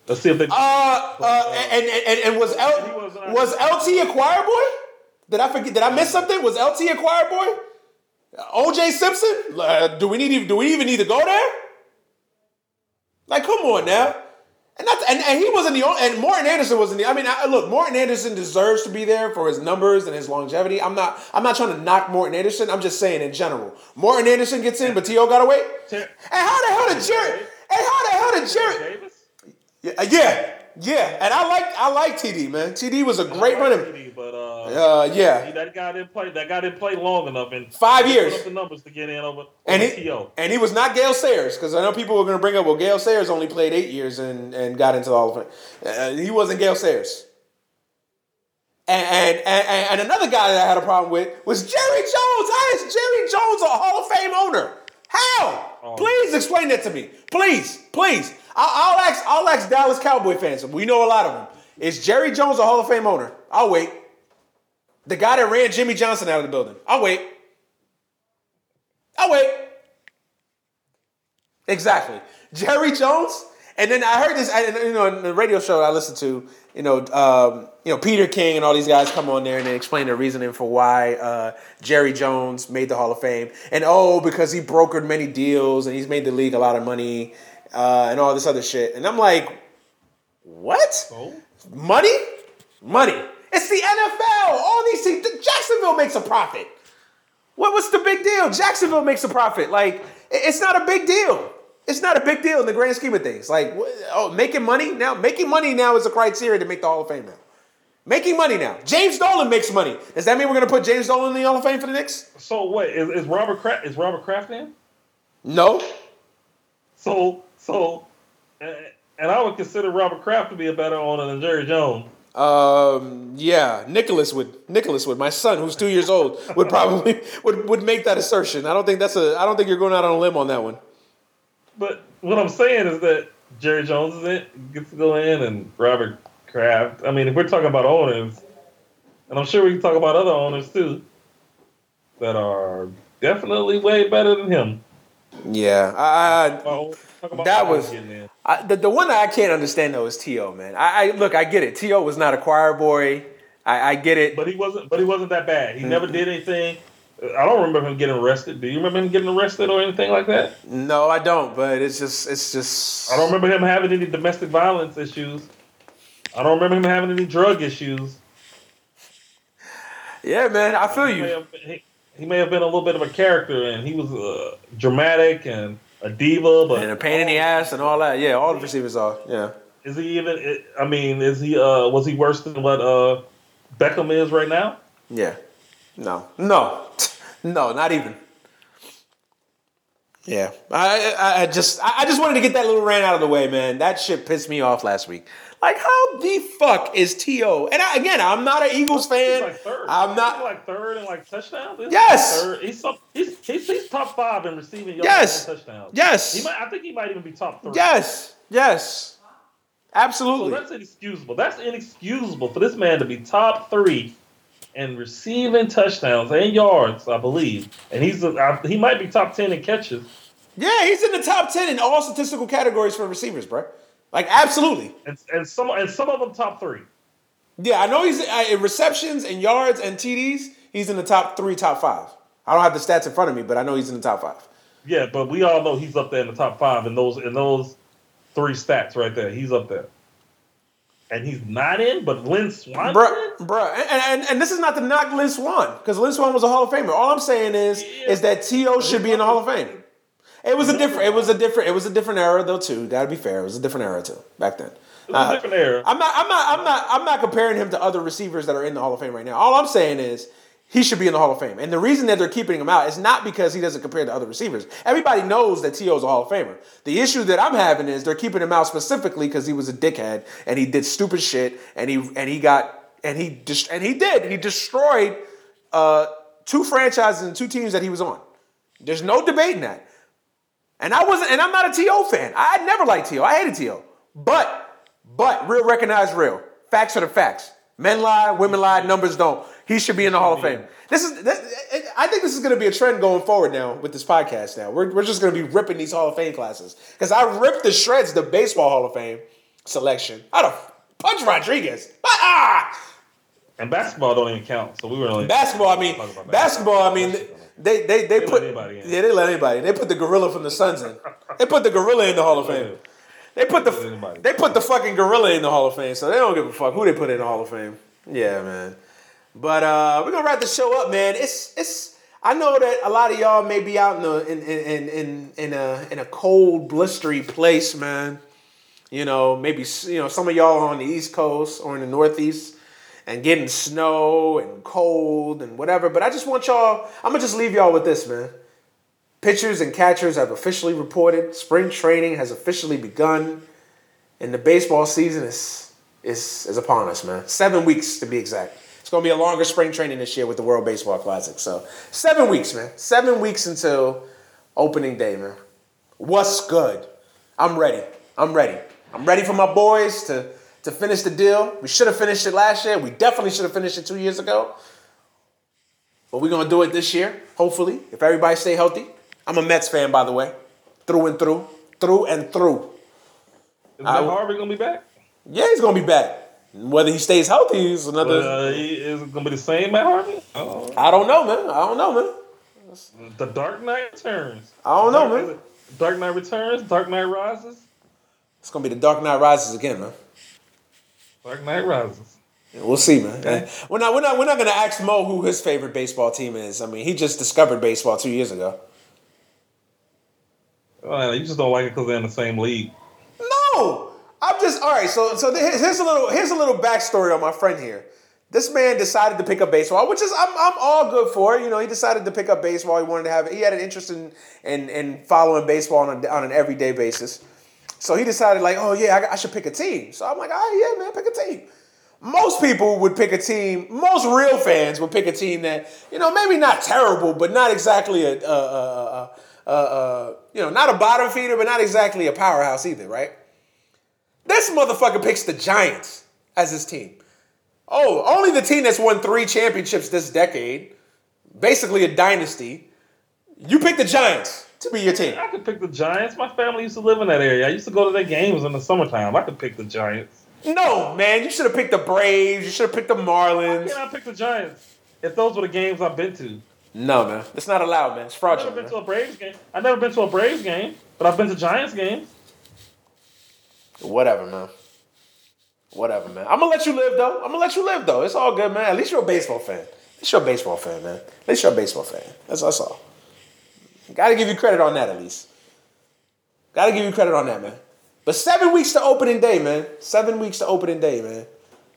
let's see if they. Uh, uh, and, and, and was L, was was LT a choir boy? Did I forget? Did I miss something? Was LT a choir boy? OJ Simpson? Uh, do we need? Do we even need to go there? Like, come on now. And that's and, and he wasn't the only. And Morten Andersen wasn't the. I mean, I, look, Morten Andersen deserves to be there for his numbers and his longevity. I'm not. I'm not trying to knock Morten Andersen. I'm just saying in general. Morten Andersen gets in, but T.O. got away. And how the hell did Jerry? And how the hell did Jerry? Yeah, uh, yeah, yeah. And I like I like TD man. TD was a great like running. TD, but uh, Uh, he- yeah, that guy didn't play. That guy didn't play long enough, and Five years. The numbers to get in over, and he To. and he was not Gale Sayers because I know people were going to bring up well Gale Sayers only played eight years and and got into the Hall of Fame. Uh, he wasn't Gale Sayers. And, and, and, and another guy that I had a problem with was Jerry Jones. How is Jerry Jones a Hall of Fame owner? How? Oh. Please explain that to me. Please, please. I'll, ask. I'll ask Dallas Cowboy fans. We know a lot of them. Is Jerry Jones a Hall of Fame owner? I'll wait. The guy that ran Jimmy Johnson out of the building. I'll wait. I'll wait. Exactly. Jerry Jones. And then I heard this, you know, in the radio show I listened to, you know, um, you know, Peter King and all these guys come on there and they explain the reasoning for why uh, Jerry Jones made the Hall of Fame, and oh, because he brokered many deals and he's made the league a lot of money, uh, and all this other shit. And I'm like, what? So, Money? Money. It's the NFL. All these teams. Jacksonville makes a profit. What, what's the big deal? Jacksonville makes a profit. Like, it's not a big deal. It's not a big deal in the grand scheme of things. Like, oh, making money now. Making money now is a criteria to make the Hall of Fame now. Making money now. James Dolan makes money. Does that mean we're gonna put James Dolan in the Hall of Fame for the Knicks? So wait, is, is Robert Kraft is Robert Kraft in? No. So so, and, I would consider Robert Kraft to be a better owner than Jerry Jones. Um. Yeah. Nicholas would. Nicholas would. My son, who's two years old, would probably would would make that assertion. I don't think that's a. I don't think you're going out on a limb on that one. But what I'm saying is that Jerry Jones is in, gets to go in, and Robert Kraft. I mean, if we're talking about owners, and I'm sure we can talk about other owners too, that are definitely way better than him. Yeah. I. I That was- I, the, the one that I can't understand though is T.O. Man, I, I look, I get it. T.O. was not a choir boy. I, I get it. But he wasn't. But he wasn't that bad. He Mm-hmm. never did anything. I don't remember him getting arrested. Do you remember him getting arrested or anything like that? No, I don't. But it's just, it's just. I don't remember him having any domestic violence issues. I don't remember him having any drug issues. Yeah, man, I feel you. he, he may have been a little bit of a character, and he was uh, dramatic and a diva. But And a pain in the ass and all that. Yeah, all the receivers are. Yeah. Is he even? I mean, is he? Uh, was he worse than what uh, Beckham is right now? Yeah. No. No. No, not even. Yeah. I I, I just I I just wanted to get that little rant out of the way, man. That shit pissed me off last week. Like, how the fuck is T.O.? And I, again, I'm not an Eagles He's fan. like third. I'm He's not. like third and like touchdowns. He's Yes! like third. He's, he's, he's he's top five in receiving yards Yes! and touchdowns. Yes. He might. I think he might even be top three. Yes. Yes. So Absolutely. that's inexcusable. That's inexcusable for this man to be top three and receiving touchdowns and yards, I believe. And he's a, I, he might be top ten in catches. Yeah, he's in the top 10 in all statistical categories for receivers, bro. Like, absolutely. And, and some and some of them top three. Yeah, I know he's uh, in receptions and yards and TDs. He's in the top three, top five. I don't have the stats in front of me, but I know he's in the top five. Yeah, but we all know he's up there in the top five in those in those three stats right there. He's up there. And he's not in, but Lynn Swann. Bruh, bruh. And, and, and this is not to knock Lynn Swann, because Lynn Swann was a Hall of Famer. All I'm saying is, Yeah. is that T.O. should be in the Hall of Fame. It was a different, it was a different, it was a different era though too. Gotta be fair. It was a different era too back then. A different era. I'm not, I'm not, I'm not, I'm not comparing him to other receivers that are in the Hall of Fame right now. All I'm saying is he should be in the Hall of Fame, and the reason that they're keeping him out is not because he doesn't compare to other receivers. Everybody knows that T.O. is a Hall of Famer. The issue that I'm having is they're keeping him out specifically because he was a dickhead and he did stupid shit, and he and he got and he just and he did he destroyed uh, two franchises and two teams that he was on. There's no debating that. And I wasn't, and I'm not a T.O. fan. I never liked T.O. I hated T.O. But, but real recognize real. Facts are the facts. Men lie, women lie, numbers don't. He should be in the Hall of Fame. This is, that- I think this is going to be a trend going forward now with this podcast. Now we're, we're just going to be ripping these Hall of Fame classes because I ripped the shreds the baseball Hall of Fame selection. I'd have punched Rodriguez. Ah! And basketball don't even count. So we were only Basketball, I mean, about basketball, I mean, they they they, let put anybody in. yeah they let anybody. They put the gorilla from the Suns in. They put the gorilla in the Hall of Fame. They put the they put the fucking gorilla in the Hall of Fame, so they don't give a fuck who they put in the Hall of Fame. Yeah, man. But uh, we're gonna wrap the show up, man. It's it's. I know that a lot of y'all may be out in the in in in in a in a cold, blistery place, man. You know, maybe you know some of y'all are on the East Coast or in the Northeast and getting snow and cold and whatever. But I just want y'all. I'm gonna just leave y'all with this, man. Pitchers and catchers have officially reported. Spring training has officially begun, and the baseball season is is is upon us, man. Seven weeks to be exact. It's gonna be a longer spring training this year with the World Baseball Classic. So seven weeks, man. Seven weeks until opening day, man. What's good? I'm ready. I'm ready. I'm ready for my boys to to finish the deal. We should have finished it last year. We definitely should have finished it two years ago. But we're gonna do it this year, hopefully, if everybody stay healthy. I'm a Mets fan, by the way, through and through, through and through. Is Matt Harvey gonna be back? Yeah, he's gonna be back. Whether he stays healthy is another. Uh, he- is it gonna be the same Matt Harvey? Oh, I don't know, man. I don't know, man. the Dark Knight returns. I don't know, Dark, man. Dark Knight returns. Dark Knight rises. It's gonna be the Dark Knight Rises again, man. Dark Knight rises. We'll see, man. Okay. We're not we're not we're not gonna ask Mo who his favorite baseball team is. I mean, he just discovered baseball two years ago. Well, you just don't like it because they're in the same league. No, I'm just all right. So so here's a little here's a little backstory on my friend here. This man decided to pick up baseball, which is I'm, I'm all good for. You know, he decided to pick up baseball. He wanted to have he had an interest in in, in following baseball on, a, on an everyday basis. So he decided like, oh yeah, I, I should pick a team. So I'm like, all right, yeah, man, pick a team. Most people would pick a team. Most real fans would pick a team that you know maybe not terrible, but not exactly a, a, a, a, a you know not a bottom feeder, but not exactly a powerhouse either, right? This motherfucker picks the Giants as his team. Oh, only the team that's won three championships this decade, basically a dynasty. You pick the Giants to be your team. I could pick the Giants. My family used to live in that area. I used to go to their games in the summertime. I could pick the Giants. No, man, you should have picked the Braves. You should have picked the Marlins. Why can't I pick the Giants? If those were the games I've been to. No, man, it's not allowed, man. It's fraudulent. I've never been man. to a Braves game. I've never been to a Braves game, but I've been to Giants games. Whatever, man. Whatever, man. I'm gonna let you live though. I'm gonna let you live though. It's all good, man. At least you're a baseball fan. At least you're a baseball fan, man. At least you're a baseball fan. That's that's all. Gotta give you credit on that at least. Gotta give you credit on that, man. But seven weeks to opening day, man. Seven weeks to opening day, man.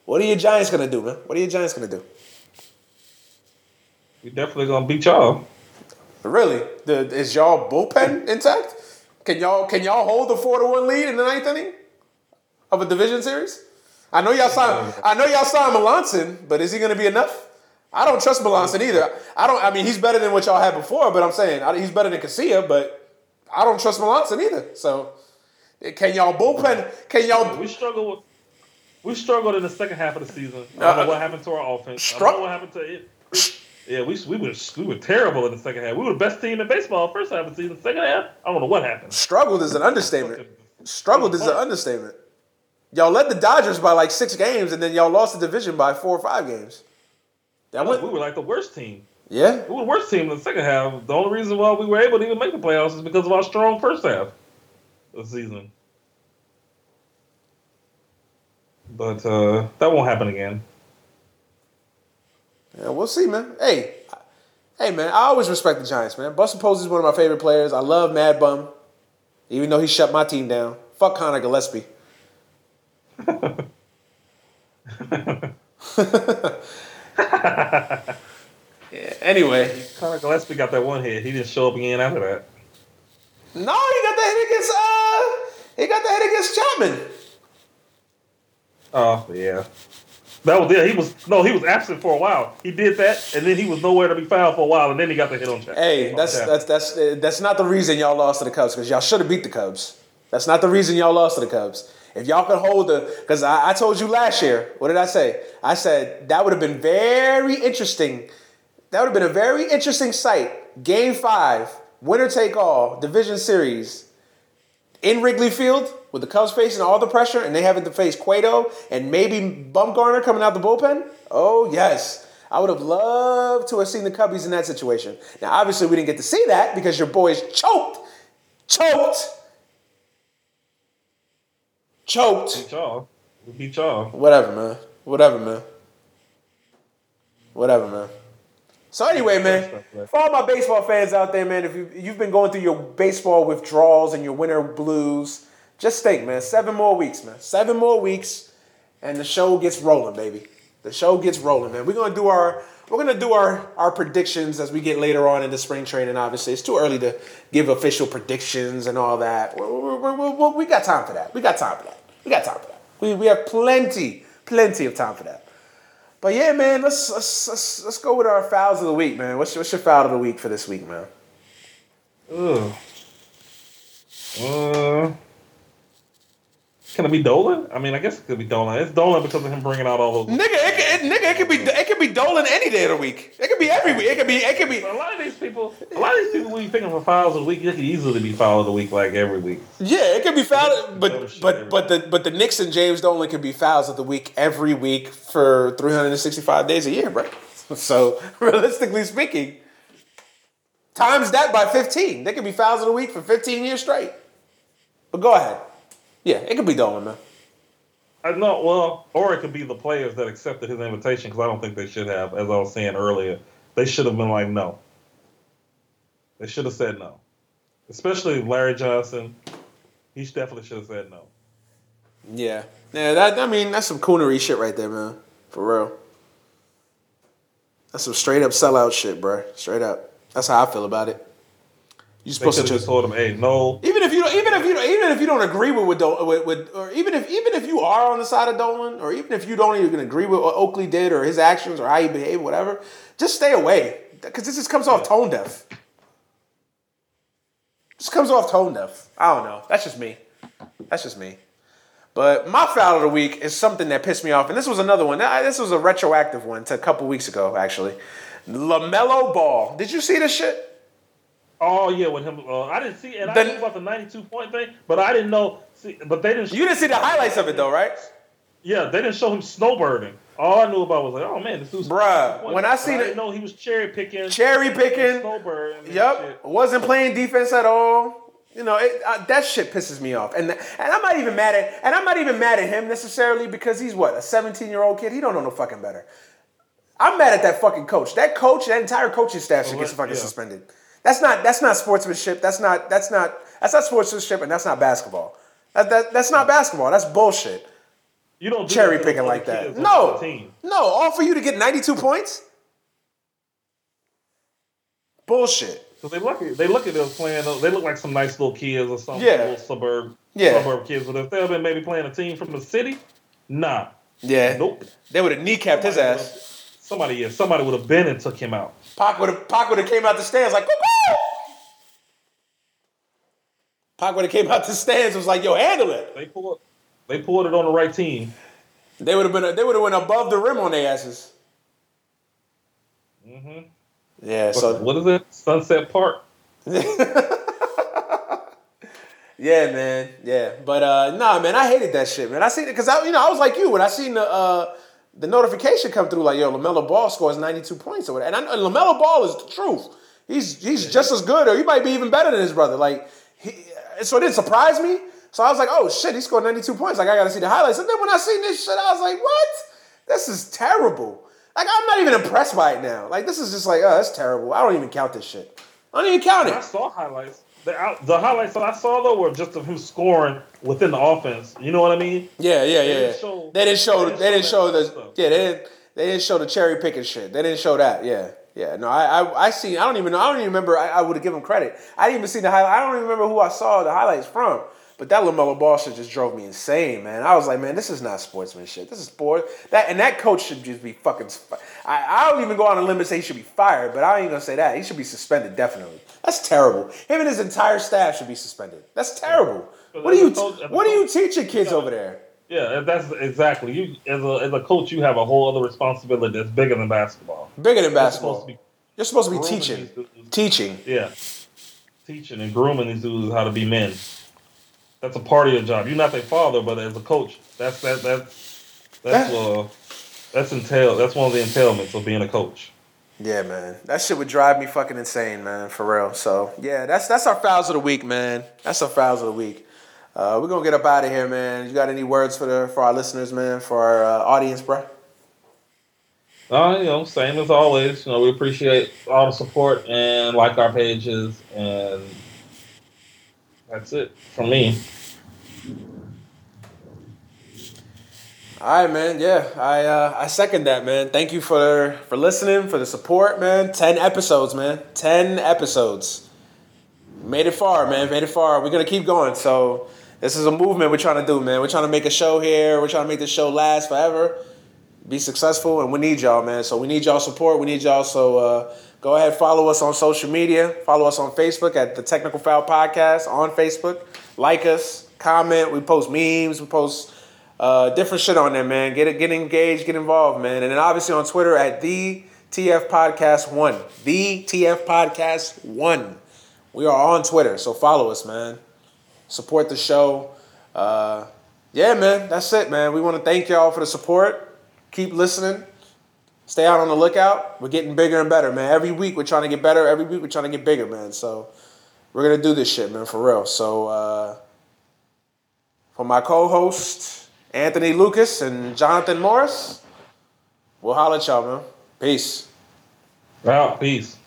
What are your Giants gonna do, man? What are your Giants gonna do? We definitely gonna beat y'all. Really? The, is y'all bullpen intact? Can y'all can y'all hold the four to one lead in the ninth inning of a division series? I know y'all signed. I know y'all signed Melancon, but is he to be enough? I don't trust Melancon either. I don't. I mean, he's better than what y'all had before, but I'm saying he's better than Casilla, but I don't trust Melancon either. So, can y'all bullpen? Can y'all? We struggle with. We struggled in the second half of the season. I don't know uh, what happened to our offense. Stru- I don't know what happened to it. Yeah, we, we were we were terrible in the second half. We were the best team in baseball first half of the season. Second half, I don't know what happened. Struggled is an understatement. Struggled is an understatement. Y'all led the Dodgers by like six games, and then y'all lost the division by four or five games. That went, we were like the worst team. Yeah, we were the worst team in the second half. The only reason why we were able to even make the playoffs is because of our strong first half of the season. But uh, that won't happen again. Yeah, we'll see, man. Hey, hey, man. I always respect the Giants, man. Buster Posey is one of my favorite players. I love Mad Bum, even though he shut my team down. Fuck Conor Gillaspie. yeah. Anyway, Conor Gillaspie got that one hit. He didn't show up again after that. No, he got that hit against. Uh, he got that hit against Chapman. Oh yeah, that was it. He was no, he was absent for a while. He did that, and then he was nowhere to be found for a while, and then he got the hit on Chapman. Hey, that's that's that's that's not the reason y'all lost to the Cubs because y'all should have beat the Cubs. That's not the reason y'all lost to the Cubs. If y'all could hold the, because I, I told you last year, what did I say? I said that would have been very interesting. That would have been a very interesting sight. Game five, winner take all, division series in Wrigley Field with the Cubs facing all the pressure and they having to face Cueto and maybe Bumgarner coming out the bullpen. Oh, yes. I would have loved to have seen the Cubbies in that situation. Now, obviously, we didn't get to see that because your boys choked, choked choked. Beat y'all. We beat y'all. Whatever, man. Whatever, man. Whatever, man. So anyway, man, for all my baseball fans out there, man, if you, you've been going through your baseball withdrawals and your winter blues, just think, man, seven more weeks, man. Seven more weeks, and the show gets rolling, baby. The show gets rolling, man. We're gonna do our we're gonna do our our predictions as we get later on in the spring training. Obviously, it's too early to give official predictions and all that. we we we got time for that. We got time for that. We got time for that. We, we have plenty, plenty of time for that. But yeah, man, let's let's let's, let's go with our fouls of the week, man. What's, your, what's your foul of the week for this week, man? Ugh. Uh, can it be Dolan? I mean, I guess it could be Dolan. It's Dolan because of him bringing out all those. Nigga, it, it, nigga, it could be it could be Dolan any day of the week. It could be every week. It could be it could be. A lot of these people, a lot of these people, when you pick them for fouls of the week, it could easily be foul of the week like every week. Yeah, it could be foul, but but but the but the Knicks and James Dolan could be fouls of the week every week for 365 days a year, bro. So realistically speaking, times that by 15, they could be fouls of the week for 15 years straight. But go ahead. Yeah, it could be Dolan, man. I know. Well, or it could be the players that accepted his invitation because I don't think they should have. As I was saying earlier, they should have been like, no. They should have said no, especially Larry Johnson. He definitely should have said no. Yeah, yeah. That I mean, that's some coonery shit right there, man. For real. That's some straight up sellout shit, bro. Straight up. That's how I feel about it. You supposed to just told him, hey, no. even if you don't, even if you don't, even if you don't agree with with, with with or even if even if you are on the side of Dolan or even if you don't even agree with what Oakley did or his actions or how he behaved, whatever, just stay away because this just comes off tone deaf. Just comes off tone deaf. I don't know. That's just me. That's just me. But my foul of the week is something that pissed me off, and this was another one. This was a retroactive one to a couple weeks ago, actually. Lamelo Ball. Did you see this shit? Oh yeah, with him. Uh, I didn't see, and I The- knew about the ninety-two point thing, but I didn't know. See, but they didn't. You didn't see the highlights of it though, right? Yeah, they didn't show him snowbirding. All I knew about was like, oh man, this dude's Bruh, when I see I it- didn't he was cherry picking, Cherry picking. snowbird. and Yep, wasn't playing defense at all. You know it, uh, that shit pisses me off, and and I'm not even mad at and I'm not even mad at him necessarily because he's what a 17 year old kid. He don't know no fucking better. I'm mad at that fucking coach. That coach, that entire coaching staff should get fucking yeah. suspended. That's not that's not sportsmanship. That's not that's not that's not sportsmanship, and that's not basketball. That, that that's not basketball. That's bullshit. You don't do Cherry picking like that. No, team. no. All for you to get 92 points. Bullshit. So they look at they look at them playing. They look like some nice little kids or some Yeah. little suburb Yeah. suburb kids. But if they've been maybe playing a team from the city, nah, Yeah. nope. They would have kneecapped his ass. Somebody, yeah, somebody would have been and took him out. Pac would have Pac would have came out the stands like! Pac would have came out the stands and was like, "Yo, handle it." They pulled, they pulled it on the right team. They would have been they would have went above the rim on their asses. hmm Yeah. So what is it? Sunset Park. yeah, man. Yeah. But uh, nah, man, I hated that shit, man. I seen it because I you know I was like you when I seen the uh, the notification come through like, "Yo, Lamelo Ball scores 92 points or whatever." And I, Lamelo Ball is the truth. He's he's just as good, or he might be even better than his brother. Like, he, so it didn't surprise me. So I was like, "Oh shit, he scored 92 points." Like, I got to see the highlights. And then when I seen this shit, I was like, "What? This is terrible." Like, I'm not even impressed by it now. Like, this is just like, oh, that's terrible. I don't even count this shit. I don't even count it. I saw highlights. The, out, the highlights that I saw though were just of him scoring within the offense. You know what I mean? Yeah, yeah, yeah. didn't yeah. show- they didn't show. They didn't show, the. stuff. Yeah, they didn't. They didn't show the cherry picking shit. They didn't show that. Yeah, yeah. No, I, I, I seen. I don't even know. I don't even remember. I, I would have given him credit. I didn't even see the highlight. I don't even remember who I saw the highlights from. But that Lamelo Ball shit just drove me insane, man. I was like, man, this is not sportsmanship. This is sport. That and that coach should just be fucking. I, I don't even go on a limb and say he should be fired, but I ain't gonna say that. He should be suspended definitely. That's terrible. Him and his entire staff should be suspended. That's terrible. What are you? as a coach- What are you teaching kids over there? Yeah, that's exactly. You as a as a coach, you have a whole other responsibility that's bigger than basketball. Bigger than You're basketball. supposed to be You're supposed to be teaching. Teaching. Yeah, teaching and grooming these dudes how to be men. That's a part of your job. You're not their father, but as a coach, that's that that's that's uh that's entail. That's one of the entailments of being a coach. Yeah, man. That shit would drive me fucking insane, man, for real. So yeah, that's that's our fouls of the week, man. That's our fouls of the week. Uh, we're gonna get up out of here, man. You got any words for the for our listeners, man, for our uh, audience, bro? Uh, you know, same as always. You know, we appreciate all the support and like our pages, and that's it from me. All right, man. Yeah, I uh, I second that, man. Thank you for for listening, for the support, man. Ten episodes, man. Ten episodes. Made it far, man. Made it far. We're gonna keep going. So this is a movement we're trying to do, man. We're trying to make a show here. We're trying to make this show last forever, be successful, and we need y'all, man. So we need y'all support. We need y'all. So uh, go ahead, follow us on social media. Follow us on Facebook at the Technical Foul Podcast on Facebook. Like us, comment. We post memes. We post uh, different shit on there, man. Get it, get engaged, get involved, man. And then obviously on Twitter at the TF Podcast One, the TF Podcast One. We are on Twitter, so follow us, man. Support the show. Uh, yeah, man, that's it, man. We want to thank y'all for the support. Keep listening. Stay out on the lookout. We're getting bigger and better, man. Every week we're trying to get better. Every week we're trying to get bigger, man. So we're gonna do this shit, man, for real. So uh, for my co-host Anthony Lucas and Jonathan Morris. We'll holler at y'all, man. Peace. Out. Peace.